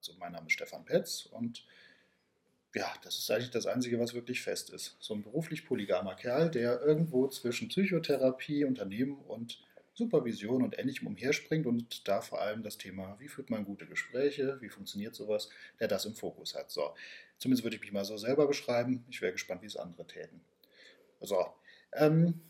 Also mein Name ist Stefan Petz und ja, das ist eigentlich das Einzige, was wirklich fest ist. So ein beruflich polygamer Kerl, der irgendwo zwischen Psychotherapie, Unternehmen und Supervision und Ähnlichem umherspringt und da vor allem das Thema, wie führt man gute Gespräche, wie funktioniert sowas, der das im Fokus hat. So, zumindest würde ich mich mal so selber beschreiben. Ich wäre gespannt, wie es andere täten. So, ähm,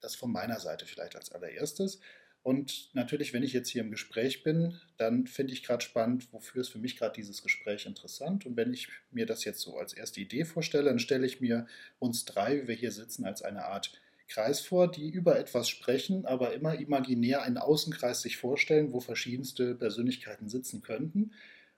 das von meiner Seite vielleicht als allererstes. Und natürlich, wenn ich jetzt hier im Gespräch bin, dann finde ich gerade spannend, wofür ist für mich gerade dieses Gespräch interessant. Und wenn ich mir das jetzt so als erste Idee vorstelle, dann stelle ich mir uns drei, wie wir hier sitzen, als eine Art Kreis vor, die über etwas sprechen, aber immer imaginär einen Außenkreis sich vorstellen, wo verschiedenste Persönlichkeiten sitzen könnten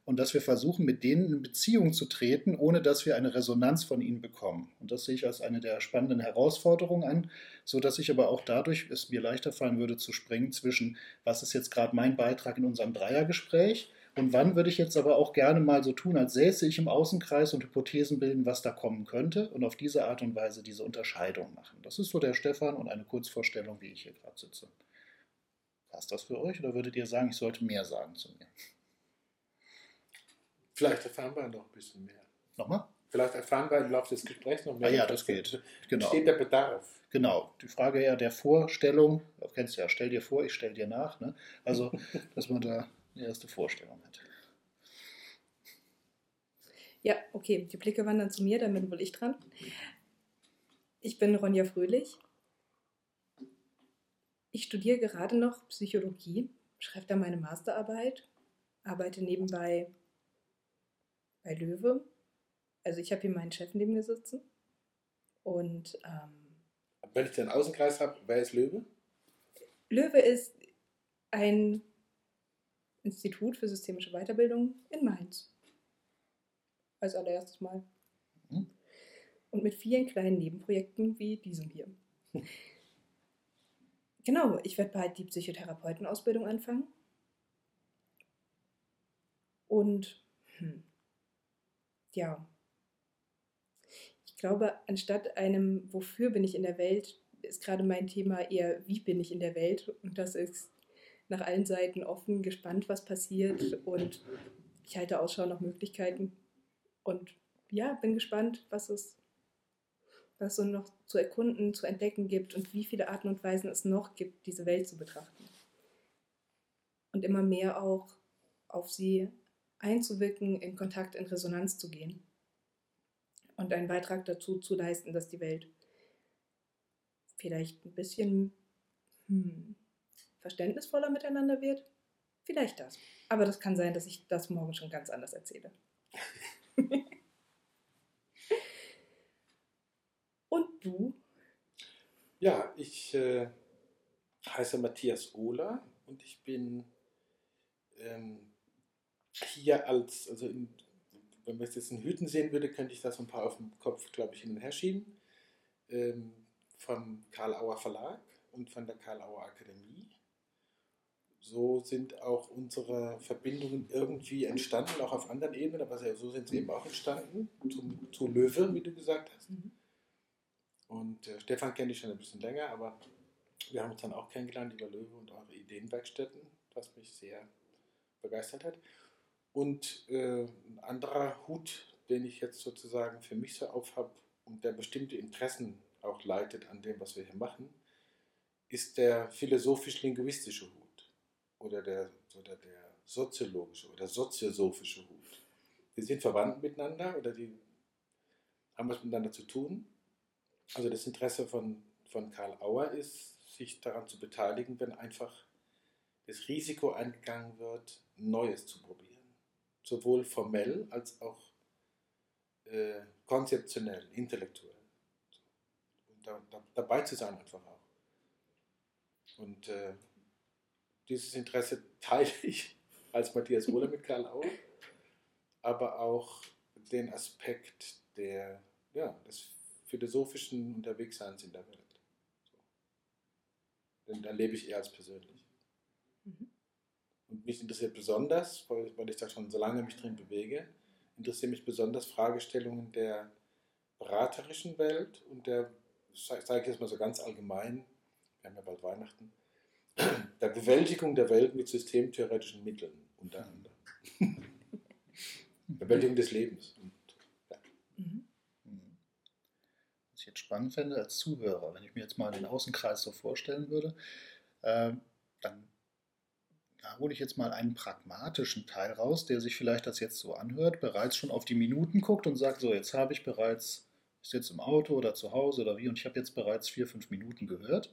und dass wir versuchen, mit denen in Beziehung zu treten, ohne dass wir eine Resonanz von ihnen bekommen. Und das sehe ich als eine der spannenden Herausforderungen an, so dass ich aber auch dadurch es mir leichter fallen würde zu springen zwischen, was ist jetzt gerade mein Beitrag in unserem Dreiergespräch und wann würde ich jetzt aber auch gerne mal so tun, als säße ich im Außenkreis und Hypothesen bilden, was da kommen könnte und auf diese Art und Weise diese Unterscheidung machen. Das ist so der Stefan und eine Kurzvorstellung, wie ich hier gerade sitze. Passt das für euch oder würdet ihr sagen, ich sollte mehr sagen zu mir? Vielleicht erfahren wir noch ein bisschen mehr. Nochmal? Vielleicht erfahren wir im Laufe des Gesprächs noch mehr. Ah, ja, das geht. Genau. Steht der Bedarf? Genau. Die Frage ja der Vorstellung, du kennst ja, stell dir vor, ich stell dir nach. Ne? Also, dass man da eine erste Vorstellung hat. Ja, okay. Die Blicke wandern zu mir, damit bin ich dran. Ich bin Ronja Fröhlich. Ich studiere gerade noch Psychologie, schreibe da meine Masterarbeit, arbeite nebenbei bei Löwe. Also ich habe hier meinen Chef neben mir sitzen. Und ähm, wenn ich den Außenkreis habe, wer ist Löwe? Löwe ist ein Institut für systemische Weiterbildung in Mainz. Als allererstes Mal. Mhm. Und mit vielen kleinen Nebenprojekten wie diesem hier. genau, ich werde bald die Psychotherapeutenausbildung anfangen. Und hm, ja, ich glaube, anstatt einem, wofür bin ich in der Welt, ist gerade mein Thema eher, wie bin ich in der Welt? Und das ist nach allen Seiten offen, gespannt, was passiert. Und ich halte Ausschau nach Möglichkeiten. Und ja, bin gespannt, was es was so noch zu erkunden, zu entdecken gibt und wie viele Arten und Weisen es noch gibt, diese Welt zu betrachten. Und immer mehr auch auf sie einzuwirken, in Kontakt, in Resonanz zu gehen und einen Beitrag dazu zu leisten, dass die Welt vielleicht ein bisschen hm, verständnisvoller miteinander wird. Vielleicht das. Aber das kann sein, dass ich das morgen schon ganz anders erzähle. und du? Ja, ich äh, heiße Matthias Ohler und ich bin ähm, hier als, also in, wenn man es jetzt in Hüten sehen würde, könnte ich da so ein paar auf dem Kopf, glaube ich, hin und her schieben. Ähm, vom Karl Auer Verlag und von der Karl Auer Akademie. So sind auch unsere Verbindungen irgendwie entstanden, auch auf anderen Ebenen, aber so sind sie eben auch entstanden, zum, zu Löwe, wie du gesagt hast. Mhm. Und äh, Stefan kenne ich schon ein bisschen länger, aber wir haben uns dann auch kennengelernt über Löwe und eure Ideenwerkstätten, was mich sehr begeistert hat. Und äh, ein anderer Hut, den ich jetzt sozusagen für mich so aufhab und der bestimmte Interessen auch leitet an dem, was wir hier machen, ist der philosophisch-linguistische Hut oder der, oder der soziologische oder soziosophische Hut. Die sind verwandt miteinander oder die haben was miteinander zu tun. Also das Interesse von, von Karl Auer ist, sich daran zu beteiligen, wenn einfach das Risiko eingegangen wird, Neues zu probieren sowohl formell als auch äh, konzeptionell, intellektuell. Und da, da, dabei zu sein einfach auch. Und äh, dieses Interesse teile ich als Matthias Wohler mit Karl Auer, aber auch den Aspekt der, ja, des philosophischen Unterwegsseins in der Welt. So. Den erlebe ich eher als persönlich. Mhm. Und mich interessiert besonders, weil ich da schon so lange mich drin bewege, interessieren mich besonders Fragestellungen der beraterischen Welt und der, sage ich jetzt mal so ganz allgemein, wir haben ja bald Weihnachten, der Bewältigung der Welt mit systemtheoretischen Mitteln unter anderem. Bewältigung des Lebens. Und, ja. Mhm. Mhm. Was ich jetzt spannend fände als Zuhörer, wenn ich mir jetzt mal den Außenkreis so vorstellen würde, äh, dann da hole ich jetzt mal einen pragmatischen Teil raus, der sich vielleicht das jetzt so anhört, bereits schon auf die Minuten guckt und sagt, so jetzt habe ich bereits, ist jetzt im Auto oder zu Hause oder wie, und ich habe jetzt bereits vier, fünf Minuten gehört.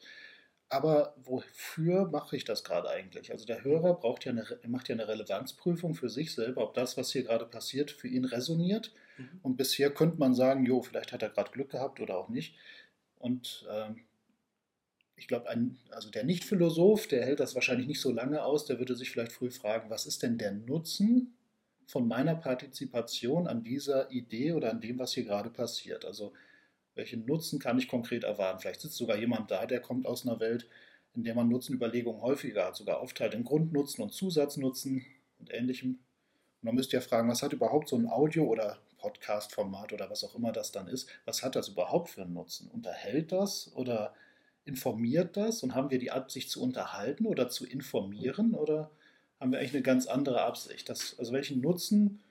Aber wofür mache ich das gerade eigentlich? Also der Hörer braucht ja eine, macht ja eine Relevanzprüfung für sich selber, ob das, was hier gerade passiert, für ihn resoniert. Mhm. Und bisher könnte man sagen, jo, vielleicht hat er gerade Glück gehabt oder auch nicht. Und ähm, ich glaube, also der Nicht-Philosoph, der hält das wahrscheinlich nicht so lange aus, der würde sich vielleicht früh fragen, was ist denn der Nutzen von meiner Partizipation an dieser Idee oder an dem, was hier gerade passiert? Also welchen Nutzen kann ich konkret erwarten? Vielleicht sitzt sogar jemand da, der kommt aus einer Welt, in der man Nutzenüberlegungen häufiger hat, sogar aufteilt in Grundnutzen und Zusatznutzen und ähnlichem. Und dann müsst ihr fragen, was hat überhaupt so ein Audio- oder Podcast-Format oder was auch immer das dann ist, was hat das überhaupt für einen Nutzen? Unterhält das oder informiert das und haben wir die Absicht zu unterhalten oder zu informieren oder haben wir eigentlich eine ganz andere Absicht? Das, also welchen Nutzen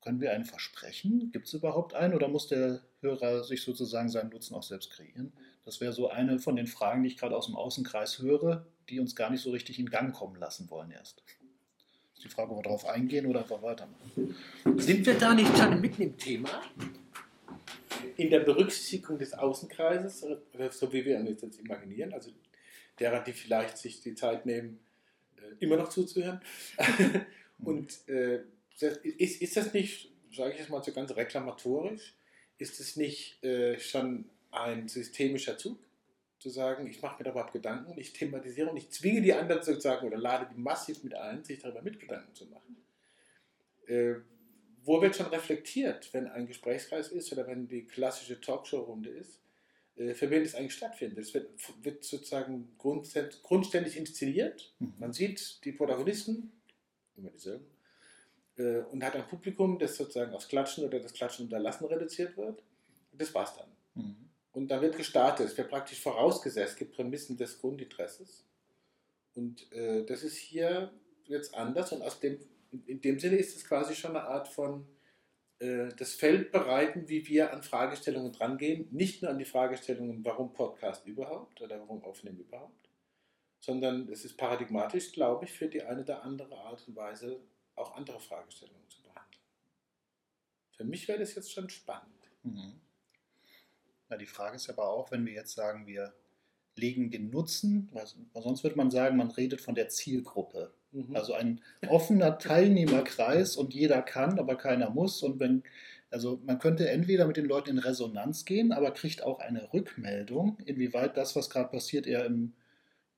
können wir einen versprechen? Gibt es überhaupt einen oder muss der Hörer sich sozusagen seinen Nutzen auch selbst kreieren? Das wäre so eine von den Fragen, die ich gerade aus dem Außenkreis höre, die uns gar nicht so richtig in Gang kommen lassen wollen erst. Ist die Frage, ob wir darauf eingehen oder einfach weitermachen. Sind wir da nicht schon mitten im Thema? In der Berücksichtigung des Außenkreises, so wie wir uns jetzt imaginieren, also derer, die vielleicht sich die Zeit nehmen, äh, immer noch zuzuhören. Und äh, ist, ist das nicht, sage ich jetzt mal so ganz reklamatorisch, ist es nicht äh, schon ein systemischer Zug? Zu sagen, ich mache mir darüber Gedanken, ich thematisiere und ich zwinge die anderen sozusagen oder lade die massiv mit ein, sich darüber mit Gedanken zu machen. Äh, wo wird schon reflektiert, wenn ein Gesprächskreis ist oder wenn die klassische Talkshow-Runde ist, äh, für wen das eigentlich stattfindet. Es wird, wird sozusagen grundständig inszeniert. Mhm. Man sieht die Protagonisten, immer dieselben, äh, und hat ein Publikum, das sozusagen aus Klatschen oder das Klatschen unterlassen reduziert wird. Das war's dann. Mhm. Und dann wird gestartet. Es wird praktisch vorausgesetzt, es gibt Prämissen des Grundinteresses. Und äh, das ist hier jetzt anders und aus dem in dem Sinne ist es quasi schon eine Art von äh, das Feld bereiten, wie wir an Fragestellungen drangehen. Nicht nur an die Fragestellungen, warum Podcast überhaupt oder warum Aufnehmen überhaupt, sondern es ist paradigmatisch, glaube ich, für die eine oder andere Art und Weise auch andere Fragestellungen zu behandeln. Für mich wäre das jetzt schon spannend. Mhm. Na, die Frage ist aber auch, wenn wir jetzt sagen, wir legen den Nutzen, weil sonst würde man sagen, man redet von der Zielgruppe. Mhm. Also ein offener Teilnehmerkreis und jeder kann, aber keiner muss. Und wenn, also man könnte entweder mit den Leuten in Resonanz gehen, aber kriegt auch eine Rückmeldung, inwieweit das, was gerade passiert, er im,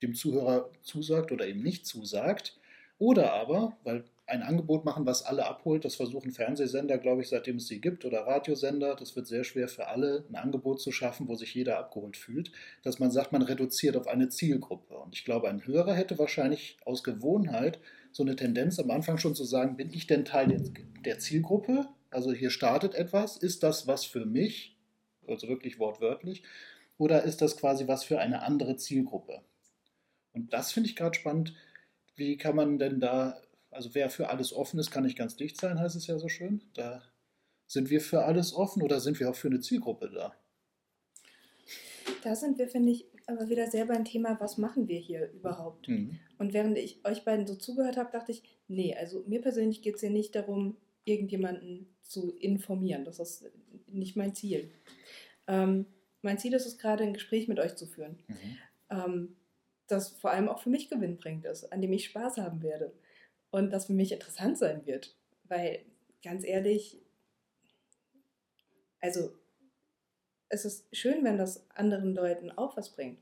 dem Zuhörer zusagt oder eben nicht zusagt. Oder aber, weil ein Angebot machen, was alle abholt. Das versuchen Fernsehsender, glaube ich, seitdem es sie gibt, oder Radiosender. Das wird sehr schwer für alle, ein Angebot zu schaffen, wo sich jeder abgeholt fühlt, dass man sagt, man reduziert auf eine Zielgruppe. Und ich glaube, ein Hörer hätte wahrscheinlich aus Gewohnheit so eine Tendenz am Anfang schon zu sagen, bin ich denn Teil der Zielgruppe? Also hier startet etwas. Ist das was für mich? Also wirklich wortwörtlich. Oder ist das quasi was für eine andere Zielgruppe? Und das finde ich gerade spannend. Wie kann man denn da also wer für alles offen ist, kann nicht ganz dicht sein, heißt es ja so schön. Da sind wir für alles offen oder sind wir auch für eine Zielgruppe da? Da sind wir, finde ich, aber wieder selber ein Thema, was machen wir hier überhaupt? Mhm. Und während ich euch beiden so zugehört habe, dachte ich, nee, also mir persönlich geht es hier nicht darum, irgendjemanden zu informieren. Das ist nicht mein Ziel. Ähm, mein Ziel ist es gerade, ein Gespräch mit euch zu führen, Mhm. ähm, das vor allem auch für mich gewinnbringend ist, an dem ich Spaß haben werde und das für mich interessant sein wird. Weil, ganz ehrlich, also es ist schön, wenn das anderen Leuten auch was bringt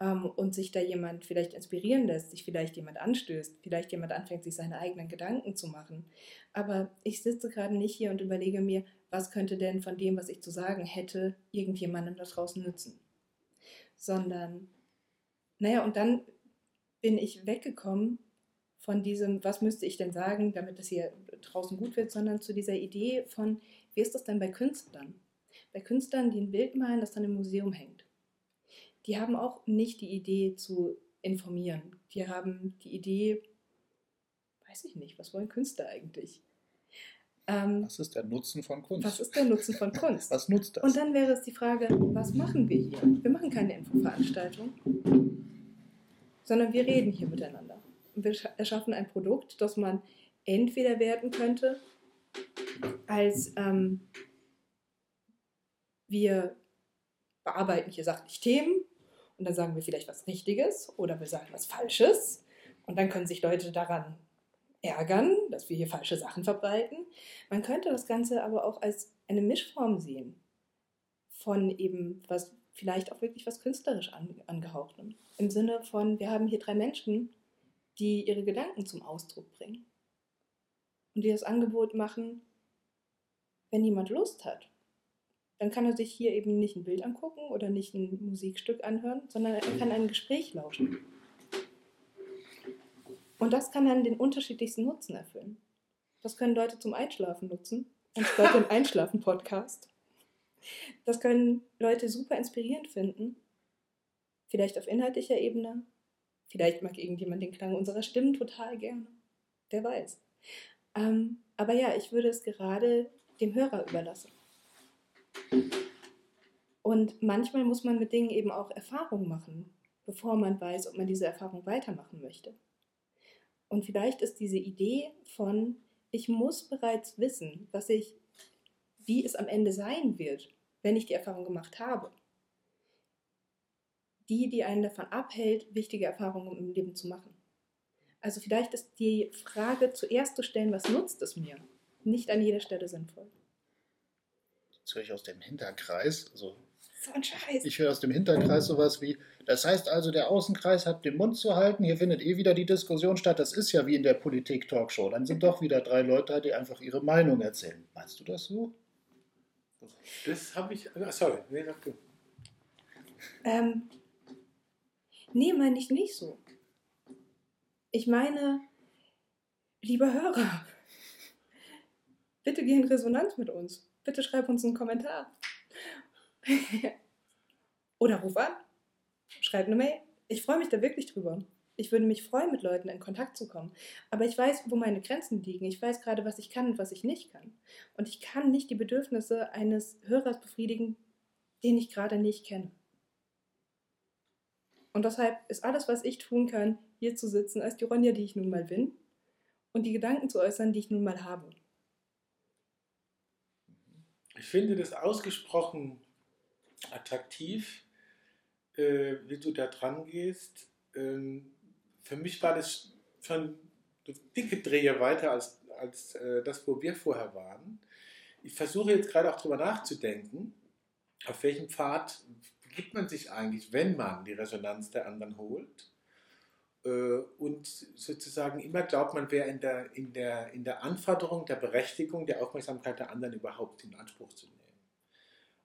ähm, und sich da jemand vielleicht inspirieren lässt, sich vielleicht jemand anstößt, vielleicht jemand anfängt, sich seine eigenen Gedanken zu machen. Aber ich sitze gerade nicht hier und überlege mir, was könnte denn von dem, was ich zu sagen hätte, irgendjemandem da draußen nützen. Sondern, naja, und dann bin ich weggekommen von diesem, was müsste ich denn sagen, damit es hier draußen gut wird, sondern zu dieser Idee von, wie ist das denn bei Künstlern? Bei Künstlern, die ein Bild malen, das dann im Museum hängt. Die haben auch nicht die Idee zu informieren. Die haben die Idee, weiß ich nicht, was wollen Künstler eigentlich? Ähm, Was ist der Nutzen von Kunst? was ist der Nutzen von Kunst? Was nutzt das? Und dann wäre es die Frage, was machen wir hier? Wir machen keine Infoveranstaltung, sondern wir reden hier miteinander. Wir scha- erschaffen ein Produkt, das man entweder werten könnte als ähm, wir bearbeiten hier sachlich Themen und dann sagen wir vielleicht was Richtiges oder wir sagen was Falsches und dann können sich Leute daran ärgern, dass wir hier falsche Sachen verbreiten. Man könnte das Ganze aber auch als eine Mischform sehen von eben was vielleicht auch wirklich was künstlerisch an, angehauchtem. Im Sinne von, wir haben hier drei Menschen, die ihre Gedanken zum Ausdruck bringen und die das Angebot machen, wenn jemand Lust hat, dann kann er sich hier eben nicht ein Bild angucken oder nicht ein Musikstück anhören, sondern er kann ein Gespräch lauschen. Und das kann dann den unterschiedlichsten Nutzen erfüllen. Das können Leute zum Einschlafen nutzen, anstatt den Einschlafen-Podcast. Das können Leute super inspirierend finden. Vielleicht auf inhaltlicher Ebene. Vielleicht mag irgendjemand den Klang unserer Stimmen total gerne. Wer weiß. Ähm, aber ja, ich würde es gerade dem Hörer überlassen. Und manchmal muss man mit Dingen eben auch Erfahrungen machen, bevor man weiß, ob man diese Erfahrung weitermachen möchte. Und vielleicht ist diese Idee von, ich muss bereits wissen, was ich, wie es am Ende sein wird, wenn ich die Erfahrung gemacht habe. Die, die einen davon abhält, wichtige Erfahrungen im Leben zu machen. Also vielleicht ist die Frage zuerst zu stellen, was nutzt es mir, nicht an jeder Stelle sinnvoll. Jetzt höre ich aus dem Hinterkreis, also So ein Scheiß. ich höre aus dem Hinterkreis sowas wie, das heißt also, der Außenkreis hat den Mund zu halten, hier findet eh wieder die Diskussion statt, das ist ja wie in der Politik-Talkshow, dann sind doch wieder drei Leute, die einfach ihre Meinung erzählen. Meinst du das so? Das habe ich. ah, Sorry, nee, sag du. Ähm, nee, meine ich nicht so. Ich meine, lieber Hörer, bitte geh in Resonanz mit uns. Bitte schreib uns einen Kommentar. Oder ruf an. Schreib eine Mail. Ich freue mich da wirklich drüber. Ich würde mich freuen, mit Leuten in Kontakt zu kommen. Aber ich weiß, wo meine Grenzen liegen. Ich weiß gerade, was ich kann und was ich nicht kann. Und ich kann nicht die Bedürfnisse eines Hörers befriedigen, den ich gerade nicht kenne. Und deshalb ist alles, was ich tun kann, hier zu sitzen als die Ronja, die ich nun mal bin, und die Gedanken zu äußern, die ich nun mal habe. Ich finde das ausgesprochen attraktiv, äh, wie du da dran gehst. Ähm, für mich war das schon eine dicke Drehe weiter als, als äh, das, wo wir vorher waren. Ich versuche jetzt gerade auch darüber nachzudenken, auf welchem Pfad begibt man sich eigentlich, wenn man die Resonanz der anderen holt. Äh, Und sozusagen immer glaubt, man wäre in der, in, der, in der Anforderung der Berechtigung der Aufmerksamkeit der anderen überhaupt in Anspruch zu nehmen.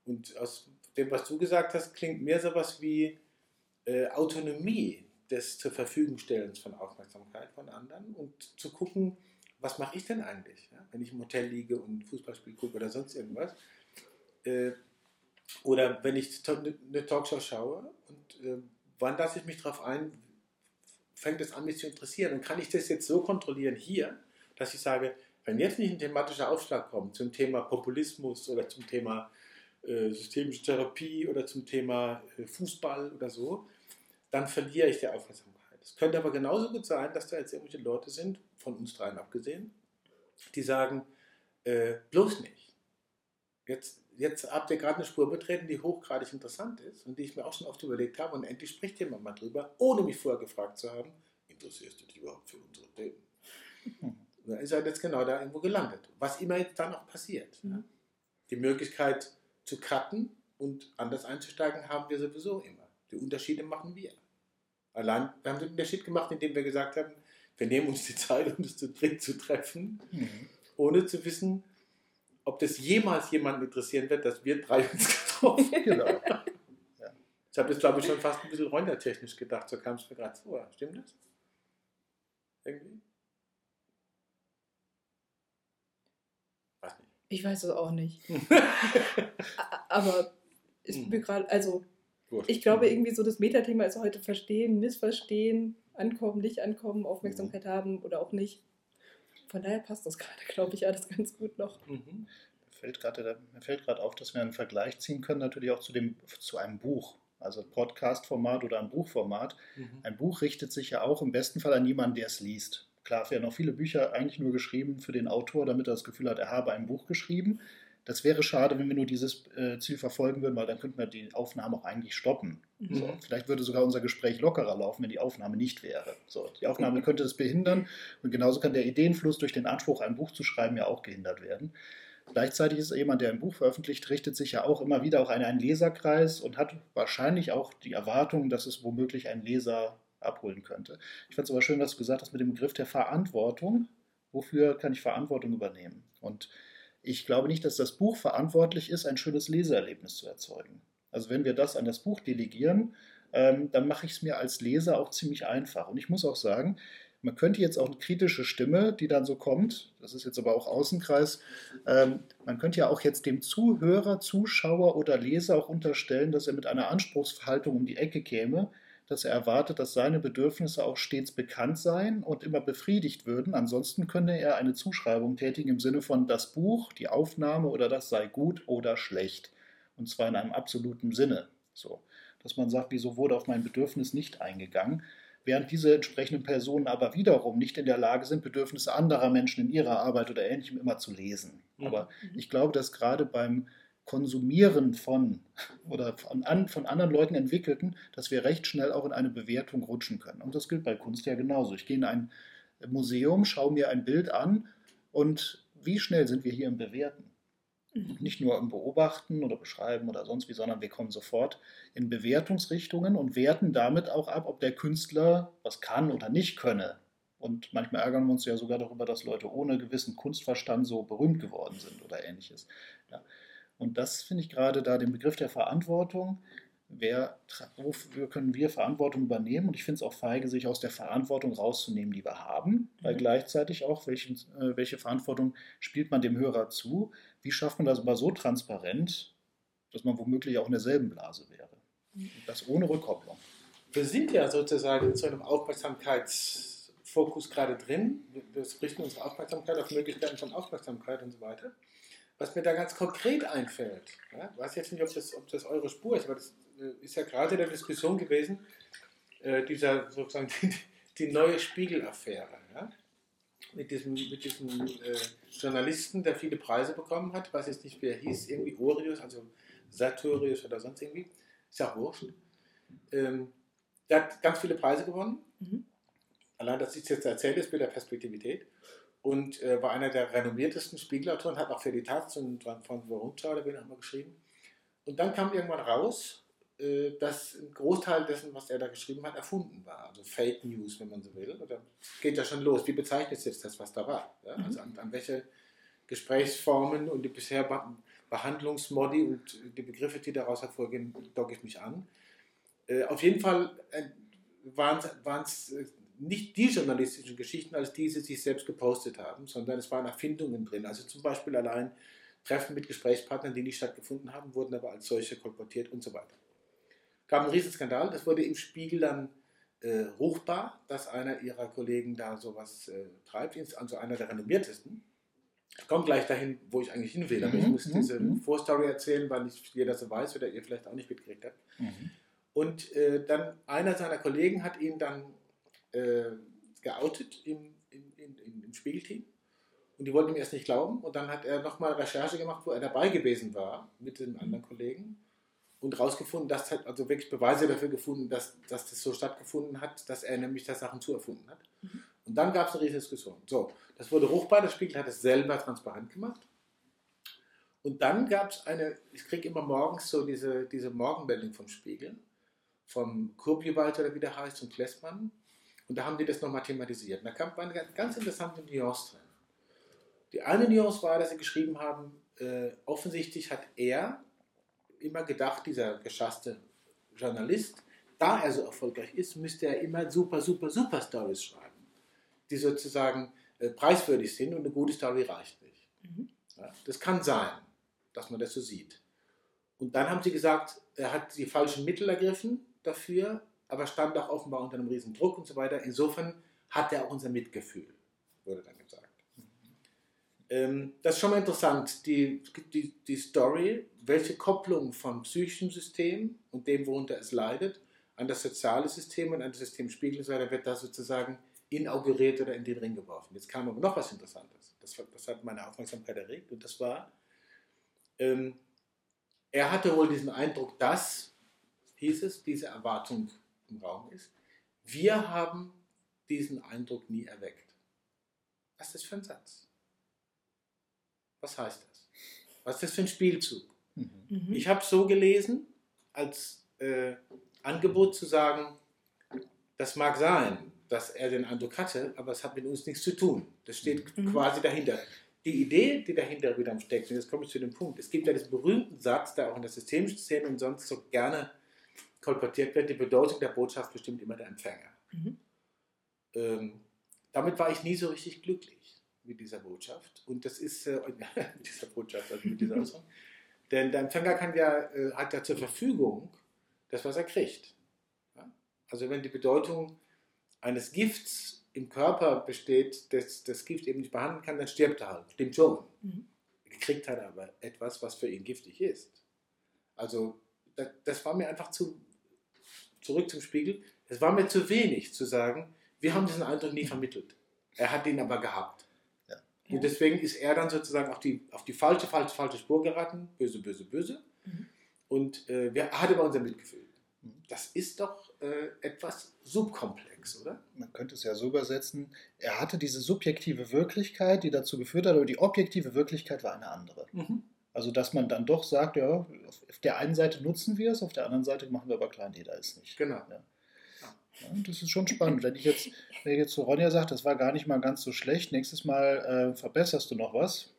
Und aus dem, was du gesagt hast, klingt mehr sowas wie äh, Autonomie des zur Verfügung stellens von Aufmerksamkeit von anderen und zu gucken, was mache ich denn eigentlich, ja? wenn ich im Hotel liege und Fußballspiel gucke oder sonst irgendwas. Äh, oder wenn ich eine Talkshow schaue und äh, wann lasse ich mich darauf ein, fängt es an, mich zu interessieren. Und kann ich das jetzt so kontrollieren hier, dass ich sage, wenn jetzt nicht ein thematischer Aufschlag kommt zum Thema Populismus oder zum Thema äh, systemische Therapie oder zum Thema äh, Fußball oder so, dann verliere ich die Aufmerksamkeit. Es könnte aber genauso gut sein, dass da jetzt irgendwelche Leute sind, von uns dreien abgesehen, die sagen, äh, bloß nicht. Jetzt, jetzt habt ihr gerade eine Spur betreten, die hochgradig interessant ist und die ich mir auch schon oft überlegt habe und endlich spricht jemand mal drüber, ohne mich vorher gefragt zu haben, interessierst du dich überhaupt für unsere Themen? Da ist er jetzt genau da irgendwo gelandet. Was immer jetzt dann auch passiert. Mhm. Ja. Die Möglichkeit zu cutten und anders einzusteigen haben wir sowieso immer. Die Unterschiede machen wir. Allein, wir haben den Unterschied gemacht, indem wir gesagt haben, wir nehmen uns die Zeit, um das zu dritt zu treffen, Mhm. ohne zu wissen, ob das jemals jemanden interessieren wird, dass wir drei uns getroffen haben. Genau. Ich habe jetzt, glaube ich, schon fast ein bisschen räunertechnisch gedacht, so kam es mir gerade vor. Stimmt das? Irgendwie? Weiß nicht. Ich weiß es auch nicht. Aber ist Mhm. mir gerade, also Wurscht. ich glaube irgendwie so das Metathema ist heute verstehen, missverstehen, ankommen, nicht ankommen, Aufmerksamkeit haben oder auch nicht. Von daher passt das gerade, glaube ich, alles ganz gut noch. Mhm. Fällt grade, mir fällt gerade auf, dass wir einen Vergleich ziehen können, natürlich auch zu, dem, zu einem Buch. Also Podcast-Format oder ein Buchformat. Mhm. Ein Buch richtet sich ja auch im besten Fall an jemanden, der es liest. Klar werden auch viele Bücher eigentlich nur geschrieben für den Autor, damit er das Gefühl hat, er habe ein Buch geschrieben. Das wäre schade, wenn wir nur dieses äh, Ziel verfolgen würden, weil dann könnten wir die Aufnahme auch eigentlich stoppen. Mhm. So, vielleicht würde sogar unser Gespräch lockerer laufen, wenn die Aufnahme nicht wäre. So, die Aufnahme könnte das behindern und genauso kann der Ideenfluss durch den Anspruch, ein Buch zu schreiben, ja auch gehindert werden. Gleichzeitig ist jemand, der ein Buch veröffentlicht, richtet sich ja auch immer wieder auch an einen Leserkreis und hat wahrscheinlich auch die Erwartung, dass es womöglich ein Leser abholen könnte. Ich fand es aber schön, was du gesagt hast mit dem Begriff der Verantwortung. Wofür kann ich Verantwortung übernehmen? Und ich glaube nicht, dass das Buch verantwortlich ist, ein schönes Leseerlebnis zu erzeugen. Also wenn wir das an das Buch delegieren, ähm, dann mache ich es mir als Leser auch ziemlich einfach. Und ich muss auch sagen, man könnte jetzt auch eine kritische Stimme, die dann so kommt, das ist jetzt aber auch Außenkreis, ähm, man könnte ja auch jetzt dem Zuhörer, Zuschauer oder Leser auch unterstellen, dass er mit einer Anspruchshaltung um die Ecke käme, dass er erwartet, dass seine Bedürfnisse auch stets bekannt seien und immer befriedigt würden. Ansonsten könne er eine Zuschreibung tätigen im Sinne von das Buch, die Aufnahme oder das sei gut oder schlecht. Und zwar in einem absoluten Sinne. So, dass man sagt, wieso wurde auf mein Bedürfnis nicht eingegangen? Während diese entsprechenden Personen aber wiederum nicht in der Lage sind, Bedürfnisse anderer Menschen in ihrer Arbeit oder ähnlichem immer zu lesen. Mhm. Aber ich glaube, dass gerade beim Konsumieren von oder von, an, von anderen Leuten entwickelten, dass wir recht schnell auch in eine Bewertung rutschen können. Und das gilt bei Kunst ja genauso. Ich gehe in ein Museum, schaue mir ein Bild an und wie schnell sind wir hier im Bewerten? Mhm. Nicht nur im Beobachten oder Beschreiben oder sonst wie, sondern wir kommen sofort in Bewertungsrichtungen und werten damit auch ab, ob der Künstler was kann oder nicht könne. Und manchmal ärgern wir uns ja sogar darüber, dass Leute ohne gewissen Kunstverstand so berühmt geworden sind oder ähnliches. Ja. Und das finde ich gerade da den Begriff der Verantwortung. Wer, wofür können wir Verantwortung übernehmen? Und ich finde es auch feige, sich aus der Verantwortung rauszunehmen, die wir haben, weil Mhm. gleichzeitig auch, welchen, äh, welche Verantwortung spielt man dem Hörer zu? Wie schafft man das aber so transparent, dass man womöglich auch in derselben Blase wäre? Und das ohne Rückkopplung. Wir sind ja sozusagen in so einem Aufmerksamkeitsfokus gerade drin. Wir- Wir richten unsere Aufmerksamkeit auf Möglichkeiten von Aufmerksamkeit und so weiter. Was mir da ganz konkret einfällt, ja, ich weiß jetzt nicht, ob das, ob das eure Spur ist, aber das äh, ist ja gerade in der Diskussion gewesen, äh, dieser sozusagen die, die neue Spiegel-Affäre. Ja? Mit diesem, mit diesem äh, Journalisten, der viele Preise bekommen hat, weiß jetzt nicht, wie er hieß, irgendwie Orius, also Sartorius oder sonst irgendwie, ist ja auch wurscht. Ähm, der hat ganz viele Preise gewonnen. Mhm. Allein, dass ich es jetzt erzähle, ist mit der Perspektivität. Und äh, war einer der renommiertesten Spiegelautoren, hat auch für die Taz und von Vorunschau oder wen auch immer geschrieben. Und dann kam irgendwann raus, äh, dass ein Großteil dessen, was er da geschrieben hat, erfunden war. Also Fake News, wenn man so will. Und dann geht ja schon los. Wie bezeichnet jetzt das, was da war? Ja? Mhm. Also an, an welche Gesprächsformen und die bisher Be Behandlungsmodi und die Begriffe, die daraus hervorgehen, docke ich mich an. Äh, auf jeden Fall äh, waren es nicht die journalistischen Geschichten, als die sie sich selbst gepostet haben, sondern es waren Erfindungen drin. Also zum Beispiel allein Treffen mit Gesprächspartnern, die nicht stattgefunden haben, wurden aber als solche kolportiert und so weiter. Gab einen Riesenskandal, das wurde im Spiegel dann äh, ruchbar, dass einer ihrer Kollegen da sowas äh, treibt, also einer der renommiertesten. Ich komme gleich dahin, wo ich eigentlich hin will, aber ich Mhm, muss mhm, diese mhm. Vorstory erzählen, weil nicht jeder so weiß oder ihr vielleicht auch nicht mitgekriegt habt. Mhm. Und äh, dann einer seiner Kollegen hat ihn dann äh, geoutet im, im, im, im Spiegelteam. Und die wollten ihm erst nicht glauben. Und dann hat er nochmal Recherche gemacht, wo er dabei gewesen war mit den anderen Kollegen. Und rausgefunden, dass hat also wirklich Beweise dafür gefunden, dass, dass das so stattgefunden hat, dass er nämlich da Sachen zu erfunden hat. Mhm. Und dann gab es eine riesige Diskussion. So, das wurde ruchbar, der Spiegel hat es selber transparent gemacht. Und dann gab es eine, ich kriege immer morgens so diese, diese Morgenmeldung vom Spiegel, vom Kurbiewald oder wie der heißt, und Klessmann. Und da haben die das nochmal thematisiert. Und da kam eine ganz- interessante Nuance drin. Die eine Nuance war, dass sie geschrieben haben, äh, offensichtlich hat er immer gedacht, dieser geschasste Journalist, da er so erfolgreich ist, müsste er immer super, super, super Stories schreiben, die sozusagen äh, preiswürdig sind und eine gute Story reicht nicht. Mhm. Ja, das kann sein, dass man das so sieht. Und dann haben sie gesagt, er hat die falschen Mittel ergriffen dafür, aber stand auch offenbar unter einem riesen Druck und so weiter. Insofern hat er auch unser Mitgefühl, wurde dann gesagt. Ähm, das ist schon mal interessant, die, die, die Story, welche Kopplung von psychischem System und dem, worunter es leidet, an das soziale System und an das System Spiegel, da wird das sozusagen inauguriert oder in den Ring geworfen. Jetzt kam aber noch was Interessantes. Das, das hat meine Aufmerksamkeit erregt und das war, ähm, er hatte wohl diesen Eindruck, dass, hieß es, diese Erwartung im Raum ist. Wir haben diesen Eindruck nie erweckt. Was ist das für ein Satz? Was heißt das? Was ist das für ein Spielzug? Mhm. Ich habe es so gelesen, als äh, Angebot zu sagen, das mag sein, dass er den Eindruck hatte, aber es hat mit uns nichts zu tun. Das steht mhm. quasi dahinter. Die Idee, die dahinter wieder steckt, und jetzt komme ich zu dem Punkt, es gibt ja diesen berühmten Satz, der auch in der systemischen Szene und sonst so gerne kolportiert wird, die Bedeutung der Botschaft bestimmt immer der Empfänger. Mhm. Ähm, damit war ich nie so richtig glücklich mit dieser Botschaft. Und das ist, äh, mit dieser Botschaft, also mit dieser Äußerung. Denn der Empfänger ja, äh, hat ja zur Verfügung das, was er kriegt. Ja? Also wenn die Bedeutung eines Gifts im Körper besteht, das das Gift eben nicht behandeln kann, dann stirbt er halt. Stimmt schon. Mhm. Er kriegt halt aber etwas, was für ihn giftig ist. Also das, das war mir einfach zu, zurück zum Spiegel, es war mir zu wenig zu sagen, wir haben diesen Eindruck nie vermittelt. Er hat ihn aber gehabt. Ja. Und deswegen ist er dann sozusagen auf die, auf die falsche, falsche, falsche Spur geraten, böse, böse, böse. Mhm. Und äh, wir, er hat aber unser Mitgefühl. Mhm. Das ist doch äh, etwas subkomplex, oder? Man könnte es ja so übersetzen, er hatte diese subjektive Wirklichkeit, die dazu geführt hat, aber die objektive Wirklichkeit war eine andere. Mhm. Also dass man dann doch sagt, ja, auf der einen Seite nutzen wir es, auf der anderen Seite machen wir aber klein, da ist nicht. Genau. Ja. Ja, das ist schon spannend. Wenn ich jetzt, wenn ich jetzt zu Ronja sage, das war gar nicht mal ganz so schlecht, nächstes Mal äh, verbesserst du noch was,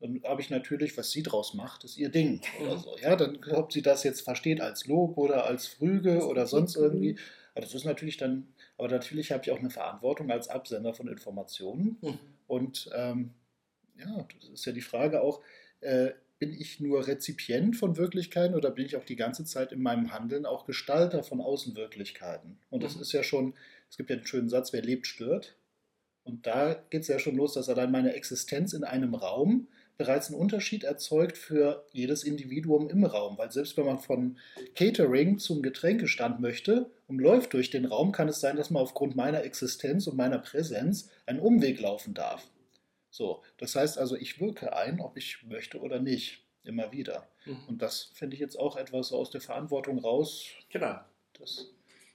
dann habe ich natürlich, was sie draus macht, ist ihr Ding oder so. Ja, dann, ob sie das jetzt versteht als Lob oder als Früge oder sonst irgendwie. Aber das ist natürlich dann, aber natürlich habe ich auch eine Verantwortung als Absender von Informationen. Mhm. Und ähm, ja, das ist ja die Frage auch, äh, bin ich nur Rezipient von Wirklichkeiten oder bin ich auch die ganze Zeit in meinem Handeln auch Gestalter von Außenwirklichkeiten? Und das mhm. ist ja schon, es gibt ja einen schönen Satz, wer lebt, stört. Und da geht es ja schon los, dass allein meine Existenz in einem Raum bereits einen Unterschied erzeugt für jedes Individuum im Raum. Weil selbst wenn man von Catering zum Getränkestand möchte und läuft durch den Raum, kann es sein, dass man aufgrund meiner Existenz und meiner Präsenz einen Umweg laufen darf. So, das heißt also, ich wirke ein, ob ich möchte oder nicht, immer wieder. Mhm. Und das finde ich jetzt auch etwas aus der Verantwortung raus. Genau. Das, ja.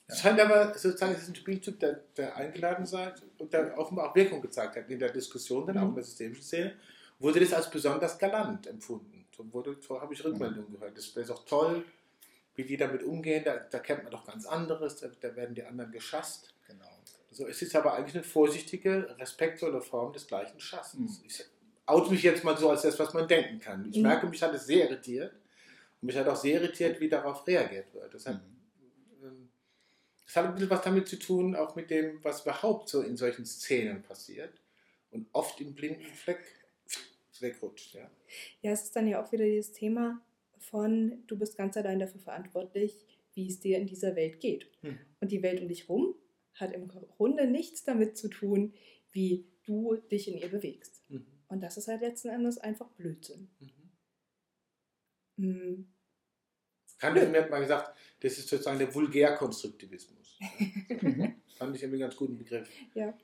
Es scheint aber sozusagen, es ist ein Spielzug, der, der eingeladen seid und der offenbar auch Wirkung gezeigt hat in der Diskussion, dann mhm. auch in der systemischen Szene, wurde das als besonders galant empfunden. So, so habe ich Rückmeldungen mhm. gehört. Das wäre doch toll, wie die damit umgehen. Da, da kennt man doch ganz anderes, da, da werden die anderen geschasst. Genau. So, es ist aber eigentlich eine vorsichtige, respektvolle Form des gleichen Schassens. Mhm. Ich oute mich jetzt mal so als das, was man denken kann. Ich mhm. merke, mich hat es sehr irritiert. Und mich hat auch sehr irritiert, wie darauf reagiert wird. Das hat, mhm. das hat ein bisschen was damit zu tun, auch mit dem, was überhaupt so in solchen Szenen passiert. Und oft im blinden Fleck wegrutscht. Ja. ja, es ist dann ja auch wieder dieses Thema von, du bist ganz allein dafür verantwortlich, wie es dir in dieser Welt geht. Mhm. Und die Welt um dich rum hat im Grunde nichts damit zu tun, wie du dich in ihr bewegst. Mhm. Und das ist halt letzten Endes einfach Blödsinn. Mhm. Mhm. Kant hat mal gesagt, das ist sozusagen der Vulgärkonstruktivismus. mhm. Fand ich irgendwie einen ganz guten Begriff. Ja.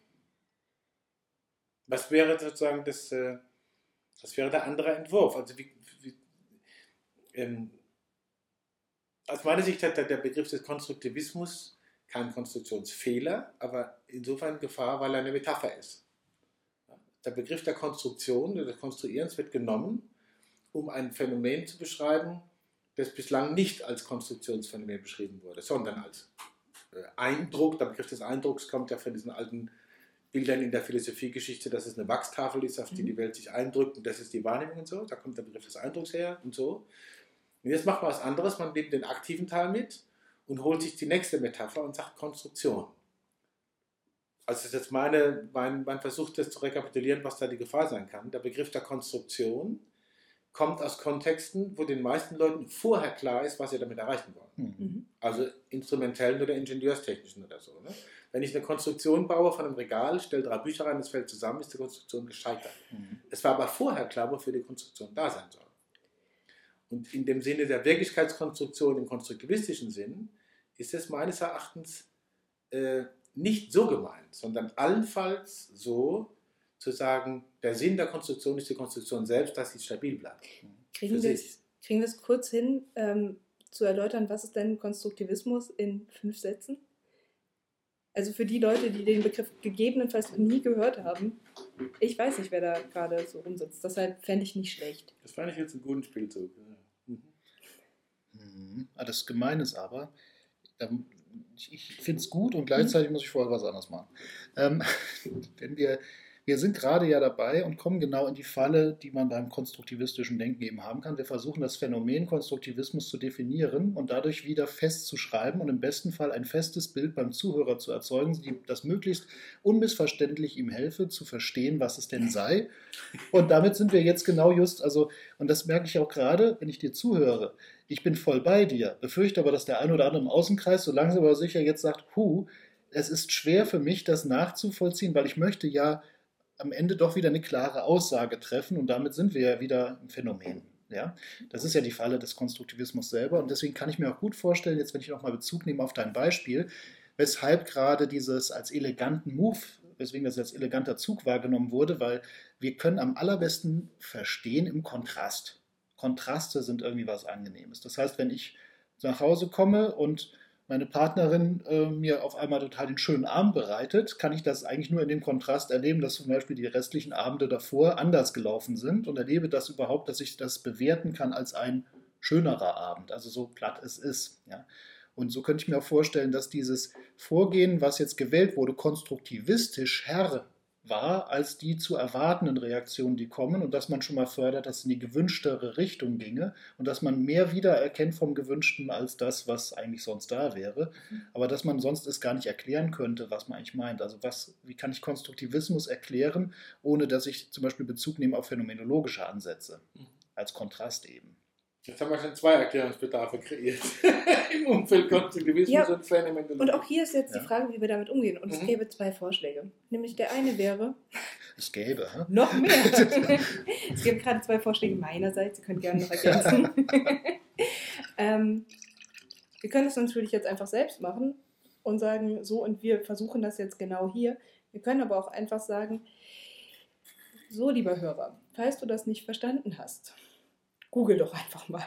Was wäre sozusagen das, äh, was wäre der andere Entwurf? Also wie, wie ähm, aus meiner Sicht hat der Begriff des Konstruktivismus kein Konstruktionsfehler, aber insofern Gefahr, weil er eine Metapher ist. Der Begriff der Konstruktion, des Konstruierens wird genommen, um ein Phänomen zu beschreiben, das bislang nicht als Konstruktionsphänomen beschrieben wurde, sondern als äh, Eindruck. Der Begriff des Eindrucks kommt ja von diesen alten Bildern in der Philosophiegeschichte, dass es eine Wachstafel ist, auf die mhm. die Welt sich eindrückt und das ist die Wahrnehmung und so. Da kommt der Begriff des Eindrucks her und so. Und jetzt macht man was anderes, man nimmt den aktiven Teil mit und holt sich die nächste Metapher und sagt Konstruktion. Also das ist jetzt meine, mein, mein Versuch, das zu rekapitulieren, was da die Gefahr sein kann. Der Begriff der Konstruktion kommt aus Kontexten, wo den meisten Leuten vorher klar ist, was sie damit erreichen wollen. Mhm. Also instrumentellen oder ingenieurstechnischen oder so. Ne? Wenn ich eine Konstruktion baue von einem Regal, stelle drei Bücher rein, das fällt zusammen, ist die Konstruktion gescheitert. Mhm. Es war aber vorher klar, wofür die Konstruktion da sein soll. Und in dem Sinne der Wirklichkeitskonstruktion, im konstruktivistischen Sinn, ist es meines Erachtens äh, nicht so gemeint, sondern allenfalls so zu sagen, der Sinn der Konstruktion ist die Konstruktion selbst, dass sie stabil bleibt. Kriegen wir, es, kriegen wir es kurz hin, ähm, zu erläutern, was ist denn Konstruktivismus in fünf Sätzen? Also für die Leute, die den Begriff gegebenenfalls nie gehört haben, ich weiß nicht, wer da gerade so rumsitzt. Deshalb fände ich nicht schlecht. Das fand ich jetzt einen guten Spielzug. Mhm. Ah, Das Gemeine ist aber, ich, ich finde es gut und gleichzeitig muss ich vorher was anderes machen. Ähm, wenn wir, wir sind gerade ja dabei und kommen genau in die Falle, die man beim konstruktivistischen Denken eben haben kann. Wir versuchen das Phänomen Konstruktivismus zu definieren und dadurch wieder festzuschreiben und im besten Fall ein festes Bild beim Zuhörer zu erzeugen, das möglichst unmissverständlich ihm helfe, zu verstehen, was es denn sei. Und damit sind wir jetzt genau just, also, und das merke ich auch gerade, wenn ich dir zuhöre. Ich bin voll bei dir, befürchte aber, dass der ein oder andere im Außenkreis so langsam aber sicher jetzt sagt, hu, es ist schwer für mich, das nachzuvollziehen, weil ich möchte ja am Ende doch wieder eine klare Aussage treffen und damit sind wir ja wieder im Phänomen. Ja? Das ist ja die Falle des Konstruktivismus selber und deswegen kann ich mir auch gut vorstellen, jetzt wenn ich nochmal Bezug nehme auf dein Beispiel, weshalb gerade dieses als eleganten Move, weswegen das als eleganter Zug wahrgenommen wurde, weil wir können am allerbesten verstehen im Kontrast. Kontraste sind irgendwie was Angenehmes. Das heißt, wenn ich nach Hause komme und meine Partnerin äh, mir auf einmal total den schönen Abend bereitet, kann ich das eigentlich nur in dem Kontrast erleben, dass zum Beispiel die restlichen Abende davor anders gelaufen sind und erlebe das überhaupt, dass ich das bewerten kann als ein schönerer Abend, also so platt es ist. Ja. Und so könnte ich mir auch vorstellen, dass dieses Vorgehen, was jetzt gewählt wurde, konstruktivistisch Herr war als die zu erwartenden Reaktionen, die kommen und dass man schon mal fördert, dass es in die gewünschtere Richtung ginge und dass man mehr wiedererkennt vom Gewünschten als das, was eigentlich sonst da wäre, aber dass man sonst es gar nicht erklären könnte, was man eigentlich meint. Also was, wie kann ich Konstruktivismus erklären, ohne dass ich zum Beispiel Bezug nehme auf phänomenologische Ansätze, als Kontrast eben. Jetzt haben wir schon zwei Erklärungsbedarfe kreiert. Im Umfeld Konstruktivismus Ja. und Phänomenologie. Und auch hier ist jetzt Ja. die Frage, wie wir damit umgehen. Und es Mhm. gäbe zwei Vorschläge. Nämlich der eine wäre, Es gäbe. hä? noch mehr. es gibt gerade zwei Vorschläge meinerseits, ihr könnt gerne noch ergänzen. ähm, wir können es natürlich jetzt einfach selbst machen und sagen, so und wir versuchen das jetzt genau hier. Wir können aber auch einfach sagen, so lieber Hörer, falls du das nicht verstanden hast, google doch einfach mal.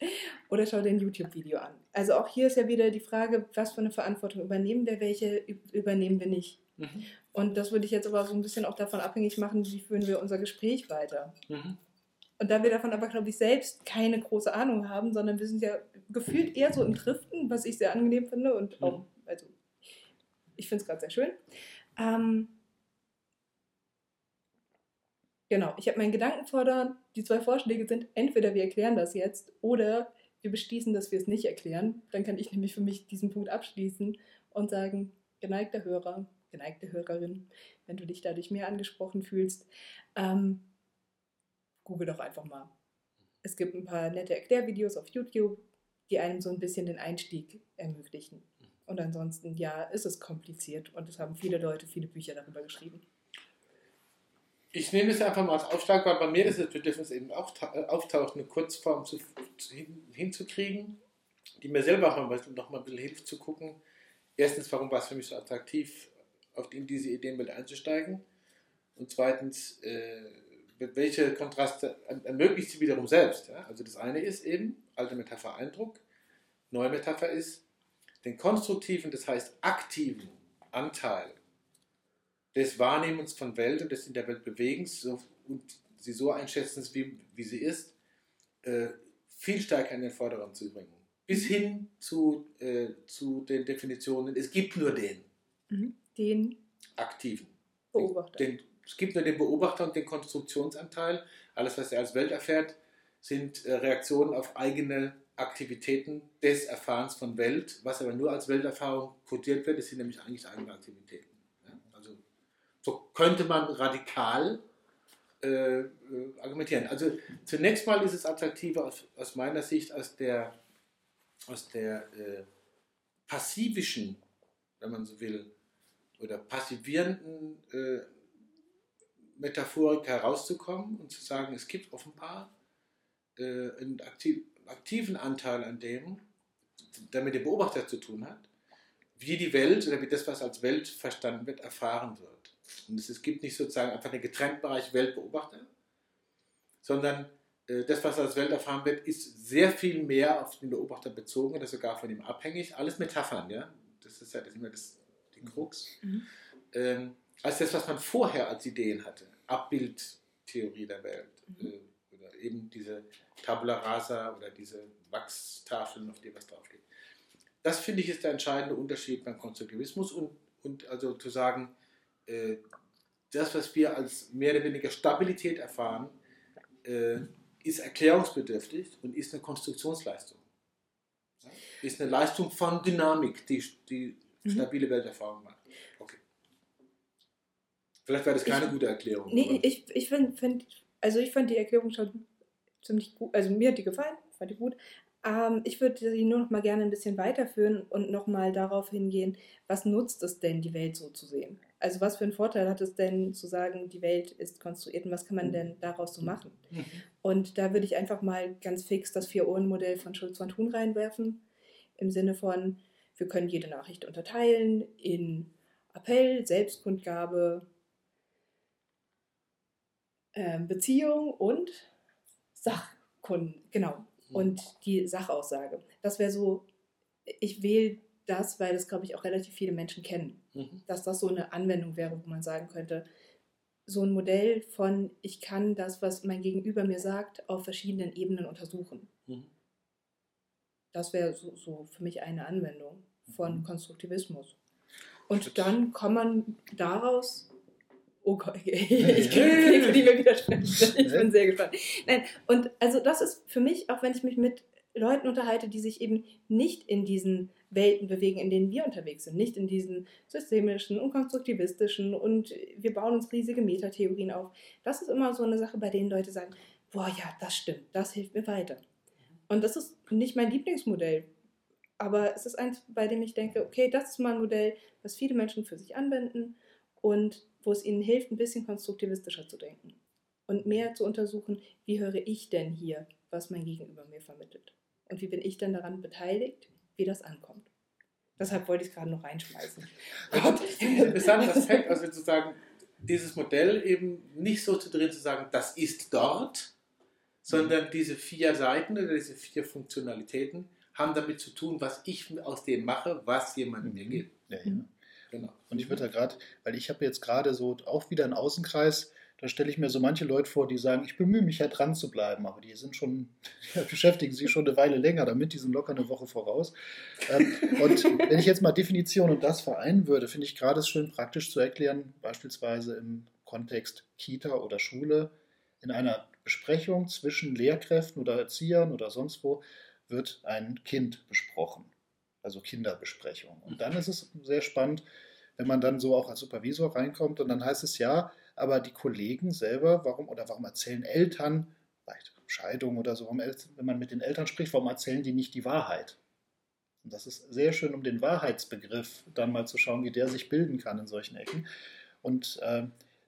Oder schau dir ein YouTube-Video an. Also auch hier ist ja wieder die Frage, was für eine Verantwortung übernehmen wir, welche übernehmen wir nicht. Mhm. Und das würde ich jetzt aber so ein bisschen auch davon abhängig machen, wie führen wir unser Gespräch weiter. Mhm. Und da wir davon aber, glaube ich, selbst keine große Ahnung haben, sondern wir sind ja gefühlt eher so im Driften, was ich sehr angenehm finde und auch, also ich finde es gerade sehr schön. Ähm, genau, ich habe meinen Gedanken fordern. Die zwei Vorschläge sind, entweder wir erklären das jetzt oder wir beschließen, dass wir es nicht erklären. Dann kann ich nämlich für mich diesen Punkt abschließen und sagen, geneigter Hörer, geneigte Hörerin, wenn du dich dadurch mehr angesprochen fühlst, ähm, google doch einfach mal. Es gibt ein paar nette Erklärvideos auf YouTube, die einem so ein bisschen den Einstieg ermöglichen. Und ansonsten, ja, ist es kompliziert und es haben viele Leute viele Bücher darüber geschrieben. Ich nehme es einfach mal als Aufschlag, weil bei mir ist das Bedürfnis eben auch äh, auftaucht, eine Kurzform zu, hin, hinzukriegen, die mir selber auch noch mal, ein bisschen hilft zu gucken. Erstens, warum war es für mich so attraktiv, auf in diese Ideenwelt einzusteigen? Und zweitens, äh, welche Kontraste erm- ermöglicht sie wiederum selbst? Ja? Also das eine ist eben, alte Metapher Eindruck, neue Metapher ist, den konstruktiven, das heißt aktiven Anteil des Wahrnehmens von Welt und des in der Welt Bewegens so, und sie so einschätzen, wie, wie sie ist, äh, viel stärker in den Vordergrund zu bringen. Bis hin zu, äh, zu den Definitionen, es gibt nur den Den Aktiven. Beobachter. Den, es gibt nur den Beobachter und den Konstruktionsanteil. Alles, was er als Welt erfährt, sind äh, Reaktionen auf eigene Aktivitäten des Erfahrens von Welt. Was aber nur als Welterfahrung kodiert wird, das sind nämlich eigentlich eigene Aktivitäten. So könnte man radikal äh, äh, argumentieren. Also zunächst mal ist es attraktiver aus, aus meiner Sicht aus der, aus der äh, passivischen, wenn man so will, oder passivierenden äh, Metaphorik herauszukommen und zu sagen, es gibt offenbar äh, einen aktiv, aktiven Anteil an dem, der mit dem Beobachter zu tun hat, wie die Welt oder wie das, was als Welt verstanden wird, erfahren wird. Und es, es gibt nicht sozusagen einfach den getrennten Bereich Weltbeobachter, sondern äh, das, was als Welt erfahren wird, ist sehr viel mehr auf den Beobachter bezogen oder sogar von ihm abhängig. Alles Metaphern, ja. Das ist ja das immer das, die Krux. Mhm. Ähm, als das, was man vorher als Ideen hatte. Abbildtheorie der Welt. Mhm. Äh, oder eben diese Tabula rasa oder diese Wachstafeln, auf die was draufsteht. Das finde ich ist der entscheidende Unterschied beim Konstruktivismus und, und also zu sagen, äh, das, was wir als mehr oder weniger Stabilität erfahren, äh, ist erklärungsbedürftig und ist eine Konstruktionsleistung. Ist eine Leistung von Dynamik, die, die mhm. stabile Welterfahrung macht. Okay. Vielleicht wäre das keine ich, gute Erklärung. Nee, ich, ich finde, find, also ich fand die Erklärung schon ziemlich gut. Also mir hat die gefallen, fand die gut. Ähm, ich würde sie nur noch mal gerne ein bisschen weiterführen und noch mal darauf hingehen, was nutzt es denn, die Welt so zu sehen? Also was für einen Vorteil hat es denn zu sagen, die Welt ist konstruiert und was kann man denn daraus so machen? Mhm. Und da würde ich einfach mal ganz fix das Vier-Ohren-Modell von Schulz von Thun reinwerfen, im Sinne von, wir können jede Nachricht unterteilen in Appell, Selbstkundgabe, äh, Beziehung und Sachkunden, genau. Mhm. Und die Sachaussage. Das wäre so, ich wähle das, weil das, glaube ich, auch relativ viele Menschen kennen. Mhm. Dass das so eine Anwendung wäre, wo man sagen könnte, so ein Modell von, ich kann das, was mein Gegenüber mir sagt, auf verschiedenen Ebenen untersuchen. Mhm. Das wäre so, so, für mich eine Anwendung von mhm. Konstruktivismus. Und dann kann man daraus Oh Gott, ich kriege die mir widersprechen. Ich bin sehr gespannt. Nein, und also das ist für mich, auch wenn ich mich mit Leuten unterhalte, die sich eben nicht in diesen Welten bewegen, in denen wir unterwegs sind, nicht in diesen systemischen und konstruktivistischen und wir bauen uns riesige Metatheorien auf. Das ist immer so eine Sache, bei denen Leute sagen, boah, ja, das stimmt, das hilft mir weiter. Und das ist nicht mein Lieblingsmodell, aber es ist eins, bei dem ich denke, okay, das ist mal ein Modell, was viele Menschen für sich anwenden und wo es ihnen hilft, ein bisschen konstruktivistischer zu denken und mehr zu untersuchen, wie höre ich denn hier, was mein Gegenüber mir vermittelt und wie bin ich denn daran beteiligt, wie das ankommt. Deshalb wollte ich es gerade noch reinschmeißen. Das ist ein interessanter Aspekt, also sozusagen dieses Modell eben nicht so zu drehen, zu sagen, das ist dort, sondern mhm. diese vier Seiten oder diese vier Funktionalitäten haben damit zu tun, was ich aus dem mache, was jemandem mir gibt. Ja, ja. Genau. Und ich würde da gerade, weil ich habe jetzt gerade so auch wieder einen Außenkreis, da stelle ich mir so manche Leute vor, die sagen, ich bemühe mich ja dran zu bleiben, aber die sind schon, ja, beschäftigen sich schon eine Weile länger damit, die sind locker eine Woche voraus. Ähm, und wenn ich jetzt mal Definition und das vereinen würde, finde ich gerade es schön praktisch zu erklären, beispielsweise im Kontext Kita oder Schule, in einer Besprechung zwischen Lehrkräften oder Erziehern oder sonst wo wird ein Kind besprochen also Kinderbesprechung. Und dann ist es sehr spannend, wenn man dann so auch als Supervisor reinkommt und dann heißt es ja, aber die Kollegen selber, warum oder warum erzählen Eltern, vielleicht Scheidung oder so, wenn man mit den Eltern spricht, warum erzählen die nicht die Wahrheit? Und das ist sehr schön, um den Wahrheitsbegriff dann mal zu schauen, wie der sich bilden kann in solchen Ecken. Und äh,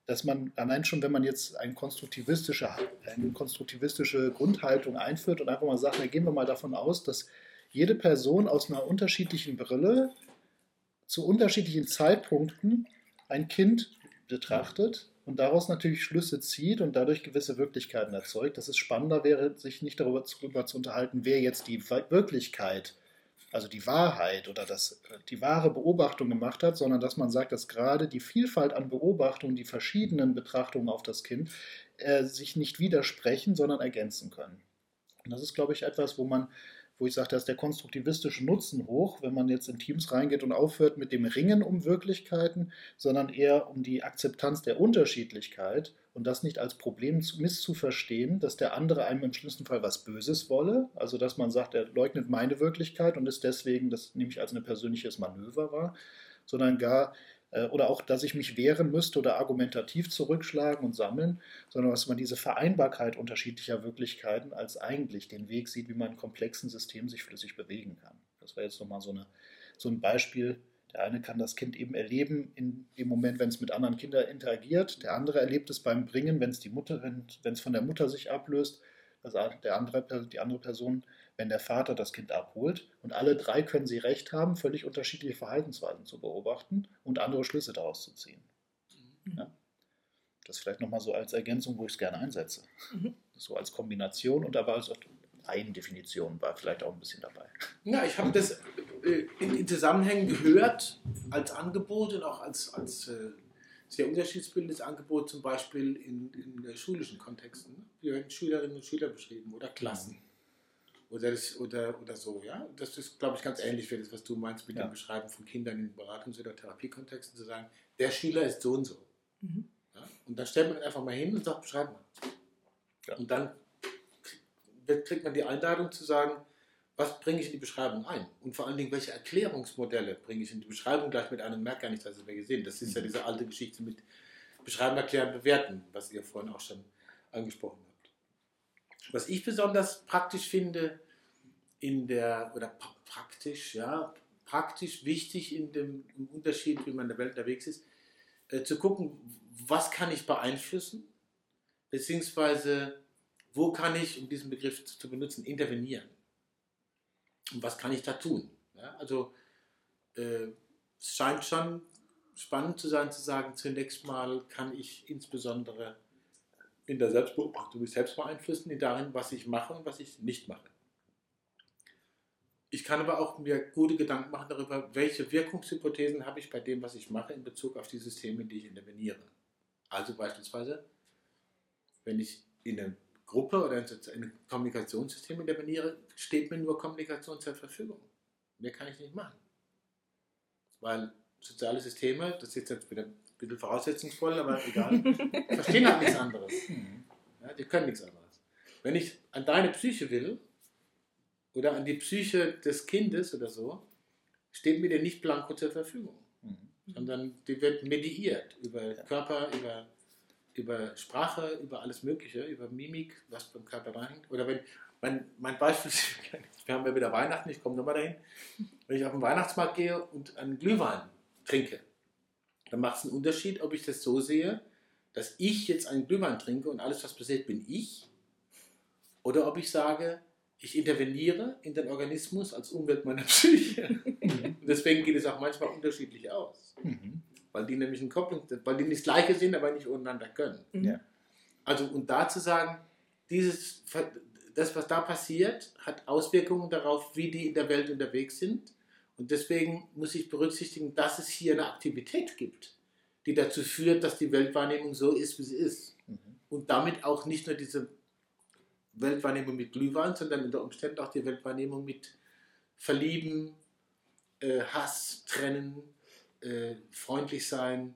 dass man allein schon, wenn man jetzt eine konstruktivistische, eine konstruktivistische Grundhaltung einführt und einfach mal sagt, na, gehen wir mal davon aus, dass jede Person aus einer unterschiedlichen Brille zu unterschiedlichen Zeitpunkten ein Kind betrachtet und daraus natürlich Schlüsse zieht und dadurch gewisse Wirklichkeiten erzeugt, dass es spannender wäre, sich nicht darüber, darüber zu unterhalten, wer jetzt die Wirklichkeit, also die Wahrheit oder das, die wahre Beobachtung gemacht hat, sondern dass man sagt, dass gerade die Vielfalt an Beobachtungen, die verschiedenen Betrachtungen auf das Kind äh, sich nicht widersprechen, sondern ergänzen können. Und das ist, glaube ich, etwas, wo man wo ich sage, da ist der konstruktivistische Nutzen hoch, wenn man jetzt in Teams reingeht und aufhört mit dem Ringen um Wirklichkeiten, sondern eher um die Akzeptanz der Unterschiedlichkeit und das nicht als Problem misszuverstehen, dass der andere einem im schlimmsten Fall was Böses wolle, also dass man sagt, er leugnet meine Wirklichkeit und ist deswegen, das nehme ich als ein persönliches Manöver wahr, sondern gar oder auch, dass ich mich wehren müsste oder argumentativ zurückschlagen und sammeln, sondern dass man diese Vereinbarkeit unterschiedlicher Wirklichkeiten als eigentlich den Weg sieht, wie man in komplexen Systemen sich flüssig bewegen kann. Das wäre jetzt nochmal so, eine, so ein Beispiel, Der eine kann das Kind eben erleben in dem Moment, wenn es mit anderen Kindern interagiert. Der andere erlebt es beim Bringen, wenn es die Mutter, wenn es von der Mutter sich ablöst. Also der andere, die andere Person, wenn der Vater das Kind abholt. Und alle drei können sie recht haben, völlig unterschiedliche Verhaltensweisen zu beobachten und andere Schlüsse daraus zu ziehen. Mhm. Ja? Das vielleicht nochmal so als Ergänzung, wo ich es gerne einsetze. Mhm. So als Kombination und aber als Eigendefinition war vielleicht auch ein bisschen dabei. Ja, ich habe das äh, in, in Zusammenhängen gehört als Angebot und auch als, als äh, sehr unterschiedsbildendes Angebot, zum Beispiel in, in schulischen Kontexten. Hier werden Schülerinnen und Schüler beschrieben oder Klassen. Oder, das, oder, oder so, ja. Das ist, glaube ich, ganz ähnlich für das, was du meinst mit Ja. dem Beschreiben von Kindern in Beratungs- oder Therapiekontexten, zu sagen, der Schüler ist so und so. Mhm. Ja? Und dann stellt man einfach mal hin und sagt, beschreib mal. Ja. Und dann kriegt kriegt man die Einladung zu sagen, was bringe ich in die Beschreibung ein? Und vor allen Dingen, welche Erklärungsmodelle bringe ich in die Beschreibung gleich mit einem, merkt gar nicht, dass es mehr gesehen. Das ist ja diese alte Geschichte mit Beschreiben, Erklären, Bewerten, was ihr vorhin auch schon angesprochen habt. Was ich besonders praktisch finde, in der, oder pra- praktisch, ja, praktisch wichtig in dem im Unterschied, wie man in der Welt unterwegs ist, äh, zu gucken, was kann ich beeinflussen, beziehungsweise wo kann ich, um diesen Begriff zu benutzen, intervenieren. Und was kann ich da tun? Ja, also äh, es scheint schon spannend zu sein, zu sagen, zunächst mal kann ich insbesondere in der Selbstbeobachtung mich selbst beeinflussen, in darin, was ich mache und was ich nicht mache. Ich kann aber auch mir gute Gedanken machen darüber, welche Wirkungshypothesen habe ich bei dem, was ich mache, in Bezug auf die Systeme, die ich interveniere. Also beispielsweise, wenn ich in eine Gruppe oder in ein Kommunikationssystem interveniere, steht mir nur Kommunikation zur Verfügung. Mehr kann ich nicht machen. Weil soziale Systeme, das ist jetzt wieder bisschen voraussetzungsvoll, aber egal, verstehen halt nichts anderes. Ja, die können nichts anderes. Wenn ich an deine Psyche will oder an die Psyche des Kindes oder so, steht mir der nicht blanko zur Verfügung, Mhm. sondern die wird mediiert über. Körper, über, über Sprache, über alles Mögliche, über Mimik, was beim Körper reinhängt. Oder wenn, mein, mein Beispiel, ist, wir haben ja wieder Weihnachten, ich komme nochmal dahin, wenn ich auf den Weihnachtsmarkt gehe und einen Glühwein trinke, dann macht es einen Unterschied, ob ich das so sehe, dass ich jetzt einen Glühwein trinke und alles, was passiert, bin ich, oder ob ich sage, ich interveniere in den Organismus als Umwelt meiner Psyche. Und deswegen geht es auch manchmal unterschiedlich aus, Mhm. weil die nämlich ein Kopplung, weil die nicht das Gleiche sind, aber nicht untereinander können. Mhm. Ja. Also und da zu sagen, dieses, das, was da passiert, hat Auswirkungen darauf, wie die in der Welt unterwegs sind. Und deswegen muss ich berücksichtigen, dass es hier eine Aktivität gibt, die dazu führt, dass die Weltwahrnehmung so ist, wie sie ist. Mhm. Und damit auch nicht nur diese Weltwahrnehmung mit Glühwein, sondern unter Umständen auch die Weltwahrnehmung mit Verlieben, äh, Hass, Trennen, äh, freundlich sein,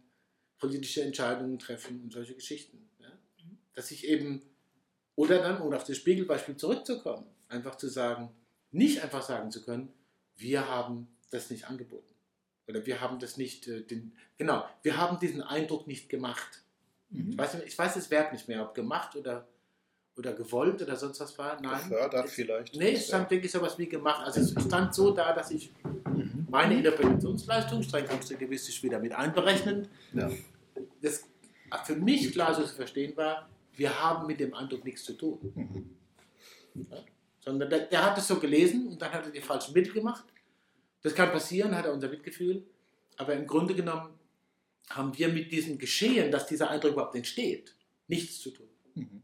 politische Entscheidungen treffen und solche Geschichten. Ja? Dass ich eben, oder dann, um auf das Spiegelbeispiel zurückzukommen, einfach zu sagen, nicht einfach sagen zu können, wir haben das nicht angeboten. Oder wir haben das nicht, äh, den, genau, wir haben diesen Eindruck nicht gemacht. Mhm. Ich weiß, ich weiß das Verb nicht mehr, ob gemacht oder, oder gewollt oder sonst was war. Nein. Gefördert vielleicht. Nee, es stand wirklich sowas wie gemacht. Also es stand so da, dass ich Mhm. meine Interpretationsleistung streng konstruktivistisch wieder mit einberechnend, Ja. das für mich klar so zu verstehen war, wir haben mit dem Eindruck nichts zu tun. Mhm. Sondern der, der hat es so gelesen und dann hat er die falschen Mittel gemacht. Das kann passieren, hat er unser Mitgefühl. Aber im Grunde genommen haben wir mit diesem Geschehen, dass dieser Eindruck überhaupt entsteht, nichts zu tun. Mhm.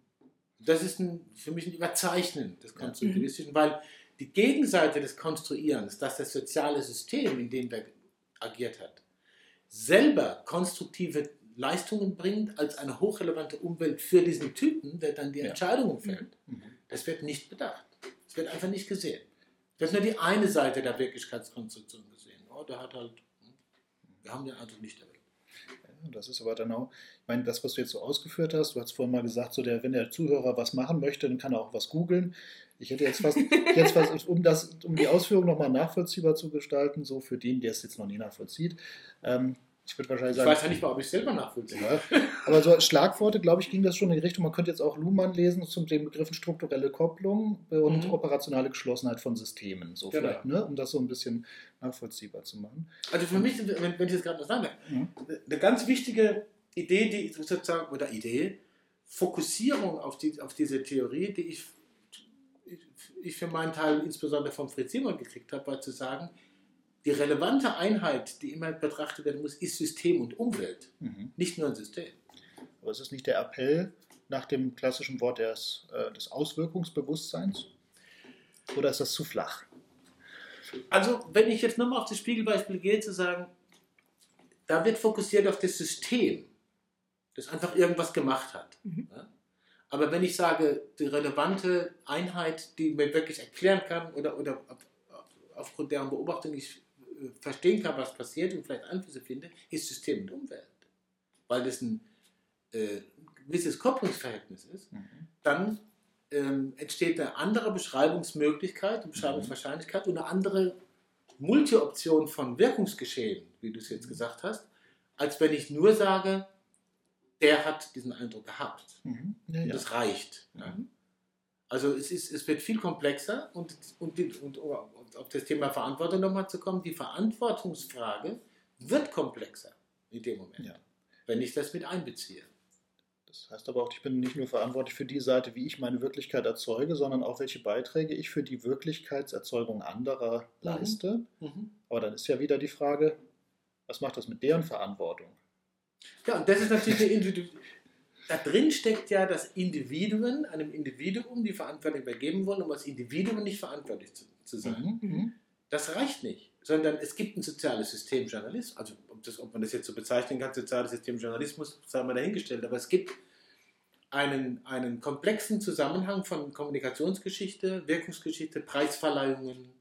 Das ist ein, für mich ein Überzeichnen des Konstruktivistischen, weil die Gegenseite des Konstruierens, dass das soziale System, in dem der agiert hat, selber konstruktive Leistungen bringt als eine hochrelevante Umwelt für diesen Typen, der dann die Ja. Entscheidungen fällt, Mhm. das wird nicht bedacht. Wird einfach nicht gesehen. Das ist nur die eine Seite der Wirklichkeitskonstruktion gesehen. Oh, der hat halt, wir haben den Eindruck nicht erwähnt. Das ist aber dann auch, ich meine, das, was du jetzt so ausgeführt hast, du hast vorhin mal gesagt, so der, wenn der Zuhörer was machen möchte, dann kann er auch was googeln. Ich hätte jetzt fast, jetzt fast um, das, um die Ausführung nochmal nachvollziehbar zu gestalten, so für den, der es jetzt noch nie nachvollzieht, ähm, Ich würde wahrscheinlich Ich sagen, weiß ja nicht mal, ob ich selber nachvollziehe. Ja, aber so als Schlagworte, glaube ich, ging das schon in die Richtung. Man könnte jetzt auch Luhmann lesen zum den Begriffen strukturelle Kopplung und Mhm. operationale Geschlossenheit von Systemen. So Genau. vielleicht, ne? um das so ein bisschen nachvollziehbar zu machen. Also für mich, wenn, wenn ich das gerade noch sagen darf, Mhm. eine ganz wichtige Idee, die sozusagen, oder Idee, Fokussierung auf, die, auf diese Theorie, die ich, ich, ich für meinen Teil insbesondere von Fritz Simon gekriegt habe, war zu sagen, die relevante Einheit, die immer betrachtet werden muss, ist System und Umwelt, Mhm. nicht nur ein System. Aber es ist nicht der Appell nach dem klassischen Wort des, äh, des Auswirkungsbewusstseins? Oder ist das zu flach? Also, wenn ich jetzt nochmal auf das Spiegelbeispiel gehe, zu sagen, da wird fokussiert auf das System, das einfach irgendwas gemacht hat. Mhm. Ja? Aber wenn ich sage, die relevante Einheit, die mir wirklich erklären kann oder, oder auf- auf- aufgrund deren Beobachtung ich verstehen kann, was passiert und vielleicht Einflüsse finde, ist System und Umwelt. Weil das ein äh, gewisses Kopplungsverhältnis ist, Mhm. dann ähm, entsteht eine andere Beschreibungsmöglichkeit, eine Beschreibungswahrscheinlichkeit und eine andere Multi-Option von Wirkungsgeschehen, wie du es jetzt gesagt hast, als wenn ich nur sage, der hat diesen Eindruck gehabt. Mhm. Ja, ja. das reicht. Ja. Also es, ist, es wird viel komplexer und, und, und auf das Thema Verantwortung nochmal zu kommen, die Verantwortungsfrage wird komplexer in dem Moment, Ja. wenn ich das mit einbeziehe. Das heißt aber auch, ich bin nicht nur verantwortlich für die Seite, wie ich meine Wirklichkeit erzeuge, sondern auch, welche Beiträge ich für die Wirklichkeitserzeugung anderer leiste. Aber dann ist ja wieder die Frage, was macht das mit deren Verantwortung? Ja, und das ist natürlich eine Individu Da drin steckt ja, dass Individuen einem Individuum die Verantwortung übergeben wollen, um als Individuum nicht verantwortlich zu, zu sein. Mhm. Das reicht nicht, sondern es gibt ein soziales System Journalismus. Also, ob, das, ob man das jetzt so bezeichnen kann, soziales System Journalismus, sei mal dahingestellt. Aber es gibt einen, einen komplexen Zusammenhang von Kommunikationsgeschichte, Wirkungsgeschichte, Preisverleihungen,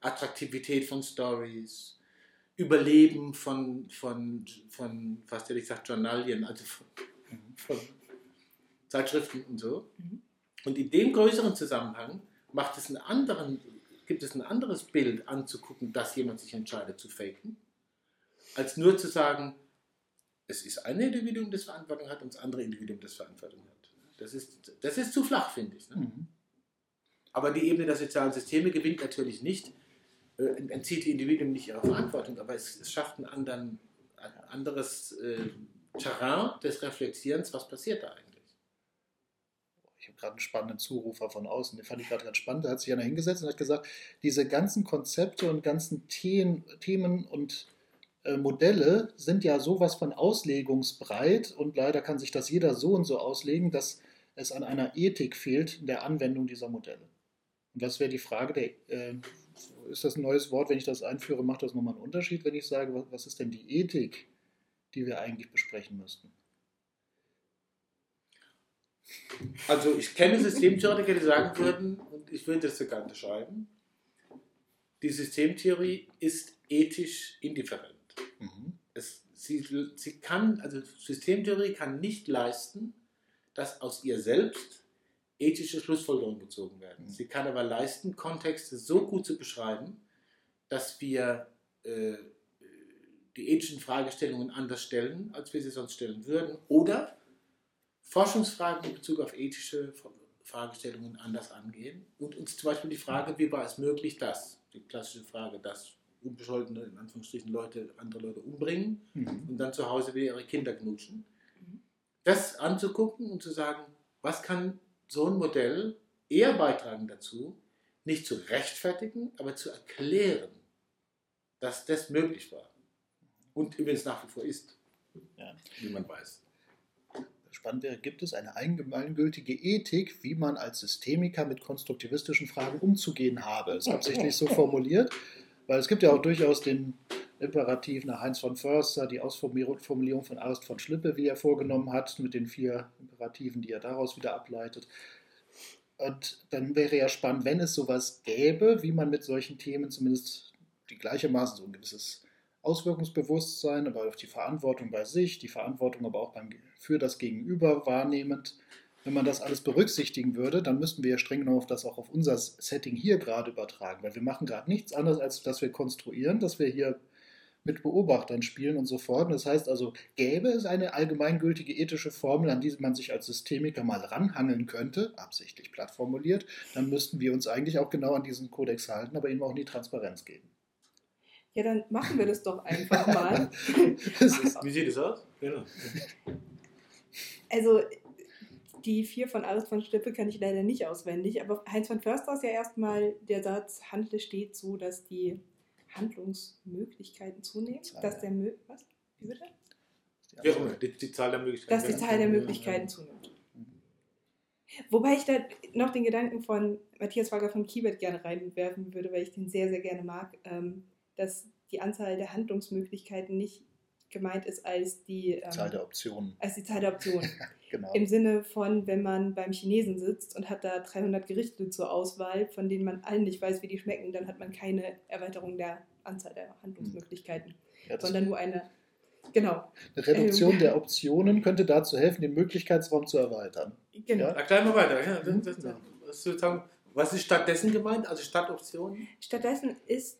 Attraktivität von Stories, Überleben von, von, von fast hätte ich gesagt, Journalien, also von, von Zeitschriften und so. Mhm. Und in dem größeren Zusammenhang macht es einen anderen, gibt es ein anderes Bild anzugucken, dass jemand sich entscheidet zu faken, als nur zu sagen, es ist ein Individuum, das Verantwortung hat und das andere Individuum, das Verantwortung hat. Das ist, das ist zu flach, finde ich. Ne? Mhm. Aber die Ebene der sozialen Systeme gewinnt natürlich nicht, äh, entzieht die Individuen nicht ihrer Verantwortung, aber es, es schafft einen anderen, ein anderes äh, Terrain des Reflektierens, was passiert da eigentlich. Ich habe gerade einen spannenden Zurufer von außen, den fand ich gerade ganz spannend. Da hat sich einer hingesetzt und hat gesagt, diese ganzen Konzepte und ganzen Themen, Themen und äh, Modelle sind ja sowas von auslegungsbreit und leider kann sich das jeder so und so auslegen, dass es an einer Ethik fehlt in der Anwendung dieser Modelle. Und das wäre die Frage, der, äh, ist das ein neues Wort, wenn ich das einführe, macht das nochmal einen Unterschied, wenn ich sage, was, was ist denn die Ethik, die wir eigentlich besprechen müssten? Also ich kenne Systemtheoretiker, die sagen würden, und ich würde das sogar unterschreiben, die Systemtheorie ist ethisch indifferent. Mhm. Es, sie, sie kann, also Systemtheorie kann nicht leisten, dass aus ihr selbst ethische Schlussfolgerungen gezogen werden. Mhm. Sie kann aber leisten, Kontexte so gut zu beschreiben, dass wir äh, die ethischen Fragestellungen anders stellen, als wir sie sonst stellen würden, oder Forschungsfragen in Bezug auf ethische Fragestellungen anders angehen und uns zum Beispiel die Frage, wie war es möglich, dass, die klassische Frage, dass unbescholtene, in Anführungsstrichen, Leute andere Leute umbringen Mhm. und dann zu Hause wieder ihre Kinder knutschen. Mhm. Das anzugucken und zu sagen, was kann so ein Modell eher beitragen dazu, nicht zu rechtfertigen, aber zu erklären, dass das möglich war. Und übrigens nach wie vor ist, Ja. wie man weiß. Spannend wäre, gibt es eine allgemeingültige Ethik, wie man als Systemiker mit konstruktivistischen Fragen umzugehen habe? Das ist absichtlich so formuliert, weil es gibt ja auch durchaus den Imperativ nach Heinz von Förster, die Ausformulierung von Arist von Schlippe, wie er vorgenommen hat, mit den vier Imperativen, die er daraus wieder ableitet. Und dann wäre ja spannend, wenn es sowas gäbe, wie man mit solchen Themen zumindest die gleichermaßen so ein gewisses Auswirkungsbewusstsein, aber auch die Verantwortung bei sich, die Verantwortung aber auch beim, für das Gegenüber wahrnehmend. Wenn man das alles berücksichtigen würde, dann müssten wir ja streng genommen auf das auch auf unser Setting hier gerade übertragen, weil wir machen gerade nichts anderes, als dass wir konstruieren, dass wir hier mit Beobachtern spielen und so fort. Das heißt also, gäbe es eine allgemeingültige ethische Formel, an die man sich als Systemiker mal ranhangeln könnte, absichtlich platt formuliert, dann müssten wir uns eigentlich auch genau an diesen Kodex halten, aber ihm auch nie Transparenz geben. Ja, dann machen wir das doch einfach mal. Wie sieht es aus? Genau. Also, die vier von Aris von Stippe kann ich leider nicht auswendig, aber Heinz von Förster ist ja erstmal der Satz, Handel steht so, dass die Handlungsmöglichkeiten zunehmen. Zahl. Dass der Mö was? Wie bitte? Ja, die, die Zahl der Möglichkeiten. Dass die Zahl der Möglichkeiten zunimmt. Wobei ich da noch den Gedanken von Matthias Wager von Kiebert gerne reinwerfen würde, weil ich den sehr, sehr gerne mag, ähm, dass die Anzahl der Handlungsmöglichkeiten nicht gemeint ist als die, ähm, Zahl der Optionen. als die Zahl der Optionen. Genau. Im Sinne von, wenn man beim Chinesen sitzt und hat da 300 Gerichte zur Auswahl, von denen man allen nicht weiß, wie die schmecken, dann hat man keine Erweiterung der Anzahl der Handlungsmöglichkeiten, Ja, das sondern nur eine. Genau, eine Reduktion ähm, der Optionen könnte dazu helfen, den Möglichkeitsraum zu erweitern. genau. Ja. Erklär mal weiter. Ja, Mhm. das, das, was, ist stattdessen gemeint? Also statt Optionen? Stattdessen ist,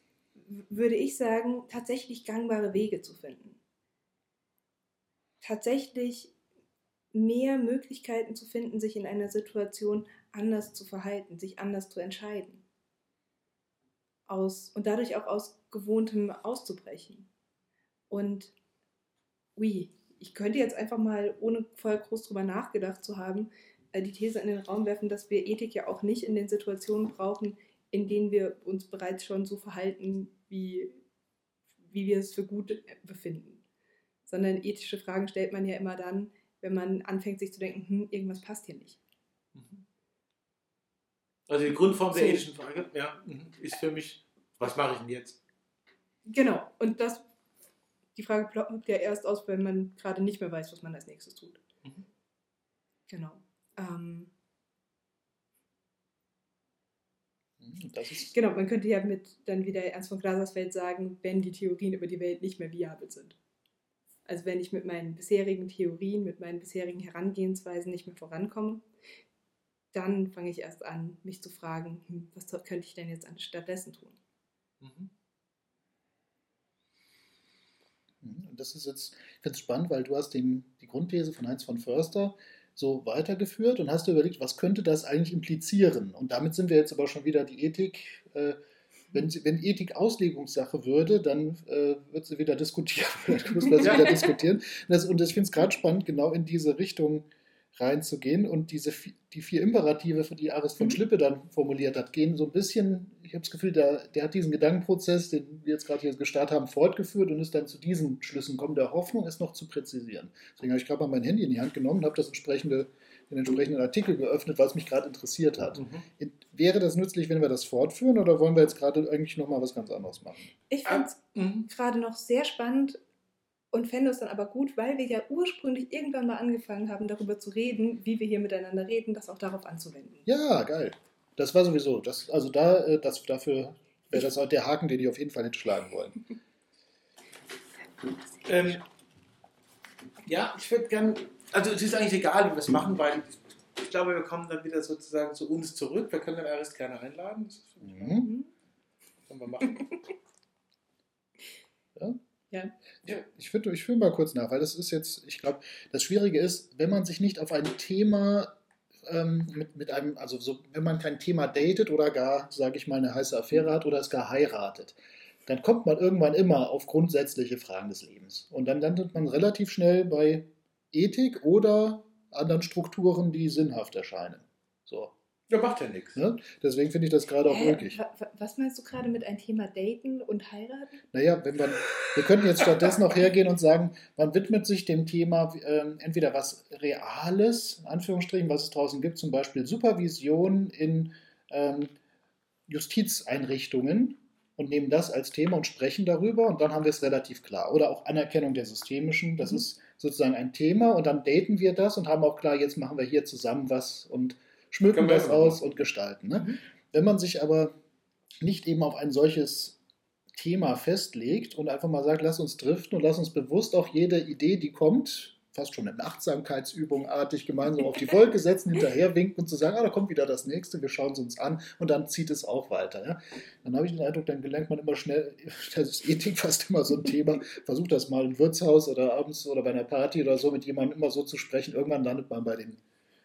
würde ich sagen, tatsächlich gangbare Wege zu finden. Tatsächlich mehr Möglichkeiten zu finden, sich in einer Situation anders zu verhalten, sich anders zu entscheiden. Aus, und dadurch auch aus Gewohntem auszubrechen. Und ui, ich könnte jetzt einfach mal, ohne vorher groß drüber nachgedacht zu haben, äh, die These in den Raum werfen, dass wir Ethik ja auch nicht in den Situationen brauchen, in denen wir uns bereits schon so verhalten, wie, wie wir es für gut befinden. Sondern ethische Fragen stellt man ja immer dann, wenn man anfängt, sich zu denken, hm, irgendwas passt hier nicht. Also die Grundform der So. ethischen Frage ja, mhm, ist für mich, was mache ich denn jetzt? Genau, und das, die Frage ploppt ja erst aus, wenn man gerade nicht mehr weiß, was man als nächstes tut. Mhm. Genau. Ähm, Hm, Das ist, genau, man könnte ja mit dann wieder Ernst von Glasersfeld sagen, wenn die Theorien über die Welt nicht mehr viabel sind. Also wenn ich mit meinen bisherigen Theorien, mit meinen bisherigen Herangehensweisen nicht mehr vorankomme, dann fange ich erst an, mich zu fragen, hm, was könnte ich denn jetzt stattdessen tun? Mhm. hm, und das ist jetzt, ich finde es spannend, weil du hast den, die Grundthese von Heinz von Förster so weitergeführt und hast dir überlegt, was könnte das eigentlich implizieren? Und damit sind wir jetzt aber schon wieder die Ethik, äh, wenn, wenn Ethik Auslegungssache würde, dann äh, wird sie wieder diskutieren. Dann müssen wir sie wieder diskutieren. Und, das, und ich finde es gerade spannend, genau in diese Richtung reinzugehen. Und diese die vier Imperative, die Aris von Mhm. Schlippe dann formuliert hat, gehen so ein bisschen, ich habe das Gefühl, der, der hat diesen Gedankenprozess, den wir jetzt gerade hier gestartet haben, fortgeführt und ist dann zu diesen Schlüssen gekommen, der Hoffnung, es noch zu präzisieren. Deswegen habe ich gerade mal mein Handy in die Hand genommen und habe das entsprechende, den entsprechenden Artikel geöffnet, weil es mich gerade interessiert hat. Mhm. Wäre das nützlich, wenn wir das fortführen oder wollen wir jetzt gerade eigentlich nochmal was ganz anderes machen? Ich Ah, finde es Mhm. gerade noch sehr spannend und fände es dann aber gut, weil wir ja ursprünglich irgendwann mal angefangen haben, darüber zu reden, wie wir hier miteinander reden, das auch darauf anzuwenden. Ja, geil. Das war sowieso, das, also da, äh, das, dafür wäre das auch der Haken, den ich auf jeden Fall hätte schlagen wollen. Ähm, ja, ich würde gerne, also es ist eigentlich egal, wie wir es machen, weil ich glaube, wir kommen dann wieder sozusagen zu uns zurück. Wir können den Aris gerne einladen. Das. Mhm. Können wir machen. Ja. Ja. Ich finde, ich fühle mal kurz nach, weil das ist jetzt, ich glaube, das Schwierige ist, wenn man sich nicht auf ein Thema ähm, mit, mit einem, also so, wenn man kein Thema datet oder gar, sage ich mal, eine heiße Affäre hat oder es gar heiratet, dann kommt man irgendwann immer auf grundsätzliche Fragen des Lebens. Und dann landet man relativ schnell bei Ethik oder anderen Strukturen, die sinnhaft erscheinen. So. Ja, macht ja nichts. Ne? Deswegen finde ich das gerade auch möglich. Wa- wa- Was meinst du gerade mit ein Thema daten und heiraten? Naja, wenn man, wir könnten jetzt stattdessen auch hergehen und sagen, man widmet sich dem Thema ähm, entweder was Reales, in Anführungsstrichen, was es draußen gibt, zum Beispiel Supervision in ähm, Justizeinrichtungen und nehmen das als Thema und sprechen darüber und dann haben wir es relativ klar. Oder auch Anerkennung der systemischen, das Mhm. ist sozusagen ein Thema und dann daten wir das und haben auch klar, jetzt machen wir hier zusammen was und schmücken das aus und gestalten. Ne? Mhm. Wenn man sich aber nicht eben auf ein solches Thema festlegt und einfach mal sagt, lass uns driften und lass uns bewusst auch jede Idee, die kommt, fast schon in Achtsamkeitsübung artig gemeinsam auf die Wolke setzen, hinterher winken und zu sagen, ah, da kommt wieder das nächste, wir schauen es uns an und dann zieht es auch weiter. Ja? Dann habe ich den Eindruck, dann gelernt man immer schnell, das ist Ethik fast immer so ein Thema, versucht das mal im Wirtshaus oder abends oder bei einer Party oder so mit jemandem immer so zu sprechen, irgendwann landet man bei den,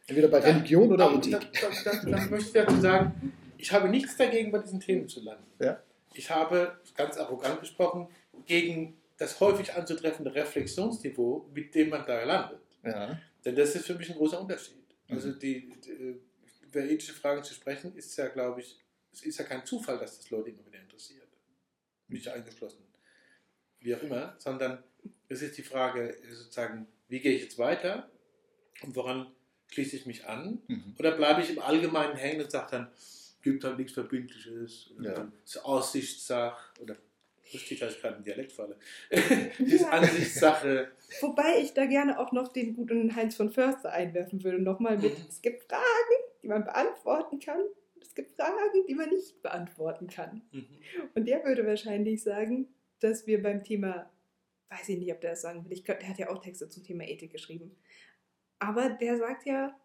entweder bei Religion oder Ethik. Da, da, da, da möchte ich dazu sagen, ich habe nichts dagegen, bei diesen Themen zu landen. Ja. Ich habe, ganz arrogant gesprochen, gegen das häufig anzutreffende Reflexionsniveau, mit dem man da landet. Ja. Denn das ist für mich ein großer Unterschied. Also Mhm. die, die, über ethische Fragen zu sprechen, ist ja, glaube ich, es ist ja kein Zufall, dass das Leute immer wieder interessiert. Mich eingeschlossen. Wie auch immer, sondern es ist die Frage sozusagen, wie gehe ich jetzt weiter und woran schließe ich mich an? Mhm. Oder bleibe ich im Allgemeinen hängen und sage dann, gibt halt nichts Verbindliches, oder Ja. es ist Aussichtssache, oder lustig, dass ich gerade einen Dialekt falle, ist Ansichtssache. Wobei ich da gerne auch noch den guten Heinz von Förster einwerfen würde, nochmal mit, es gibt Fragen, die man beantworten kann, es gibt Fragen, die man nicht beantworten kann. Mhm. Und der würde wahrscheinlich sagen, dass wir beim Thema, weiß ich nicht, ob der das sagen will, ich glaub, der hat ja auch Texte zum Thema Ethik geschrieben. Aber der sagt ja,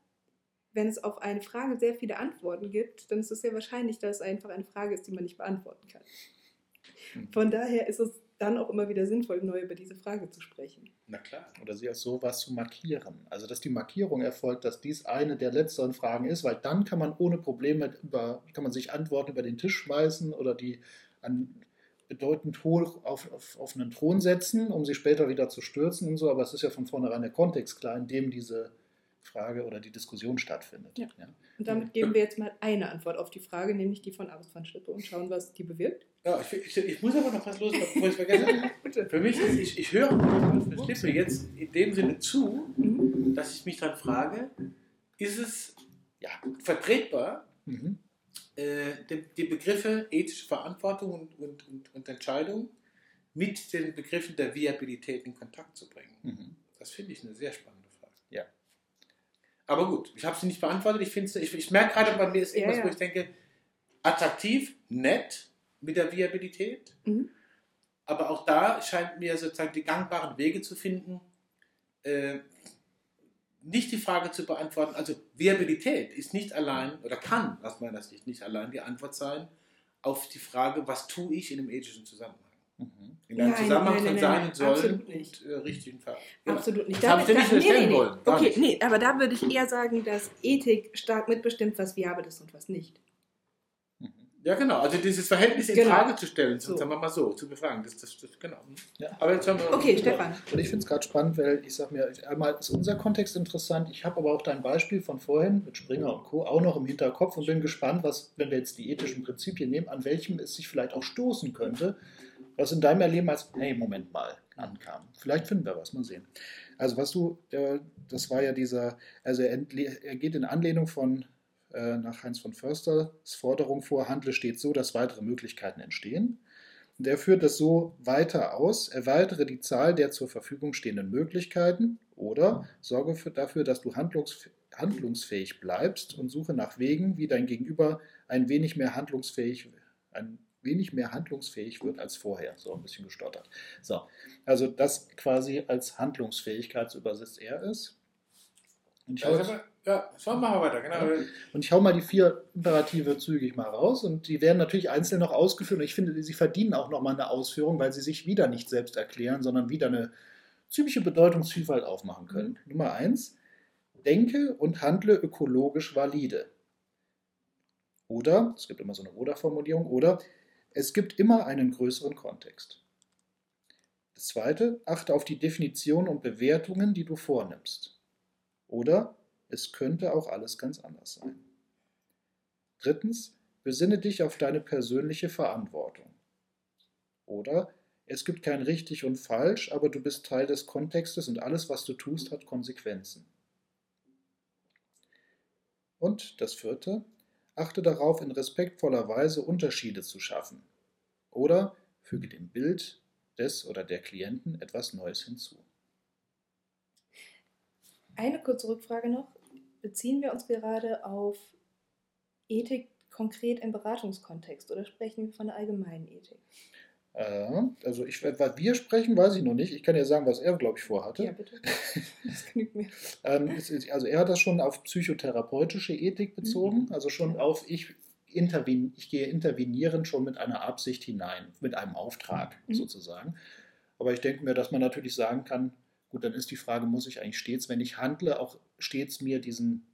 wenn es auf eine Frage sehr viele Antworten gibt, dann ist es sehr wahrscheinlich, dass es einfach eine Frage ist, die man nicht beantworten kann. Von daher ist es dann auch immer wieder sinnvoll, neu über diese Frage zu sprechen. Na klar. Oder sie als sowas zu markieren. Also, dass die Markierung erfolgt, dass dies eine der letzteren Fragen ist, weil dann kann man ohne Probleme über, kann man sich Antworten über den Tisch schmeißen oder die an bedeutend hoch auf, auf, auf einen Thron setzen, um sie später wieder zu stürzen und so. Aber es ist ja von vornherein der Kontext klar, in dem diese Frage oder die Diskussion stattfindet. Ja. Und damit geben wir jetzt mal eine Antwort auf die Frage, nämlich die von Aris van Schlippe und schauen, was die bewirkt. Ja, ich, ich, ich muss aber noch was los, bevor ich es vergesse. Bitte. Für mich ist, ich, ich höre Frau Schlippe jetzt in dem Sinne zu, Mhm. dass ich mich dann frage, ist es Ja. vertretbar, Mhm. Äh, die, die Begriffe ethische Verantwortung und, und, und, und Entscheidung mit den Begriffen der Viabilität in Kontakt zu bringen? Mhm. Das finde ich eine sehr spannende Frage. Ja. Aber gut, ich habe sie nicht beantwortet. Ich, ich, ich merke gerade, bei mir ist Ja, irgendwas, ja. wo ich denke, attraktiv, nett mit der Viabilität. Mhm. Aber auch da scheint mir sozusagen die gangbaren Wege zu finden, äh, nicht die Frage zu beantworten. Also Viabilität ist nicht allein oder kann aus meiner Sicht nicht allein die Antwort sein auf die Frage, was tue ich in einem ethischen Zusammenhang. Mhm. In einem Nein, Zusammenhang nein, von nein, sein nein, und sollen und äh, richtigen Fall. Genau. Absolut nicht. Das habe ich dir nicht unterstellen wollen. Gar Okay, nicht. nee, aber da würde ich eher sagen, dass Ethik stark mitbestimmt, was viabel ist und was nicht. Ja, genau. Also dieses Verhältnis in Genau. Frage zu stellen, So. sagen wir mal so, zu befragen. Das, das, das, genau. Ja. Aber jetzt haben wir Okay, Stefan. Und ich finde es gerade spannend, weil ich sage mir, einmal ist unser Kontext interessant. Ich habe aber auch dein Beispiel von vorhin mit Springer und Co. auch noch im Hinterkopf und bin gespannt, was, wenn wir jetzt die ethischen Prinzipien nehmen, an welchem es sich vielleicht auch stoßen könnte, was in deinem Erleben als, hey, Moment mal, ankam. Vielleicht finden wir was, mal sehen. Also, was du, äh, das war ja dieser, also er, er geht in Anlehnung von, äh, nach Heinz von Försters Forderung vor, handle stets so, dass weitere Möglichkeiten entstehen. Und er führt das so weiter aus, erweitere die Zahl der zur Verfügung stehenden Möglichkeiten oder sorge für, dafür, dass du handlungsf handlungsfähig bleibst und suche nach Wegen, wie dein Gegenüber ein wenig mehr handlungsfähig, ein wenig mehr handlungsfähig wird als vorher. So ein bisschen gestottert. So, also das quasi als Handlungsfähigkeit so übersetzt er ist. Und ich das aber- ja, so machen wir weiter. Genau. und ich hau mal die vier Imperative zügig mal raus und die werden natürlich einzeln noch ausgeführt und ich finde, sie verdienen auch nochmal eine Ausführung, weil sie sich wieder nicht selbst erklären, sondern wieder eine ziemliche Bedeutungsvielfalt aufmachen können. Nummer eins, denke und handle ökologisch valide. Oder, es gibt immer so eine Oder-Formulierung, oder es gibt immer einen größeren Kontext. Das zweite, achte auf die Definition und Bewertungen, die du vornimmst. Oder es könnte auch alles ganz anders sein. Drittens, besinne dich auf deine persönliche Verantwortung. Oder es gibt kein richtig und falsch, aber du bist Teil des Kontextes und alles, was du tust, hat Konsequenzen. Und das vierte, achte darauf, in respektvoller Weise Unterschiede zu schaffen. Oder füge dem Bild des oder der Klienten etwas Neues hinzu. Eine kurze Rückfrage noch. Beziehen wir uns gerade auf Ethik konkret im Beratungskontext oder sprechen wir von der allgemeinen Ethik? Äh, also ich, was wir sprechen, weiß ich noch nicht. Ich kann ja sagen, was er, glaube ich, vorhatte. Ja, bitte. Das genügt mir. Ähm, also er hat das schon auf psychotherapeutische Ethik bezogen, also schon auf ich, interven, ich gehe intervenieren schon mit einer Absicht hinein, mit einem Auftrag Mhm. sozusagen. Aber ich denke mir, dass man natürlich sagen kann, gut, dann ist die Frage, muss ich eigentlich stets, wenn ich handle, auch stets mir diesen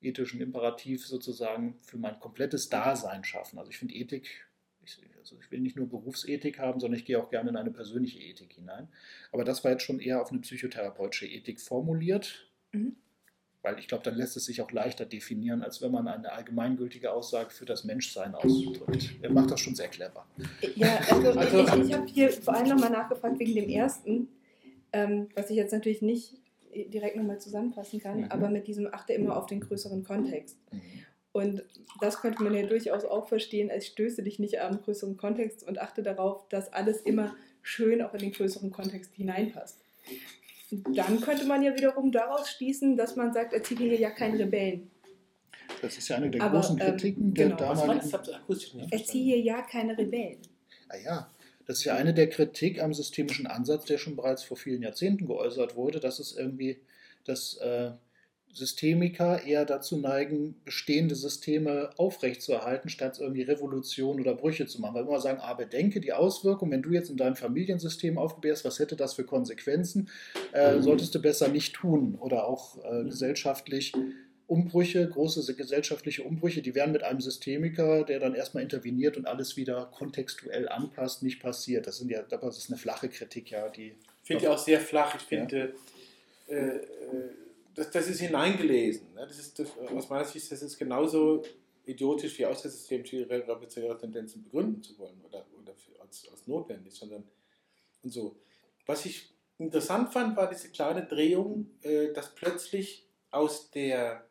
ethischen Imperativ sozusagen für mein komplettes Dasein schaffen. Also ich finde Ethik, ich, also ich will nicht nur Berufsethik haben, sondern ich gehe auch gerne in eine persönliche Ethik hinein. Aber das war jetzt schon eher auf eine psychotherapeutische Ethik formuliert, Mhm. weil ich glaube, dann lässt es sich auch leichter definieren, als wenn man eine allgemeingültige Aussage für das Menschsein ausdrückt. Er macht das schon sehr clever. Ja, also, Also- ich, ich habe hier vor allem nochmal nachgefragt wegen dem ersten, ähm, was ich jetzt natürlich nicht direkt nochmal zusammenfassen kann, Mhm. aber mit diesem achte immer auf den größeren Kontext. Und das könnte man ja durchaus auch verstehen, als stöße dich nicht am größeren Kontext und achte darauf, dass alles immer schön auch in den größeren Kontext hineinpasst. Und Dann könnte man ja wiederum daraus schließen, dass man sagt, erziehe hier ja keinen Rebellen. Das ist ja eine der Aber, großen ähm, Kritiken der genau. Das? damaligen. Nicht Erziehe hier ja keine Rebellen. Ah ja, das ist ja eine der Kritik am systemischen Ansatz, der schon bereits vor vielen Jahrzehnten geäußert wurde, dass es irgendwie, dass äh, Systemiker eher dazu neigen, bestehende Systeme aufrechtzuerhalten, statt irgendwie Revolution oder Brüche zu machen. Weil wir immer sagen, ah, bedenke die Auswirkungen, wenn du jetzt in deinem Familiensystem aufgebärst, was hätte das für Konsequenzen, äh, solltest du besser nicht tun. Oder auch äh, gesellschaftlich Umbrüche, große gesellschaftliche Umbrüche, die werden mit einem Systemiker, der dann erstmal interveniert und alles wieder kontextuell anpasst, nicht passiert. Das sind ja, das ist eine flache Kritik, ja, die. Finde ich auch sehr flach. Ich finde, äh, äh, das, das ist hineingelesen. Ne? Das ist, das, aus meiner Sicht das ist genauso idiotisch wie aus System revolutionäre Tendenzen begründen zu wollen oder, oder als, als notwendig, sondern und so. Was ich interessant fand, war diese kleine Drehung, äh, dass plötzlich aus der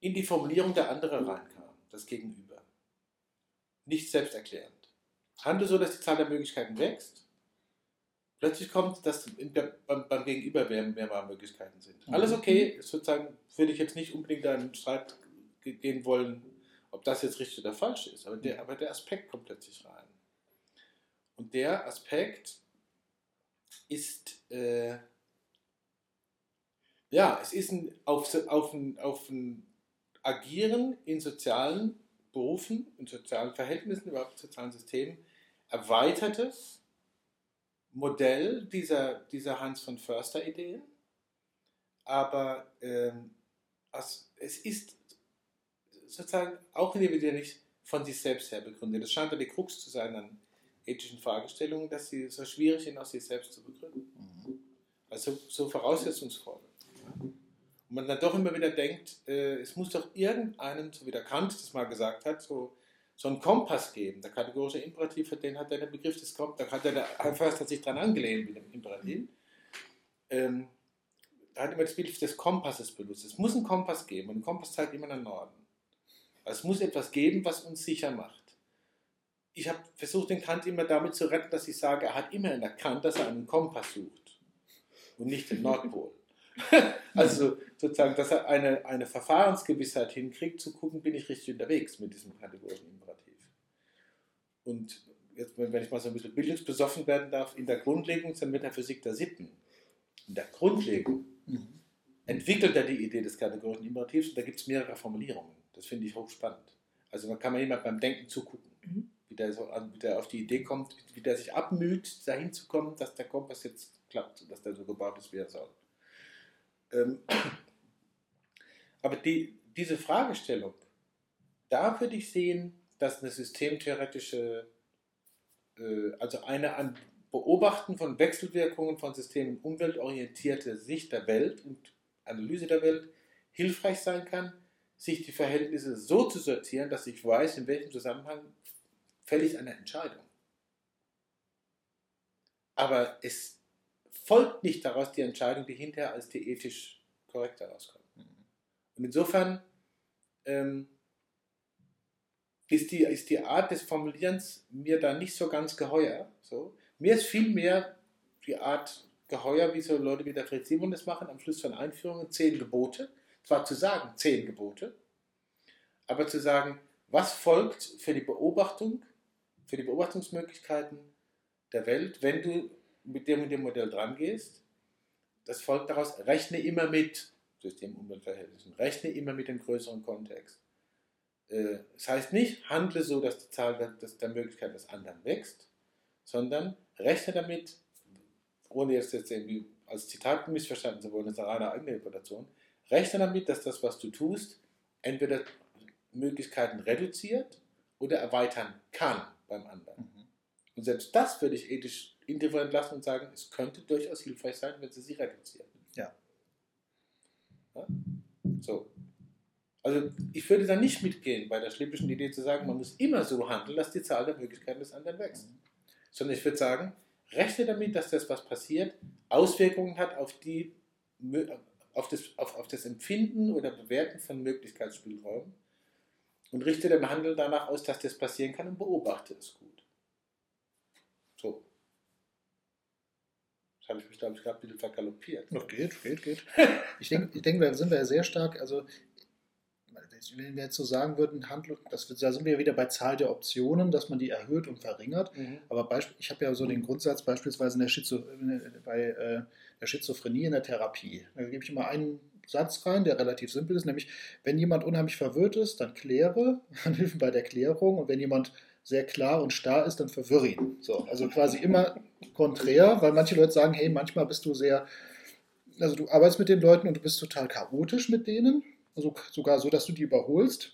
in die Formulierung der andere reinkam, das Gegenüber. Nicht selbsterklärend. Handle so, dass die Zahl der Möglichkeiten wächst. Plötzlich kommt, dass der, beim, beim Gegenüber mehr, mehr Möglichkeiten sind. Mhm. Alles okay, sozusagen würde ich jetzt nicht unbedingt da in einen Streit ge- gehen wollen, ob das jetzt richtig oder falsch ist. Aber der, aber der Aspekt kommt plötzlich rein. Und der Aspekt ist, äh, ja, es ist ein, auf, auf, ein, auf ein Agieren in sozialen Berufen, in sozialen Verhältnissen, überhaupt in sozialen Systemen, erweitertes Modell dieser, dieser Hans von Förster-Ideen. Aber ähm, es, es ist sozusagen auch individuell nicht von sich selbst her begründet. Das scheint ja die Krux zu sein an ethischen Fragestellungen, dass sie so schwierig sind, aus sich selbst zu begründen. Also so voraussetzungsvoll. Und man dann doch immer wieder denkt, äh, es muss doch irgendeinen, so wie der Kant das mal gesagt hat, so, so einen Kompass geben. Der kategorische Imperativ, für den hat er den Begriff des Kompass, da hat der Herr Förster sich dran angelehnt mit dem Imperativ. Ähm, er hat immer das Bild des Kompasses benutzt. Es muss einen Kompass geben und ein Kompass zeigt immer nach Norden. Es muss etwas geben, was uns sicher macht. Ich habe versucht, den Kant immer damit zu retten, dass ich sage, er hat immer erkannt, dass er einen Kompass sucht und nicht den Nordpol. also sozusagen, dass er eine, eine Verfahrensgewissheit hinkriegt, zu gucken, bin ich richtig unterwegs mit diesem kategorischen Imperativ. Und jetzt, wenn ich mal so ein bisschen bildungsbesoffen werden darf, in der Grundlegung zur Metaphysik der Sitten, in der Grundlegung Mhm. entwickelt er die Idee des kategorischen Imperativs und da gibt es mehrere Formulierungen. Das finde ich hochspannend. Also man kann man jemand beim Denken zugucken, Mhm. wie, der so, wie der auf die Idee kommt, wie der sich abmüht, dahin zu kommen, dass der Kompass jetzt klappt, dass der so gebaut ist, wie er soll. Ähm, aber die, diese Fragestellung, da würde ich sehen, dass eine systemtheoretische, äh, also eine an Beobachten von Wechselwirkungen von Systemen umweltorientierte Sicht der Welt und Analyse der Welt hilfreich sein kann, sich die Verhältnisse so zu sortieren, dass ich weiß, in welchem Zusammenhang fälle ich eine Entscheidung. Aber es folgt nicht daraus die Entscheidung, die hinterher als die ethisch korrekt herauskommt. Und insofern ähm, ist, die, ist die Art des Formulierens mir da nicht so ganz geheuer. So. Mir ist vielmehr die Art geheuer, wie so Leute wie der Fritz Simon das machen, am Schluss von Einführungen, zehn Gebote. Zwar zu sagen, zehn Gebote, aber zu sagen, was folgt für die Beobachtung für die Beobachtungsmöglichkeiten der Welt, wenn du mit dem und dem Modell dran gehst. Das folgt daraus, rechne immer mit System-Umweltverhältnissen, rechne immer mit dem größeren Kontext. Äh, das heißt nicht, handle so, dass die Zahl der, Möglichkeiten des anderen wächst, sondern rechne damit, ohne jetzt, jetzt irgendwie als Zitat missverstanden zu wollen, das ist eine eigene Interpretation, rechne damit, dass das, was du tust, entweder Möglichkeiten reduziert oder erweitern kann beim anderen. Mhm. Und selbst das würde ich ethisch indifferent lassen und sagen, es könnte durchaus hilfreich sein, wenn sie sie reduzieren. Ja. ja? So. Also ich würde da nicht mitgehen bei der schlippischen Idee zu sagen, man muss immer so handeln, dass die Zahl der Möglichkeiten des anderen wächst. Mhm. Sondern ich würde sagen, rechne damit, dass das, was passiert, Auswirkungen hat auf, die, auf, das, auf, auf das Empfinden oder Bewerten von Möglichkeitsspielräumen und richte den Handel danach aus, dass das passieren kann und beobachte es gut. So. Habe ich mich, glaube ich, gerade ein bisschen vergaloppiert. Noch geht, geht, geht. Ich denke, ich denk, da sind wir ja sehr stark, also wenn wir jetzt so sagen würden, Handlung, das, da sind wir wieder bei Zahl der Optionen, dass man die erhöht und verringert. Mhm. Aber Beispiel, ich habe ja so den Grundsatz beispielsweise in der Schizo, bei äh, der Schizophrenie in der Therapie. Da gebe ich immer einen Satz rein, der relativ simpel ist, nämlich wenn jemand unheimlich verwirrt ist, dann kläre, dann hilf bei der Klärung und wenn jemand sehr klar und starr ist, dann verwirre ihn. So, also quasi immer konträr, weil manche Leute sagen, hey, manchmal bist du sehr, also du arbeitest mit den Leuten und du bist total chaotisch mit denen also sogar so, dass du die überholst.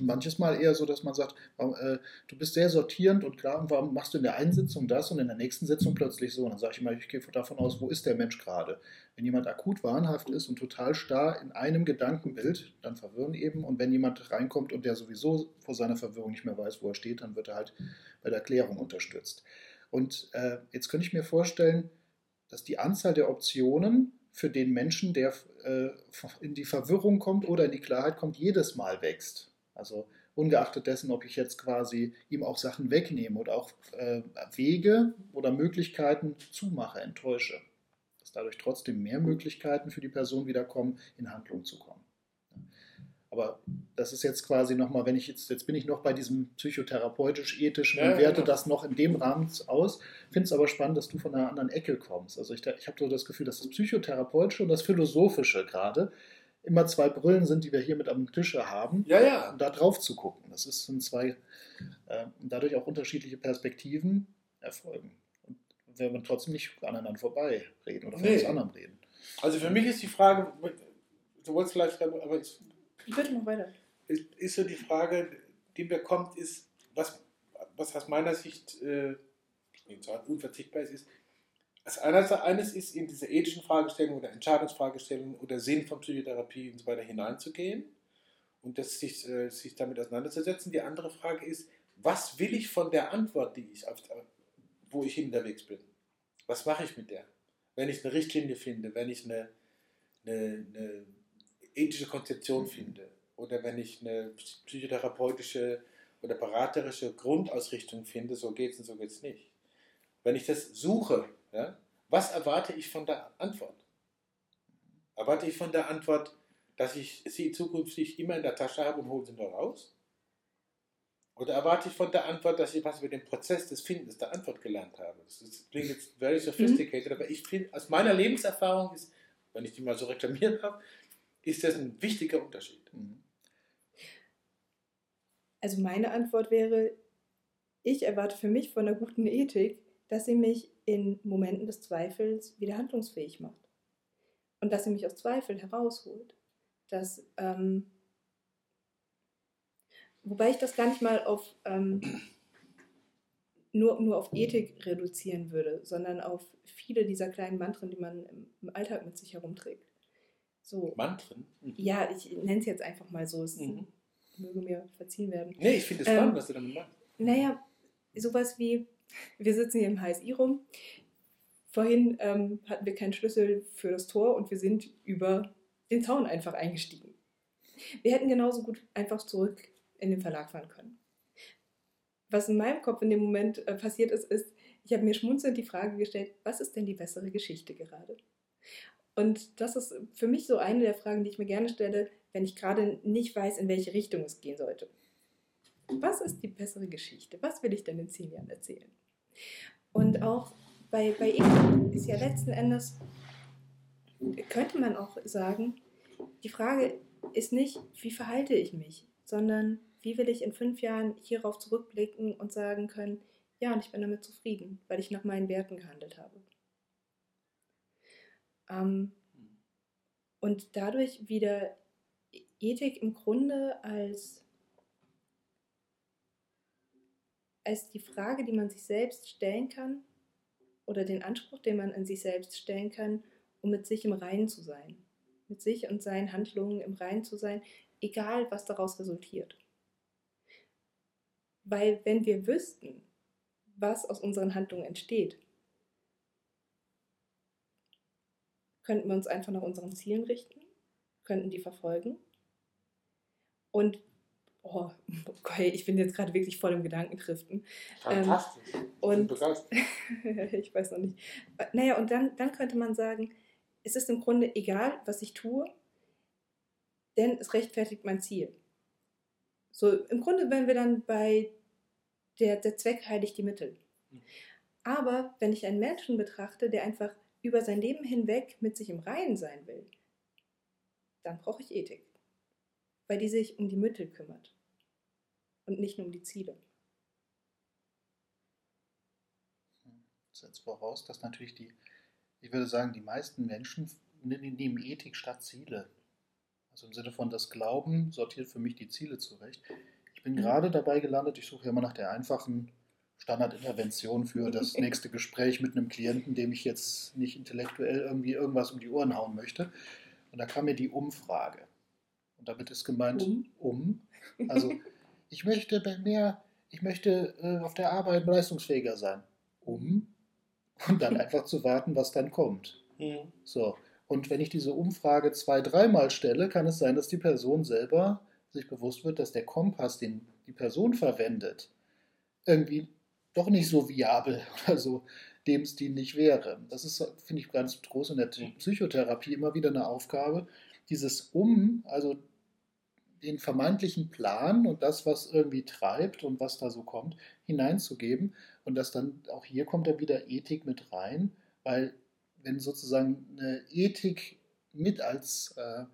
Manches Mal eher so, dass man sagt, äh, du bist sehr sortierend und klar, warum machst du in der einen Sitzung das und in der nächsten Sitzung plötzlich so? Und dann sage ich mal, ich gehe davon aus, wo ist der Mensch gerade? Wenn jemand akut wahnhaft ist und total starr in einem Gedankenbild, dann verwirren eben. Und wenn jemand reinkommt und der sowieso vor seiner Verwirrung nicht mehr weiß, wo er steht, dann wird er halt bei der Klärung unterstützt. Und äh, jetzt könnte ich mir vorstellen, dass die Anzahl der Optionen für den Menschen, der äh, in die Verwirrung kommt oder in die Klarheit kommt, jedes Mal wächst. Also ungeachtet dessen, ob ich jetzt quasi ihm auch Sachen wegnehme oder auch äh, Wege oder Möglichkeiten zumache, enttäusche. Dass dadurch trotzdem mehr Möglichkeiten für die Person wiederkommen, in Handlung zu kommen. Aber das ist jetzt quasi nochmal, wenn ich jetzt, jetzt bin ich noch bei diesem psychotherapeutisch-ethischen ja, und werte ja. das noch in dem Rahmen aus. Finde es aber spannend, dass du von einer anderen Ecke kommst. Also ich, ich habe so das Gefühl, dass das Psychotherapeutische und das Philosophische gerade immer zwei Brillen sind, die wir hier mit am Tische haben. Ja, ja. Um da drauf zu gucken. Das ist, sind zwei, äh, dadurch auch unterschiedliche Perspektiven erfolgen. Und wenn wir trotzdem nicht aneinander vorbei reden oder von nee. uns anderen reden. Also für mich ist die Frage, du wolltest vielleicht, aber ich ich würde noch weiter. Ist, ist so die Frage, die mir kommt, ist, was, was aus meiner Sicht äh, unverzichtbar ist, ist, das eines, ist, in diese ethischen Fragestellungen oder Entscheidungsfragestellungen oder Sinn von Psychotherapie und so weiter hineinzugehen und das sich, äh, sich damit auseinanderzusetzen. Die andere Frage ist, was will ich von der Antwort, die ich auf, wo ich unterwegs bin? Was mache ich mit der? Wenn ich eine Richtlinie finde, wenn ich eine, eine, eine ethische Konzeption finde oder wenn ich eine psychotherapeutische oder beraterische Grundausrichtung finde, so geht es und so geht es nicht. Wenn ich das suche, ja, was erwarte ich von der Antwort? Erwarte ich von der Antwort, dass ich sie zukünftig immer in der Tasche habe und hole sie nur raus? Oder erwarte ich von der Antwort, dass ich was über den Prozess des Findens der Antwort gelernt habe? Das klingt jetzt very sophisticated, mhm. aber ich finde, aus meiner Lebenserfahrung ist, wenn ich die mal so reklamieren darf, ist das ein wichtiger Unterschied. Mhm. Also meine Antwort wäre, ich erwarte für mich von einer guten Ethik, dass sie mich in Momenten des Zweifels wieder handlungsfähig macht. Und dass sie mich aus Zweifel herausholt. Dass, ähm, wobei ich das gar nicht mal auf, ähm, nur, nur auf Ethik reduzieren würde, sondern auf viele dieser kleinen Mantren, die man im Alltag mit sich herumträgt. So. Mantren? Mhm. Ja, ich nenne es jetzt einfach mal so. Es mhm. möge mir verziehen werden. Nee, ich finde es spannend, ähm, was du damit machst. Naja, sowas wie, wir sitzen hier im HSI rum. Vorhin ähm, hatten wir keinen Schlüssel für das Tor und wir sind über den Zaun einfach eingestiegen. Wir hätten genauso gut einfach zurück in den Verlag fahren können. Was in meinem Kopf in dem Moment äh, passiert ist, ist, ich habe mir schmunzelnd die Frage gestellt, was ist denn die bessere Geschichte gerade? Und das ist für mich so eine der Fragen, die ich mir gerne stelle, wenn ich gerade nicht weiß, in welche Richtung es gehen sollte. Was ist die bessere Geschichte? Was will ich denn in zehn Jahren erzählen? Und auch bei, bei Ethik ist ja letzten Endes, könnte man auch sagen, die Frage ist nicht, wie verhalte ich mich, sondern wie will ich in fünf Jahren hierauf zurückblicken und sagen können, ja, und ich bin damit zufrieden, weil ich nach meinen Werten gehandelt habe. Ähm, und dadurch wieder Ethik im Grunde als, als die Frage, die man sich selbst stellen kann, oder den Anspruch, den man an sich selbst stellen kann, um mit sich im Reinen zu sein. Mit sich und seinen Handlungen im Reinen zu sein, egal was daraus resultiert. Weil wenn wir wüssten, was aus unseren Handlungen entsteht, könnten wir uns einfach nach unseren Zielen richten, könnten die verfolgen. Und, oh, okay, ich bin jetzt gerade wirklich voll im Gedankentriften. Fantastisch. Ähm, und ich weiß noch nicht. Naja, und dann, dann könnte man sagen, es ist im Grunde egal, was ich tue, denn es rechtfertigt mein Ziel. So, im Grunde wären wir dann bei der, der Zweck heiligt die Mittel. Aber wenn ich einen Menschen betrachte, der einfach über sein Leben hinweg mit sich im Reinen sein will, dann brauche ich Ethik, weil die sich um die Mittel kümmert und nicht nur um die Ziele. Das setzt voraus, dass natürlich die, ich würde sagen, die meisten Menschen nehmen Ethik statt Ziele. Also im Sinne von das Glauben sortiert für mich die Ziele zurecht. Ich bin mhm. gerade dabei gelandet, ich suche ja immer nach der einfachen Standardintervention für das nächste Gespräch mit einem Klienten, dem ich jetzt nicht intellektuell irgendwie irgendwas um die Ohren hauen möchte. Und da kam mir die Umfrage. Und damit ist gemeint um. um. Also ich möchte bei mehr, ich möchte äh, auf der Arbeit leistungsfähiger sein. Um. Und dann einfach zu warten, was dann kommt. Mhm. So. Und wenn ich diese Umfrage zwei, dreimal stelle, kann es sein, dass die Person selber sich bewusst wird, dass der Kompass, den die Person verwendet, irgendwie doch nicht so viabel oder so lebensdienlich wäre. Das ist, finde ich, ganz groß in der Psychotherapie immer wieder eine Aufgabe, dieses Um, also den vermeintlichen Plan und das, was irgendwie treibt und was da so kommt, hineinzugeben. Und dass dann auch hier kommt da wieder Ethik mit rein, weil wenn sozusagen eine Ethik mit als äh,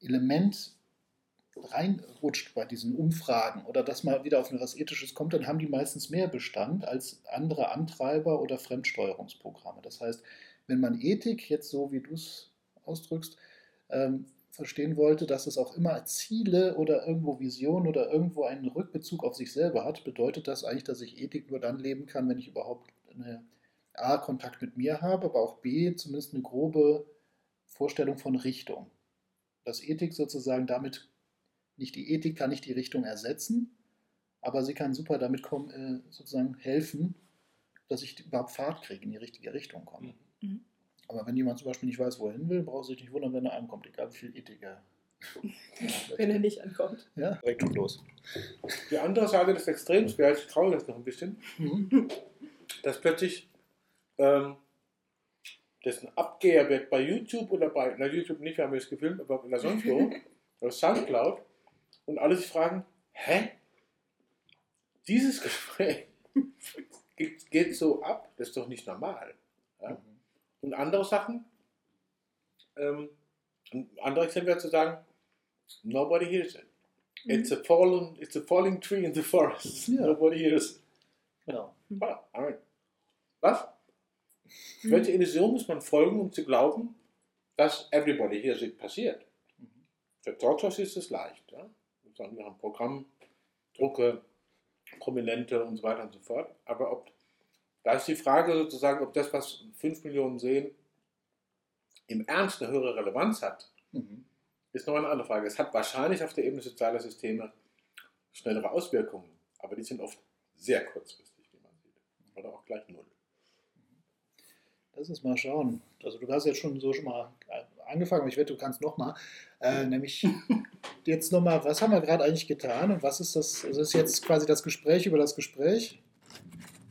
Element reinrutscht bei diesen Umfragen oder dass mal wieder auf etwas Ethisches kommt, dann haben die meistens mehr Bestand als andere Antreiber oder Fremdsteuerungsprogramme. Das heißt, wenn man Ethik jetzt so, wie du es ausdrückst, ähm, verstehen wollte, dass es auch immer Ziele oder irgendwo Visionen oder irgendwo einen Rückbezug auf sich selber hat, bedeutet das eigentlich, dass ich Ethik nur dann leben kann, wenn ich überhaupt eine A, Kontakt mit mir habe, aber auch B, zumindest eine grobe Vorstellung von Richtung. Dass Ethik sozusagen damit nicht die Ethik kann nicht die Richtung ersetzen, aber sie kann super damit kommen, äh, sozusagen helfen, dass ich überhaupt Fahrt kriege, in die richtige Richtung komme. Mhm. Aber wenn jemand zum Beispiel nicht weiß, wohin will, braucht sich nicht wundern, wenn er ankommt, egal wie viel Ethik er. wenn er nicht ankommt. Ja, direkt schon los. Die andere Seite des Extrems wäre, ich traue das noch ein bisschen, mhm. dass plötzlich ähm, dessen Abgeher wird bei YouTube oder bei, na YouTube nicht, wir haben es gefilmt, aber in sonst wo, oder Soundcloud, und alle sich fragen, hä? Dieses Gespräch geht so ab, das ist doch nicht normal. Ja? Mhm. Und andere Sachen, ähm, ein anderes Exempel wäre zu sagen, nobody hears it. Mhm. It's a fallen, it's a falling tree in the forest. Ja. Nobody hears it. Genau. Ah, Was? Mhm. Welche Illusion muss man folgen, um zu glauben, dass everybody hears it passiert? Mhm. Für Talkshows ist es leicht. Ja? wir haben Programm, Drucke, Prominente und so weiter und so fort. Aber ob, da ist die Frage sozusagen, ob das, was 5 Millionen sehen, im Ernst eine höhere Relevanz hat, mhm. ist noch eine andere Frage. Es hat wahrscheinlich auf der Ebene sozialer Systeme schnellere Auswirkungen, aber die sind oft sehr kurzfristig, wie man sieht. Oder auch gleich null. Lass uns mal schauen. Also du hast jetzt schon so schon mal angefangen, aber ich wette, du kannst noch mal. Äh, nämlich jetzt noch mal, was haben wir gerade eigentlich getan und was ist das? Also ist jetzt quasi das Gespräch über das Gespräch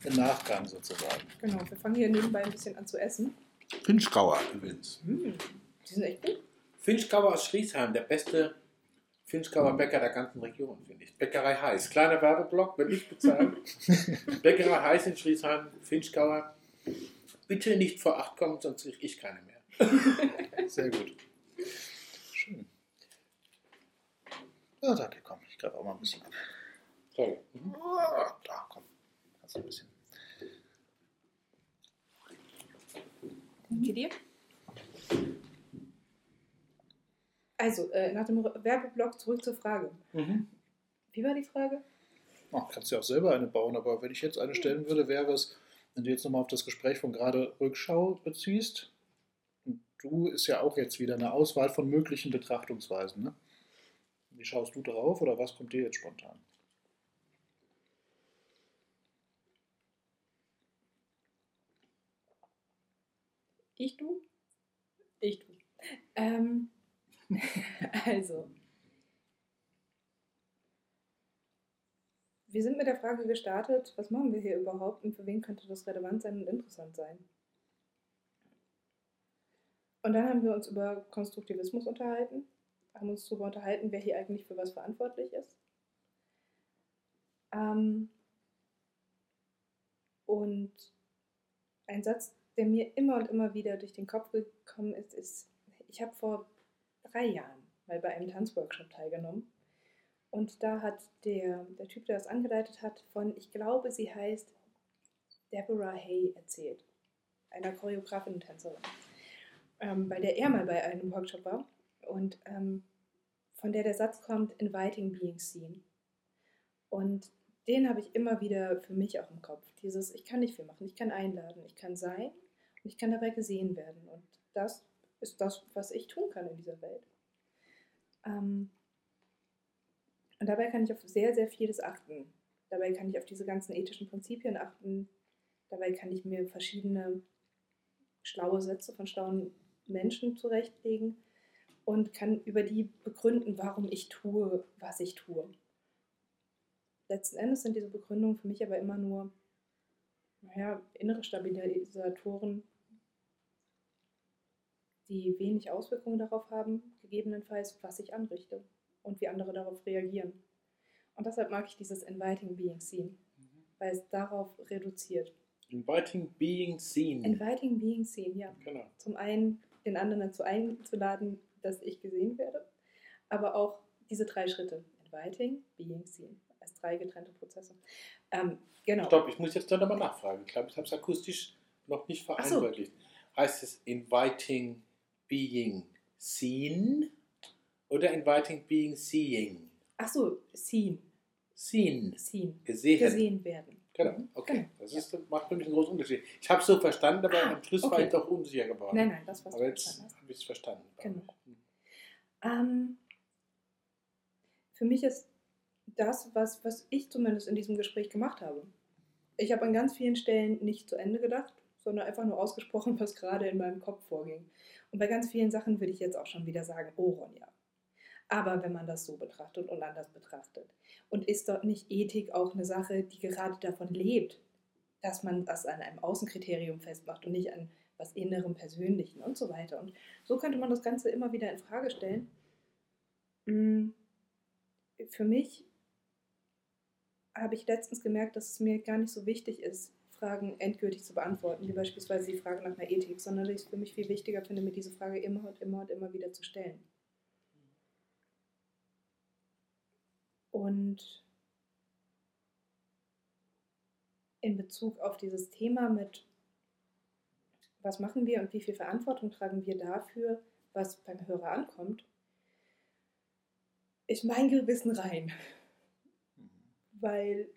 im Nachgang sozusagen. Genau, wir fangen hier nebenbei ein bisschen an zu essen. Finchgauer übrigens. Mm, die sind echt gut. Finchgauer aus Schriesheim, der beste Finchgauer Bäcker der ganzen Region, finde ich. Bäckerei Heiß. Kleiner Werbeblock, wenn ich bezahlen. Bäckerei Heiß in Schriesheim, Finchgauer. Bitte nicht vor acht kommen, sonst kriege ich keine mehr. Sehr gut. Schön. Ja, danke, komm, ich greife auch mal ein bisschen ab. Toll. Mhm. Da, komm. Kannst du ein bisschen. Danke dir. Also, äh, nach dem Werbeblock zurück zur Frage. Mhm. Wie war die Frage? Oh, kannst du ja auch selber eine bauen, aber wenn ich jetzt eine stellen würde, wäre es, wenn du jetzt nochmal auf das Gespräch von gerade Rückschau beziehst, und du ist ja auch jetzt wieder eine Auswahl von möglichen Betrachtungsweisen. Ne? Wie schaust du drauf oder was kommt dir jetzt spontan? Ich du? Ich du. Ähm, also, wir sind mit der Frage gestartet, was machen wir hier überhaupt und für wen könnte das relevant sein und interessant sein? Und dann haben wir uns über Konstruktivismus unterhalten, haben uns darüber unterhalten, wer hier eigentlich für was verantwortlich ist. Ähm, und ein Satz, der mir immer und immer wieder durch den Kopf gekommen ist, ist, ich habe vor drei Jahren mal bei einem Tanzworkshop teilgenommen. Und da hat der, der Typ, der das angeleitet hat, von, ich glaube, sie heißt Deborah Hay erzählt. Einer Choreografin und Tänzerin. Ähm, bei der er mal bei einem Workshop war. Und ähm, von der der Satz kommt, inviting being seen. Und den habe ich immer wieder für mich auch im Kopf. Dieses, ich kann nicht viel machen, ich kann einladen, ich kann sein und ich kann dabei gesehen werden. Und das ist das, was ich tun kann in dieser Welt. Ähm, und dabei kann ich auf sehr, sehr vieles achten. Dabei kann ich auf diese ganzen ethischen Prinzipien achten. Dabei kann ich mir verschiedene schlaue Sätze von schlauen Menschen zurechtlegen und kann über die begründen, warum ich tue, was ich tue. Letzten Endes sind diese Begründungen für mich aber immer nur naja, innere Stabilisatoren, die wenig Auswirkungen darauf haben, gegebenenfalls, was ich anrichte und wie andere darauf reagieren. Und deshalb mag ich dieses Inviting Being Seen, weil es darauf reduziert. Inviting Being Seen. Inviting Being Seen, ja. Genau. Zum einen den anderen dazu einzuladen, dass ich gesehen werde, aber auch diese drei Schritte. Inviting, Being Seen. Als drei getrennte Prozesse. Ähm, genau. Stopp, ich muss jetzt da nochmal nachfragen. Ich glaube, ich habe es akustisch noch nicht Ach so. Heißt es Inviting Being Seen oder Inviting Being Seeing? Ach so, Seen. Seen. Seen. Gesehen. Gesehen werden. Genau, okay. Genau. Das ist, macht für mich einen großen Unterschied. Ich habe es so verstanden, aber Ah, am Schluss war okay. ich doch unsicher geworden. Nein, nein, das, was aber jetzt habe ich es verstanden. Genau. Ähm, für mich ist das, was, was ich zumindest in diesem Gespräch gemacht habe. Ich habe an ganz vielen Stellen nicht zu Ende gedacht, sondern einfach nur ausgesprochen, was gerade in meinem Kopf vorging. Und bei ganz vielen Sachen würde ich jetzt auch schon wieder sagen, oh Ronja. Aber wenn man das so betrachtet und anders betrachtet. Und ist dort nicht Ethik auch eine Sache, die gerade davon lebt, dass man das an einem Außenkriterium festmacht und nicht an was Innerem, Persönlichen und so weiter. Und so könnte man das Ganze immer wieder in Frage stellen. Mm, Für mich habe ich letztens gemerkt, dass es mir gar nicht so wichtig ist, Fragen endgültig zu beantworten, wie beispielsweise die Frage nach einer Ethik, sondern dass ich es für mich viel wichtiger finde, mir diese Frage immer und immer und immer wieder zu stellen. Und in Bezug auf dieses Thema mit, was machen wir und wie viel Verantwortung tragen wir dafür, was beim Hörer ankommt, ist mein Gewissen rein. Weil,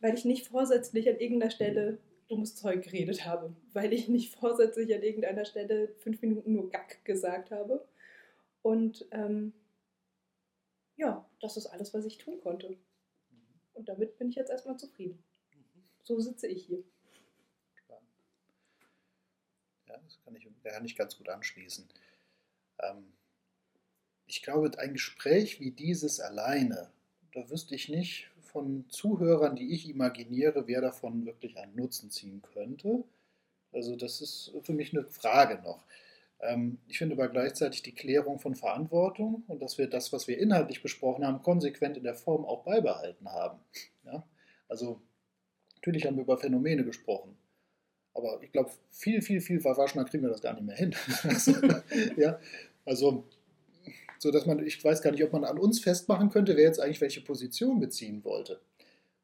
weil ich nicht vorsätzlich an irgendeiner Stelle dummes Zeug geredet habe. Weil ich nicht vorsätzlich an irgendeiner Stelle fünf Minuten nur Gack gesagt habe. Und ähm, ja, das ist alles, was ich tun konnte. Und damit bin ich jetzt erstmal zufrieden. So sitze ich hier. Ja, das kann ich, da kann ich ganz gut anschließen. Ähm, ich glaube, ein Gespräch wie dieses alleine, da wüsste ich nicht von Zuhörern, die ich imaginiere, wer davon wirklich einen Nutzen ziehen könnte. Also das ist für mich eine Frage noch. Ähm, ich finde aber gleichzeitig die Klärung von Verantwortung und dass wir das, was wir inhaltlich besprochen haben, konsequent in der Form auch beibehalten haben. Ja? Also natürlich haben wir über Phänomene gesprochen. Aber ich glaube, viel, viel, viel verwaschener kriegen wir das gar nicht mehr hin. ja, also, so dass man, ich weiß gar nicht, ob man an uns festmachen könnte, wer jetzt eigentlich welche Position beziehen wollte.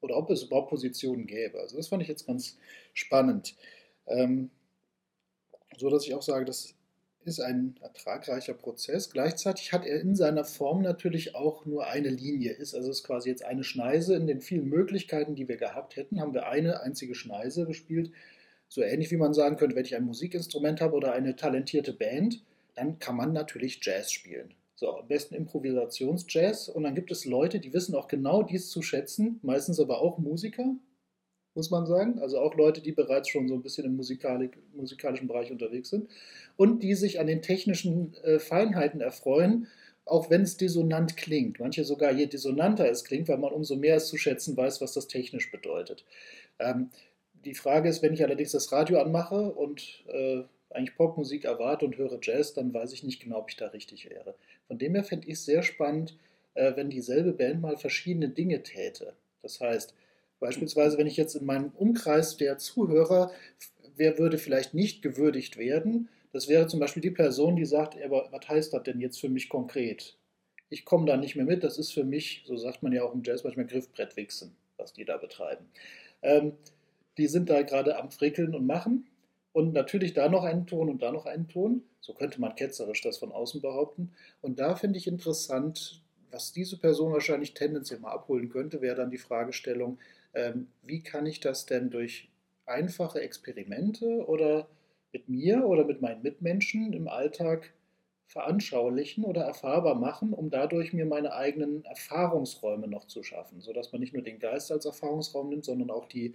Oder ob es überhaupt Positionen gäbe. Also, das fand ich jetzt ganz spannend. Ähm, so dass ich auch sage, das ist ein ertragreicher Prozess. Gleichzeitig hat er in seiner Form natürlich auch nur eine Linie. Ist also ist quasi jetzt eine Schneise in den vielen Möglichkeiten, die wir gehabt hätten, haben wir eine einzige Schneise gespielt. So ähnlich wie man sagen könnte, wenn ich ein Musikinstrument habe oder eine talentierte Band, dann kann man natürlich Jazz spielen. So, am besten Improvisationsjazz. Und dann gibt es Leute, die wissen auch genau dies zu schätzen, meistens aber auch Musiker, muss man sagen. Also auch Leute, die bereits schon so ein bisschen im musikalischen Bereich unterwegs sind und die sich an den technischen äh, Feinheiten erfreuen, auch wenn es dissonant klingt. Manche sogar, je dissonanter es klingt, weil man umso mehr es zu schätzen weiß, was das technisch bedeutet. Ähm, die Frage ist, wenn ich allerdings das Radio anmache und äh, eigentlich Popmusik erwarte und höre Jazz, dann weiß ich nicht genau, ob ich da richtig wäre. Von dem her fände ich es sehr spannend, äh, wenn dieselbe Band mal verschiedene Dinge täte. Das heißt, Beispielsweise, wenn ich jetzt in meinem Umkreis der Zuhörer, wer würde vielleicht nicht gewürdigt werden, das wäre zum Beispiel die Person, die sagt, aber was heißt das denn jetzt für mich konkret? Ich komme da nicht mehr mit, das ist für mich, so sagt man ja auch im Jazz manchmal Griffbrettwichsen, was die da betreiben. Ähm, die sind da gerade am Frickeln und machen und natürlich da noch einen Ton und da noch einen Ton. So könnte man ketzerisch das von außen behaupten. Und da finde ich interessant, was diese Person wahrscheinlich tendenziell mal abholen könnte, wäre dann die Fragestellung, ähm, wie kann ich das denn durch einfache Experimente oder mit mir oder mit meinen Mitmenschen im Alltag veranschaulichen oder erfahrbar machen, um dadurch mir meine eigenen Erfahrungsräume noch zu schaffen, sodass man nicht nur den Geist als Erfahrungsraum nimmt, sondern auch die,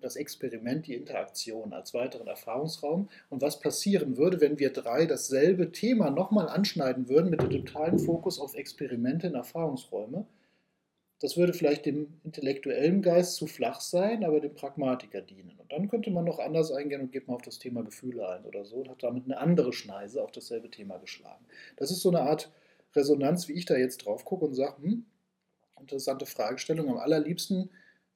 das Experiment, die Interaktion als weiteren Erfahrungsraum. Und was passieren würde, wenn wir drei dasselbe Thema nochmal anschneiden würden mit dem totalen Fokus auf Experimente in Erfahrungsräume, das würde vielleicht dem intellektuellen Geist zu flach sein, aber dem Pragmatiker dienen. Und dann könnte man noch anders eingehen und geht mal auf das Thema Gefühle ein oder so und hat damit eine andere Schneise auf dasselbe Thema geschlagen. Das ist so eine Art Resonanz, wie ich da jetzt drauf gucke und sage, hm, interessante Fragestellung. Am allerliebsten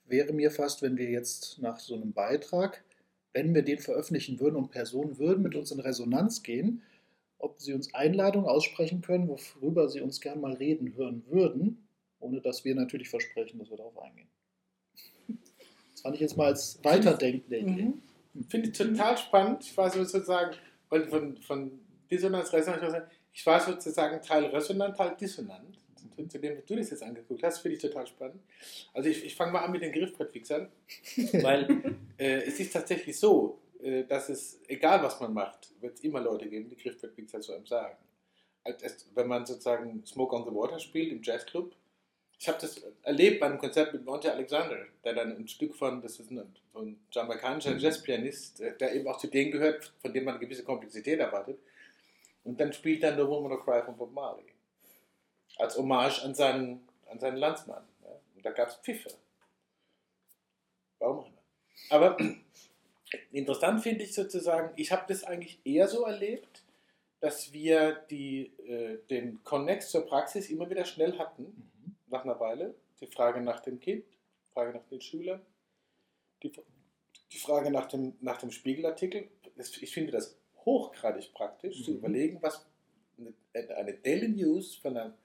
wäre mir fast, wenn wir jetzt nach so einem Beitrag, wenn wir den veröffentlichen würden und Personen würden mit uns in Resonanz gehen, ob sie uns Einladungen aussprechen können, worüber sie uns gern mal reden hören würden ohne dass wir natürlich versprechen, dass wir darauf eingehen. Das fand ich jetzt mal als Weiterdenken der Idee. Mhm. Finde ich total spannend. Ich war sozusagen von, von Dissonanz, Resonanz, ich war sozusagen Teil resonant, Teil dissonant. Zu dem, du das jetzt angeguckt hast, finde ich total spannend. Also ich, ich fange mal an mit den Griffbrettfixern, weil äh, es ist tatsächlich so, äh, dass es, egal was man macht, wird es immer Leute geben, die Griffbrettfixer zu einem sagen. Also, wenn man sozusagen Smoke on the Water spielt im Jazzclub, ich habe das erlebt bei einem Konzert mit Monte Alexander, der dann ein Stück von, das ist ein, ein jamaikanischer mhm. Jazzpianist, der eben auch zu denen gehört, von dem man eine gewisse Komplexität erwartet. Und dann spielt dann The Woman of Cry von Bob Marley. Als Hommage an seinen, an seinen Landsmann. Ja. Und da gab es Pfiffe. Warum auch immer. Aber interessant finde ich sozusagen, ich habe das eigentlich eher so erlebt, dass wir die, äh, den Connex zur Praxis immer wieder schnell hatten. Mhm nach einer Weile die Frage nach dem Kind, die Frage nach den Schülern, die, die Frage nach dem, nach dem Spiegelartikel. Ich finde das hochgradig praktisch, mhm. zu überlegen, was eine, eine Daily News von einer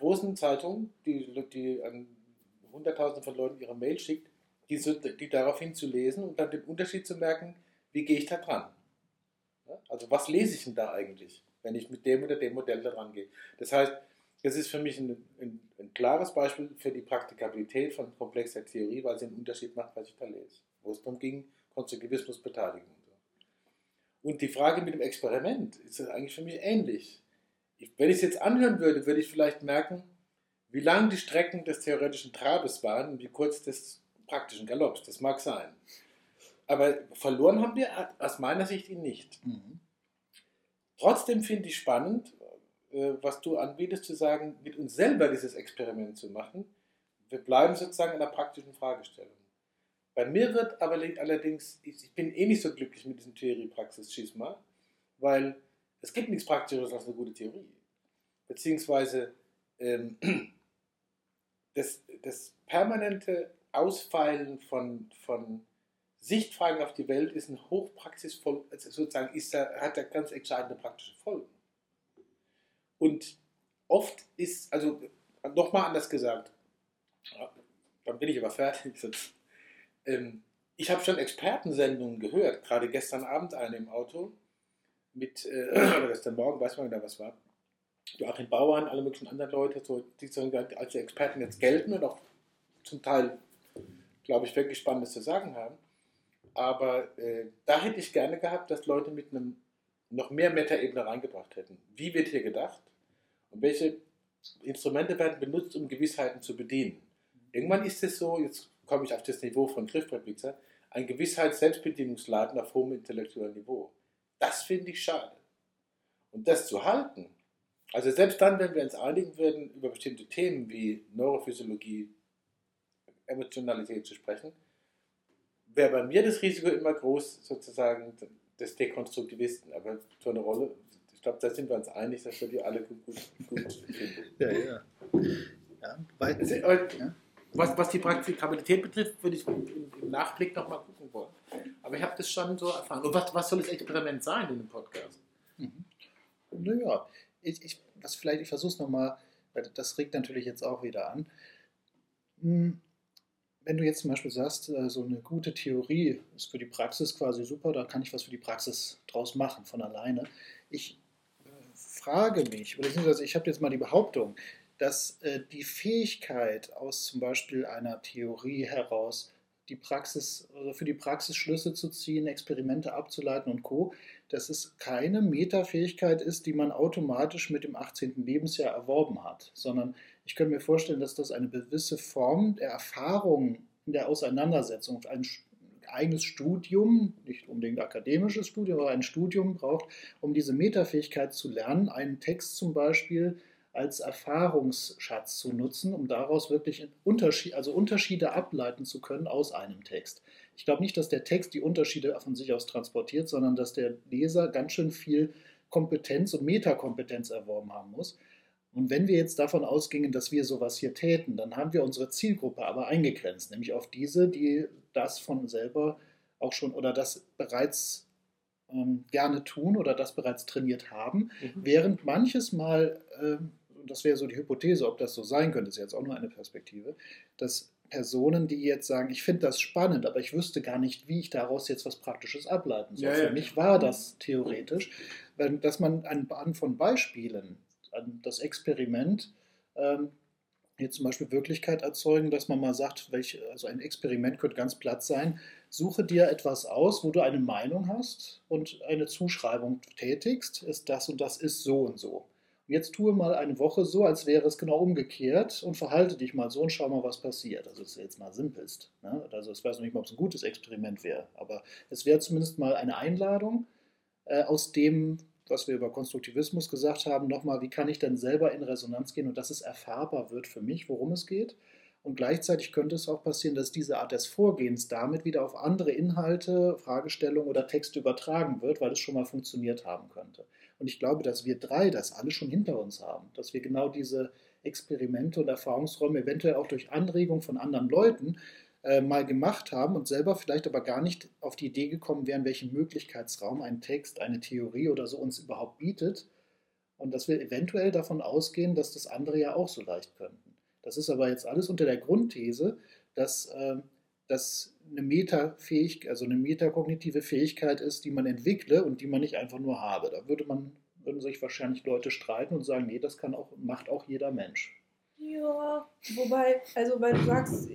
großen Zeitung, die, die an Hunderttausende von Leuten ihre Mail schickt, die, die daraufhin zu lesen und dann den Unterschied zu merken, wie gehe ich da dran? Also was lese ich denn da eigentlich, wenn ich mit dem oder dem Modell da rangehe? Das heißt, das ist für mich ein, ein, ein, klares Beispiel für die Praktikabilität von komplexer Theorie, weil sie einen Unterschied macht, was ich da lese. Wo es darum ging, Konstruktivismus beteiligen. Und die Frage mit dem Experiment ist eigentlich für mich ähnlich. Wenn ich es jetzt anhören würde, würde ich vielleicht merken, wie lang die Strecken des theoretischen Trabes waren und wie kurz des praktischen Galopps. Das mag sein. Aber verloren haben wir aus meiner Sicht ihn nicht. Mhm. Trotzdem finde ich spannend, äh, was du anbietest, zu sagen, mit uns selber dieses Experiment zu machen. Wir bleiben sozusagen in der praktischen Fragestellung. Bei mir wird aber allerdings, ich bin eh nicht so glücklich mit diesem Theorie-Praxis-Schisma, weil Es gibt nichts Praktisches als eine gute Theorie. Beziehungsweise ähm, das, das permanente Ausfeilen von, von Sichtfragen auf die Welt ist ein hochpraxisvoll, also sozusagen ist da, hat da ganz entscheidende praktische Folgen. Und oft ist, also nochmal anders gesagt, dann bin ich aber fertig. Ähm, ich habe schon Expertensendungen gehört, gerade gestern Abend eine im Auto, mit, äh, oder gestern Morgen, weiß man da was war, Joachim Bauern, alle möglichen anderen Leute, so, die so als Experten jetzt gelten und auch zum Teil, glaube ich, wirklich Spannendes zu sagen haben. Aber äh, da hätte ich gerne gehabt, dass Leute mit einem noch mehr Metaebene reingebracht hätten. Wie wird hier gedacht? Und welche Instrumente werden benutzt, um Gewissheiten zu bedienen? Irgendwann ist es so, jetzt komme ich auf das Niveau von Griffbrettpizza, ein Gewissheits-Selbstbedienungsladen auf hohem intellektuellem Niveau. Das finde ich schade. Und das zu halten, also selbst dann, wenn wir uns einigen würden, über bestimmte Themen wie Neurophysiologie, Emotionalität zu sprechen, wäre bei mir das Risiko immer groß, sozusagen des Dekonstruktivisten. Aber so eine Rolle, ich glaube, da sind wir uns einig, dass wir die alle gut, gut finden. Ja, ja. ja, weil, also, ja. Was, was die Praktikabilität betrifft, würde ich im, im Nachblick nochmal gucken wollen. Aber ich habe das schon so erfahren. Und was, was soll das Experiment sein in dem Podcast? Mhm. Naja, ich, ich, was vielleicht, ich versuche es nochmal, das regt natürlich jetzt auch wieder an. Hm, wenn du jetzt zum Beispiel sagst, äh, so eine gute Theorie ist für die Praxis quasi super, da kann ich was für die Praxis draus machen von alleine. Ich äh, frage mich, oder ich habe jetzt mal die Behauptung, dass äh, die Fähigkeit aus zum Beispiel einer Theorie heraus die Praxis, also für die Praxis Schlüsse zu ziehen, Experimente abzuleiten und Co., dass es keine Metafähigkeit ist, die man automatisch mit dem 18. Lebensjahr erworben hat, sondern ich könnte mir vorstellen, dass das eine gewisse Form der Erfahrung in der Auseinandersetzung, ein eigenes Studium, nicht unbedingt akademisches Studium, aber ein Studium braucht, um diese Metafähigkeit zu lernen, einen Text zum Beispiel als Erfahrungsschatz zu nutzen, um daraus wirklich Unterschied, also Unterschiede ableiten zu können aus einem Text. Ich glaube nicht, dass der Text die Unterschiede von sich aus transportiert, sondern dass der Leser ganz schön viel Kompetenz und Metakompetenz erworben haben muss. Und wenn wir jetzt davon ausgingen, dass wir sowas hier täten, dann haben wir unsere Zielgruppe aber eingegrenzt, nämlich auf diese, die das von selber auch schon oder das bereits ähm, gerne tun oder das bereits trainiert haben, mhm. während manches Mal, ähm, und das wäre so die Hypothese, ob das so sein könnte, ist jetzt auch nur eine Perspektive, dass Personen, die jetzt sagen, ich finde das spannend, aber ich wüsste gar nicht, wie ich daraus jetzt was Praktisches ableiten soll. Ja, Für ja. mich war das theoretisch, dass man anhand von Beispielen das Experiment ähm, hier zum Beispiel Wirklichkeit erzeugen, dass man mal sagt, welch, also ein Experiment könnte ganz platt sein, suche dir etwas aus, wo du eine Meinung hast und eine Zuschreibung tätigst, ist das und das ist so und so. Jetzt tue mal eine Woche so, als wäre es genau umgekehrt und verhalte dich mal so und schau mal, was passiert. Also das ist jetzt mal simpelst. Ne? Also ich weiß noch nicht mal, ob es ein gutes Experiment wäre, aber es wäre zumindest mal eine Einladung, äh, aus dem, was wir über Konstruktivismus gesagt haben, nochmal, wie kann ich denn selber in Resonanz gehen und dass es erfahrbar wird für mich, worum es geht. Und gleichzeitig könnte es auch passieren, dass diese Art des Vorgehens damit wieder auf andere Inhalte, Fragestellungen oder Texte übertragen wird, weil es schon mal funktioniert haben könnte. Und ich glaube, dass wir drei das alle schon hinter uns haben, dass wir genau diese Experimente und Erfahrungsräume eventuell auch durch Anregung von anderen Leuten äh, mal gemacht haben und selber vielleicht aber gar nicht auf die Idee gekommen wären, welchen Möglichkeitsraum ein Text, eine Theorie oder so uns überhaupt bietet. Und dass wir eventuell davon ausgehen, dass das andere ja auch so leicht könnten. Das ist aber jetzt alles unter der Grundthese, dass äh, das eine Metafähigkeit, also eine metakognitive Fähigkeit ist, die man entwickle und die man nicht einfach nur habe. Da würde man, würden sich wahrscheinlich Leute streiten und sagen, nee, das kann auch, macht auch jeder Mensch. Ja, wobei, also weil du sagst,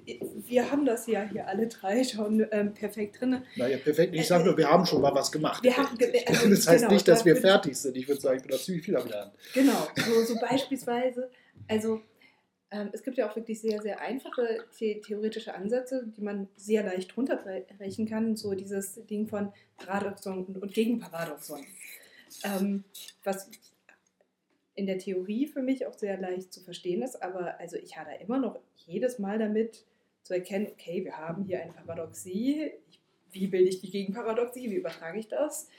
wir haben das ja hier alle drei schon ähm, perfekt drin. Naja, perfekt. Ich sage nur, wir haben schon mal was gemacht. Wir haben, also, das heißt genau, nicht, dass wir fertig sind. Ich würde sagen, ich bin da ziemlich viel am Lernen. Genau, so, so beispielsweise, also ähm, es gibt ja auch wirklich sehr, sehr einfache the theoretische Ansätze, die man sehr leicht runterbrechen kann. So dieses Ding von Paradoxon und, Gegenparadoxon. Ähm, was in der Theorie für mich auch sehr leicht zu verstehen ist, aber also ich hatte immer noch jedes Mal damit zu erkennen, okay, wir haben hier eine Paradoxie, wie bilde ich die Gegenparadoxie, wie übertrage ich das?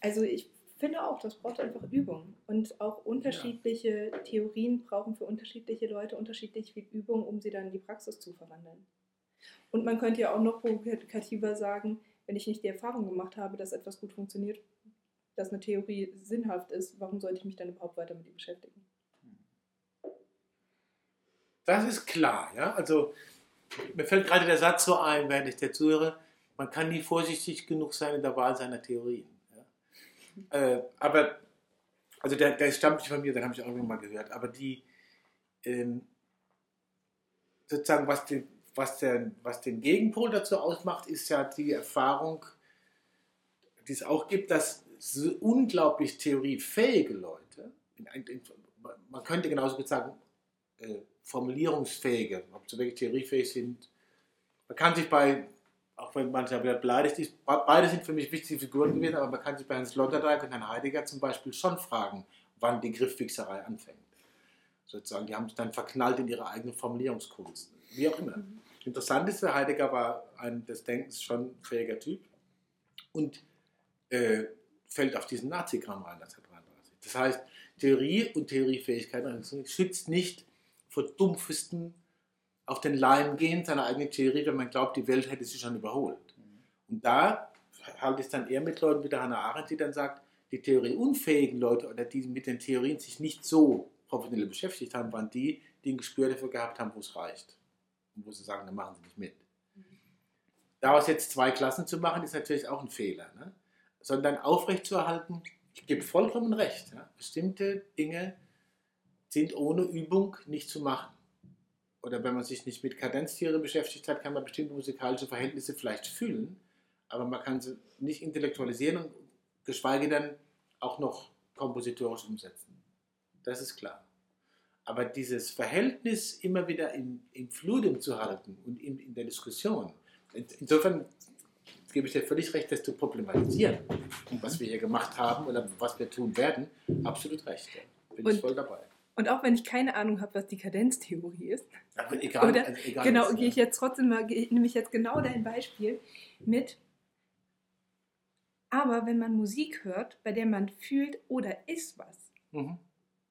Also ich finde auch, das braucht einfach Übung. Und auch unterschiedliche ja. Theorien brauchen für unterschiedliche Leute unterschiedlich viel Übung, um sie dann in die Praxis zu verwandeln. Und man könnte ja auch noch provokativer sagen, wenn ich nicht die Erfahrung gemacht habe, dass etwas gut funktioniert, dass eine Theorie sinnhaft ist, warum sollte ich mich dann überhaupt weiter mit ihr beschäftigen? Das ist klar, ja. Also mir fällt gerade der Satz so ein, während ich dir zuhöre, man kann nie vorsichtig genug sein in der Wahl seiner Theorien. Äh, aber, also der, der stammt nicht von mir, den habe ich auch irgendwann mal gehört, aber die, ähm, sozusagen, was den, was, der, was den Gegenpol dazu ausmacht, ist ja die Erfahrung, die es auch gibt, dass so unglaublich theoriefähige Leute, in, in, man könnte genauso gut sagen, äh, formulierungsfähige, ob sie wirklich theoriefähig sind. Man kann sich bei, auch wenn man ja wieder beleidigt ist, beide sind für mich wichtige Figuren gewesen, aber man kann sich bei Hans Sloterdijk und Herrn Heidegger zum Beispiel schon fragen, wann die Griffwichserei anfängt. Sozusagen, die haben sich dann verknallt in ihre eigene Formulierungskunst. Wie auch immer. Mhm. Interessant ist, Heidegger war ein des Denkens schon fähiger Typ und äh, fällt auf diesen Nazi-Kram rein 1933. Das heißt, Theorie und Theoriefähigkeit schützt nicht vor dumpfesten auf den Leim gehen seiner eigenen Theorie, wenn man glaubt, die Welt hätte sich schon überholt. Und da halte ich es dann eher mit Leuten wie der Hannah Arendt, die dann sagt, die theorieunfähigen Leute oder die mit den Theorien sich nicht so professionell beschäftigt haben, waren die, die ein Gespür dafür gehabt haben, wo es reicht. Und wo sie sagen, dann machen sie nicht mit. Daraus jetzt zwei Klassen zu machen, ist natürlich auch ein Fehler. Ne? Sondern aufrechtzuerhalten, ich gebe vollkommen recht, ja? bestimmte Dinge sind ohne Übung nicht zu machen. Oder wenn man sich nicht mit Kadenztiere beschäftigt hat, kann man bestimmte musikalische Verhältnisse vielleicht fühlen, aber man kann sie nicht intellektualisieren und geschweige denn auch noch kompositorisch umsetzen. Das ist klar. Aber dieses Verhältnis immer wieder im, im Fludem zu halten und in, in der Diskussion, insofern gebe ich dir völlig recht, das zu problematisieren, was wir hier gemacht haben oder was wir tun werden, absolut recht. Bin und, ich voll dabei. Und auch wenn ich keine Ahnung habe, was die Kadenztheorie ist, aber egal, oder, also egal genau, gehe ich jetzt trotzdem mal, nehme ich jetzt genau dein Beispiel mit. Aber wenn man Musik hört, bei der man fühlt oder ist was, mhm.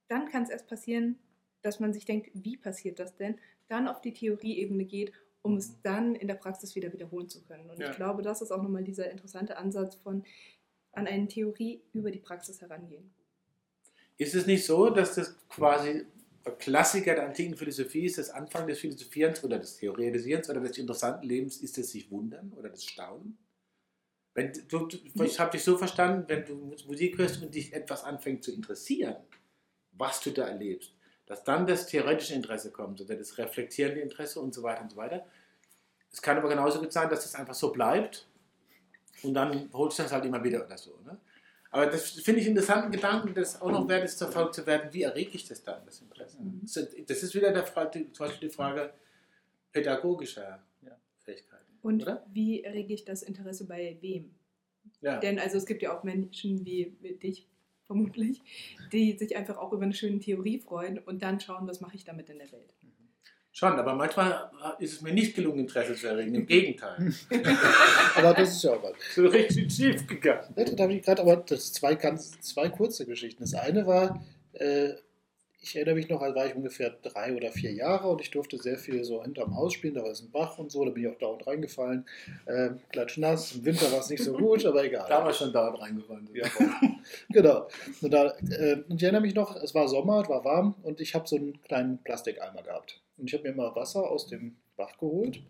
dann kann es erst passieren, dass man sich denkt, wie passiert das denn? Dann auf die Theorieebene geht, um mhm. es dann in der Praxis wieder wiederholen zu können. Und ja. ich glaube, das ist auch nochmal dieser interessante Ansatz von an eine Theorie über die Praxis herangehen. Ist es nicht so, dass das quasi Klassiker der antiken Philosophie ist, das Anfang des Philosophierens oder des Theoretisierens oder des interessanten Lebens ist das sich wundern oder das Staunen? Wenn du, ich habe dich so verstanden, wenn du Musik hörst und dich etwas anfängt zu interessieren, was du da erlebst, dass dann das theoretische Interesse kommt oder das reflektierende Interesse und so weiter und so weiter. Es kann aber genauso gut sein, dass das einfach so bleibt und dann holst du das halt immer wieder oder so. Ne? Aber das finde ich einen interessanten Gedanken, das auch noch wert ist, verfolgt zu werden. Wie errege ich das dann, das Interesse? Mhm. Das ist wieder der Frage, zum Beispiel die Frage pädagogischer Fähigkeiten. Und oder? wie errege ich das Interesse bei wem? Ja. Denn also es gibt ja auch Menschen wie dich vermutlich, die sich einfach auch über eine schöne Theorie freuen und dann schauen, was mache ich damit in der Welt. Schon, aber manchmal ist es mir nicht gelungen, Interesse zu erregen. Im Gegenteil. aber das ist ja auch was. So richtig schief gegangen. Ja, da habe ich gerade aber das zwei ganz zwei kurze Geschichten. Das eine war, äh, ich erinnere mich noch, da war ich ungefähr drei oder vier Jahre und ich durfte sehr viel so hinterm Haus spielen. Da war es ein Bach und so, da bin ich auch dauernd reingefallen. Äh, klatschnass, im Winter war es nicht so gut, aber egal. Da war ich schon dauernd reingefallen. Ja, genau. Und, da, äh, und ich erinnere mich noch, es war Sommer, es war warm und ich habe so einen kleinen Plastikeimer gehabt. Und ich habe mir mal Wasser aus dem Bach geholt.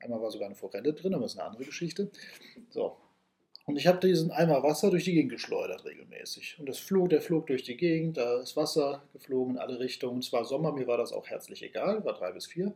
Einmal war sogar eine Forelle drin, aber das ist eine andere Geschichte. So. Und ich habe diesen Eimer Wasser durch die Gegend geschleudert regelmäßig. Und das flog, der flog durch die Gegend, da ist Wasser geflogen in alle Richtungen. Es war Sommer, mir war das auch herzlich egal, war drei bis vier.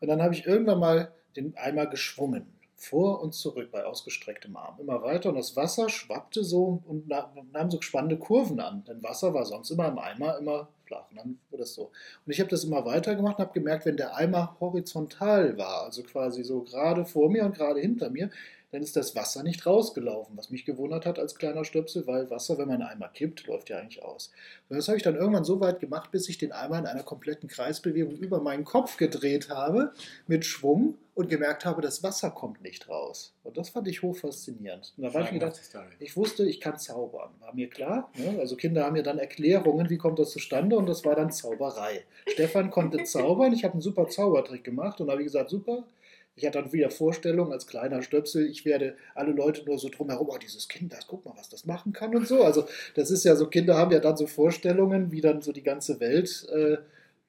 Und dann habe ich irgendwann mal den Eimer geschwungen, vor und zurück bei ausgestrecktem Arm. Immer weiter und das Wasser schwappte so und nahm so spannende Kurven an. Denn Wasser war sonst immer im Eimer immer flach. Und dann wurde das so. Und ich habe das immer weiter gemacht und habe gemerkt, wenn der Eimer horizontal war, also quasi so gerade vor mir und gerade hinter mir, dann ist das Wasser nicht rausgelaufen, was mich gewundert hat als kleiner Stöpsel, weil Wasser, wenn man einmal kippt, läuft ja eigentlich aus. Und das habe ich dann irgendwann so weit gemacht, bis ich den Eimer in einer kompletten Kreisbewegung über meinen Kopf gedreht habe, mit Schwung und gemerkt habe, das Wasser kommt nicht raus. Und das fand ich hochfaszinierend. Und da war ich mir gedacht, ich wusste, ich kann zaubern. War mir klar. Ne? Also Kinder haben ja dann Erklärungen, wie kommt das zustande und das war dann Zauberei. Stefan konnte zaubern, ich habe einen super Zaubertrick gemacht und habe gesagt, super, ich hatte dann wieder Vorstellungen als kleiner Stöpsel, ich werde alle Leute nur so drumherum, oh, dieses Kind, das, guck mal, was das machen kann und so. Also das ist ja so, Kinder haben ja dann so Vorstellungen, wie dann so die ganze Welt äh,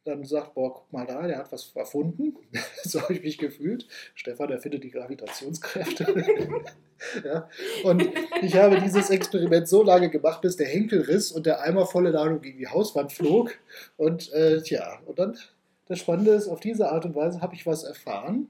dann sagt, boah, guck mal da, der hat was erfunden. so habe ich mich gefühlt. Stefan erfindet die Gravitationskräfte. ja. Und ich habe dieses Experiment so lange gemacht, bis der Henkel riss und der Eimer volle Ladung gegen die Hauswand flog. Und äh, tja, und dann das Spannende ist, auf diese Art und Weise habe ich was erfahren,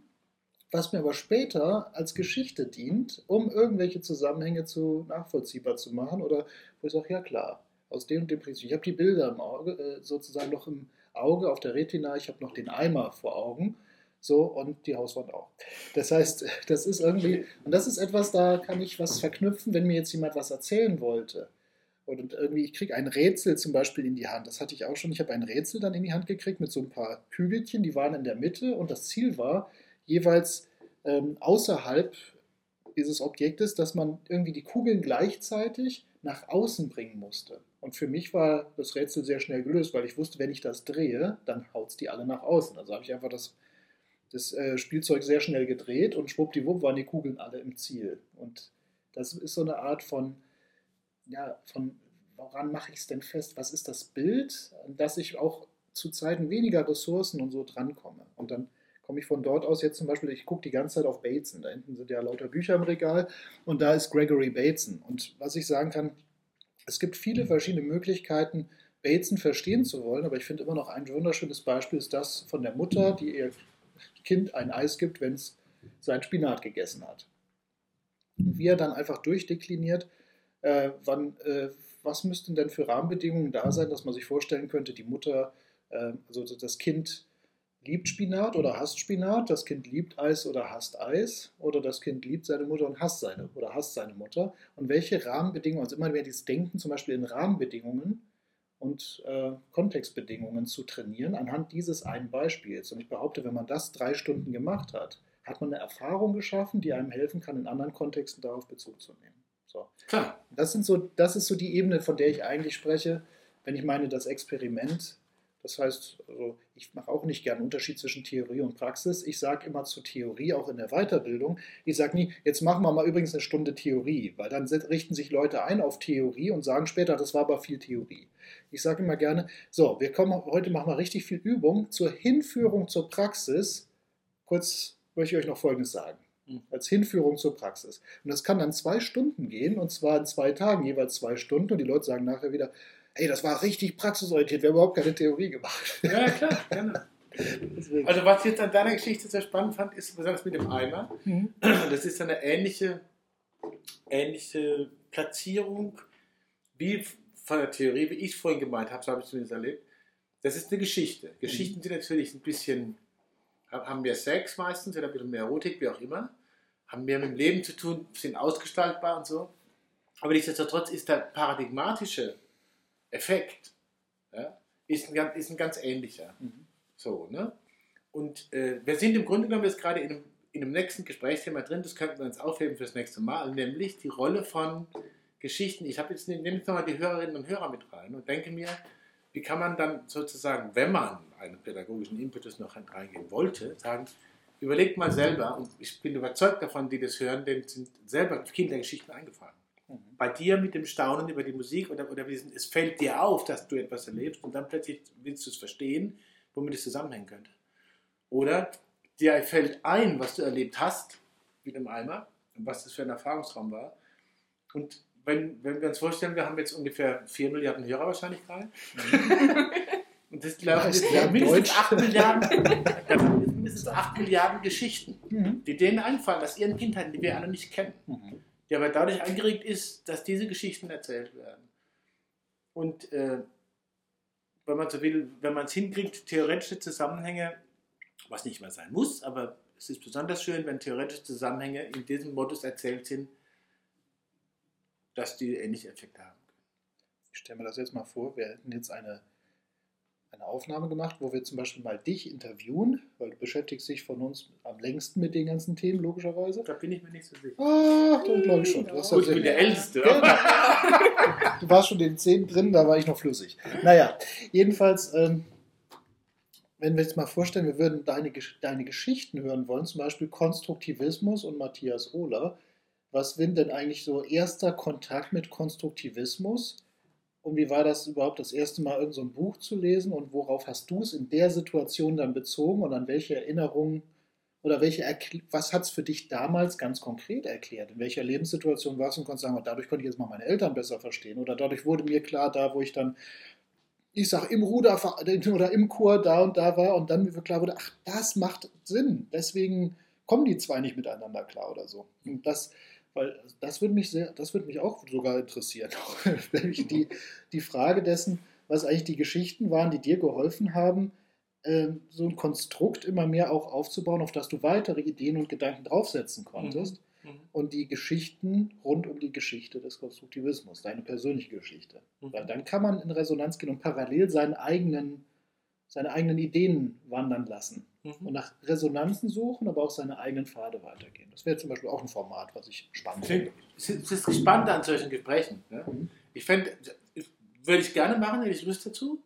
was mir aber später als Geschichte dient, um irgendwelche Zusammenhänge zu nachvollziehbar zu machen oder wo ich sage, ja klar, aus dem und dem Prinzip. Ich habe die Bilder im Auge, äh, sozusagen noch im Auge, auf der Retina, ich habe noch den Eimer vor Augen, so und die Hauswand auch. Das heißt, das ist irgendwie, und das ist etwas, da kann ich was verknüpfen, wenn mir jetzt jemand was erzählen wollte. Und irgendwie, ich kriege ein Rätsel zum Beispiel in die Hand. Das hatte ich auch schon. Ich habe ein Rätsel dann in die Hand gekriegt mit so ein paar Kügelchen, die waren in der Mitte und das Ziel war, jeweils ähm, außerhalb dieses Objektes, dass man irgendwie die Kugeln gleichzeitig nach außen bringen musste. Und für mich war das Rätsel sehr schnell gelöst, weil ich wusste, wenn ich das drehe, dann haut es die alle nach außen. Also habe ich einfach das, das äh, Spielzeug sehr schnell gedreht und schwuppdiwupp waren die Kugeln alle im Ziel. Und das ist so eine Art von, ja, von woran mache ich es denn fest? Was ist das Bild, dass ich auch zu Zeiten weniger Ressourcen und so drankomme? Und dann komme ich von dort aus jetzt zum Beispiel, ich gucke die ganze Zeit auf Bateson. Da hinten sind ja lauter Bücher im Regal und da ist Gregory Bateson. Und was ich sagen kann, es gibt viele verschiedene Möglichkeiten, Bateson verstehen zu wollen, aber ich finde immer noch ein wunderschönes Beispiel ist das von der Mutter, die ihr Kind ein Eis gibt, wenn es sein Spinat gegessen hat. Und wie er dann einfach durchdekliniert, äh, wann, äh, was müssten denn für Rahmenbedingungen da sein, dass man sich vorstellen könnte, die Mutter, äh, also das Kind liebt Spinat oder hasst Spinat, das Kind liebt Eis oder hasst Eis, oder das Kind liebt seine Mutter und hasst seine oder hasst seine Mutter. Und welche Rahmenbedingungen, also immer mehr dieses Denken zum Beispiel in Rahmenbedingungen und äh, Kontextbedingungen zu trainieren, anhand dieses einen Beispiels. Und ich behaupte, wenn man das drei Stunden gemacht hat, hat man eine Erfahrung geschaffen, die einem helfen kann, in anderen Kontexten darauf Bezug zu nehmen. So. Klar. Das, sind so, das ist so die Ebene, von der ich eigentlich spreche, wenn ich meine, das Experiment das heißt, also ich mache auch nicht gern einen Unterschied zwischen Theorie und Praxis. Ich sage immer zur Theorie, auch in der Weiterbildung, ich sage nie, jetzt machen wir mal übrigens eine Stunde Theorie, weil dann richten sich Leute ein auf Theorie und sagen später, das war aber viel Theorie. Ich sage immer gerne, so, wir kommen heute machen wir richtig viel Übung zur Hinführung zur Praxis. Kurz möchte ich euch noch Folgendes sagen hm. als Hinführung zur Praxis. Und das kann dann zwei Stunden gehen, und zwar in zwei Tagen, jeweils zwei Stunden. Und die Leute sagen nachher wieder, Ey, das war richtig praxisorientiert. Wir haben überhaupt keine Theorie gemacht. Ja, klar, gerne. Also was ich jetzt an deiner Geschichte sehr spannend fand, ist besonders mit dem Eimer. Mhm. Das ist eine ähnliche, ähnliche Platzierung wie von der Theorie, wie ich es vorhin gemeint habe, so habe ich es zumindest erlebt. Das ist eine Geschichte. Geschichten mhm. sind natürlich ein bisschen, haben mehr Sex meistens oder ein bisschen mehr Erotik, wie auch immer. Haben mehr mit dem Leben zu tun, sind ausgestaltbar und so. Aber nichtsdestotrotz ist der paradigmatische Effekt ja, ist, ein, ist ein ganz ähnlicher. Mhm. So, ne? Und äh, wir sind im Grunde genommen jetzt gerade in einem, in einem nächsten Gesprächsthema drin, das könnten wir uns aufheben fürs nächste Mal, nämlich die Rolle von Geschichten. Ich habe jetzt, nehme jetzt nochmal die Hörerinnen und Hörer mit rein und denke mir, wie kann man dann sozusagen, wenn man einen pädagogischen Impetus noch reingehen wollte, sagen, überlegt mal selber, und ich bin überzeugt davon, die das hören, denen sind selber Kindergeschichten eingefallen bei dir mit dem Staunen über die Musik oder, oder es fällt dir auf, dass du etwas erlebst und dann plötzlich willst du es verstehen, womit es zusammenhängen könnte. Oder dir fällt ein, was du erlebt hast, wie dem Eimer, und was das für ein Erfahrungsraum war. Und wenn, wenn wir uns vorstellen, wir haben jetzt ungefähr 4 Milliarden Hörer wahrscheinlich gerade. und das glaube ich ist mindestens 8 Milliarden, mindestens 8 Milliarden Geschichten, mhm. die denen einfallen aus ihren Kindheiten, die wir alle nicht kennen. Mhm die aber dadurch angeregt ist, dass diese Geschichten erzählt werden. Und äh, wenn man so will, wenn man es hinkriegt, theoretische Zusammenhänge was nicht mehr sein muss, aber es ist besonders schön, wenn theoretische Zusammenhänge in diesem Modus erzählt sind, dass die ähnliche Effekte haben. Ich stelle mir das jetzt mal vor, wir hätten jetzt eine, eine Aufnahme gemacht, wo wir zum Beispiel mal dich interviewen, weil du beschäftigst dich von uns am längsten mit den ganzen Themen, logischerweise. Da bin ich mir nicht so sicher. Ah, dann glaube ich schon. Du, hast Gut, ich bin der Älteste. Genau. du warst schon in den zehn drin, da war ich noch flüssig. Naja, jedenfalls, ähm, wenn wir jetzt mal vorstellen, wir würden deine, deine Geschichten hören wollen, zum Beispiel Konstruktivismus und Matthias Ohler. Was sind denn eigentlich so erster Kontakt mit Konstruktivismus? Und wie war das überhaupt das erste Mal, irgend so Buch zu lesen? Und worauf hast du es in der Situation dann bezogen? Und an welche Erinnerungen oder welche Erkl- was hat es für dich damals ganz konkret erklärt? In welcher Lebenssituation warst du und konntest sagen, "Oh, dadurch konnte ich jetzt mal meine Eltern besser verstehen? Oder dadurch wurde mir klar, da wo ich dann, ich sag, im Ruderverein oder im Chor da und da war und dann mir klar wurde, ach, das macht Sinn. Deswegen kommen die zwei nicht miteinander klar oder so. Und das, weil das würde mich sehr, das würde mich auch sogar interessieren. Nämlich die, die Frage dessen, was eigentlich die Geschichten waren, die dir geholfen haben, ähm, so ein Konstrukt immer mehr auch aufzubauen, auf das du weitere Ideen und Gedanken draufsetzen konntest. Mhm. Und die Geschichten rund um die Geschichte des Konstruktivismus, deine persönliche Geschichte. Mhm. Weil dann kann man in Resonanz gehen und parallel seinen eigenen, seine eigenen Ideen wandern lassen. Und Mhm. nach Resonanzen suchen, aber auch seine eigenen Pfade weitergehen. Das wäre zum Beispiel auch ein Format, was ich spannend finde. Es ist Spannende an solchen Gesprächen. Ne? Mhm. Ich fände, würde ich gerne machen, hätte ich Lust dazu.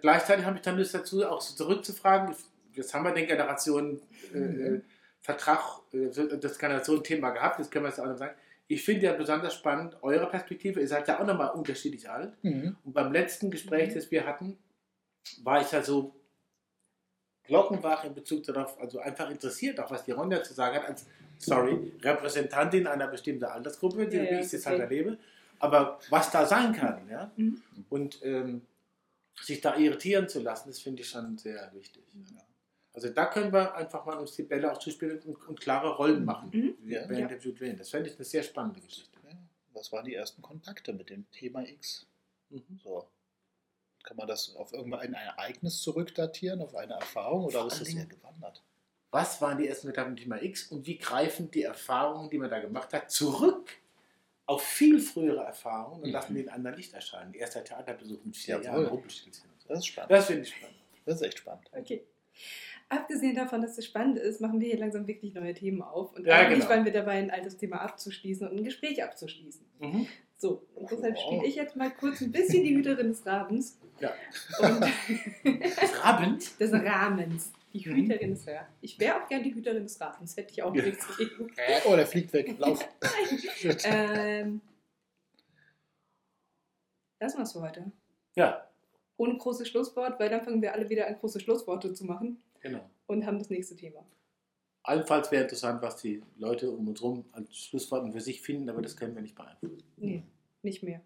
Gleichzeitig habe ich dann Lust dazu, auch so zurückzufragen. Jetzt haben wir den Generationen äh, Mhm. äh, Vertrag, äh, das Generationenthema gehabt, das können wir jetzt auch noch sagen. Ich finde ja besonders spannend eure Perspektive. Ihr seid ja auch nochmal unterschiedlich alt. Mhm. Und beim letzten Gespräch, Mhm. das wir hatten, war ich ja so glockenwach in Bezug darauf, also einfach interessiert, auch was die Ronja zu sagen hat, als, sorry, Repräsentantin einer bestimmten Altersgruppe, die Ja, wie ja, ich es okay. halt erlebe, aber was da sein kann, ja, Mhm. und ähm, sich da irritieren zu lassen, das finde ich schon sehr wichtig. Ja. Also da können wir einfach mal uns die Bälle auch zuspielen und, und klare Rollen machen, Mhm. wie Ja. wir Ja. interviewt. Das fände ich eine sehr spannende Geschichte. Was waren die ersten Kontakte mit dem Thema X? Mhm. So. Kann man das auf irgendein Ereignis zurückdatieren, auf eine Erfahrung oder Vor ist das eher gewandert? Was waren die ersten Gedanken Thema X und wie greifen die Erfahrungen, die man da gemacht hat, zurück auf viel frühere Erfahrungen und Mhm. lassen den anderen Licht erscheinen? Erster Theaterbesuch mit vier Jawohl. Jahren Rumpelstilzchen. Das ist spannend. Das finde ich spannend. Das ist echt spannend. Okay. Abgesehen davon, dass es spannend ist, machen wir hier langsam wirklich neue Themen auf. Und Ja, eigentlich genau. waren wir dabei, ein altes Thema abzuschließen und ein Gespräch abzuschließen. Mhm. So, und deshalb spiele ich jetzt mal kurz ein bisschen die Hüterin des Rabens. Ja. Und Das Rabend? des Rahmens. Die Mhm. Hüterin des Rahmens. Ich wäre auch gern die Hüterin des Rahmens, hätte ich auch Ja. nichts gegen. Oh, der fliegt weg. Lauf. Ähm, das war's für heute. Ja, Ohne großes Schlusswort, weil dann fangen wir alle wieder an, große Schlussworte zu machen genau. und haben das nächste Thema. Allenfalls wäre interessant, was die Leute um uns herum als Schlussworten für sich finden, aber das können wir nicht beeinflussen. Nee, nicht mehr.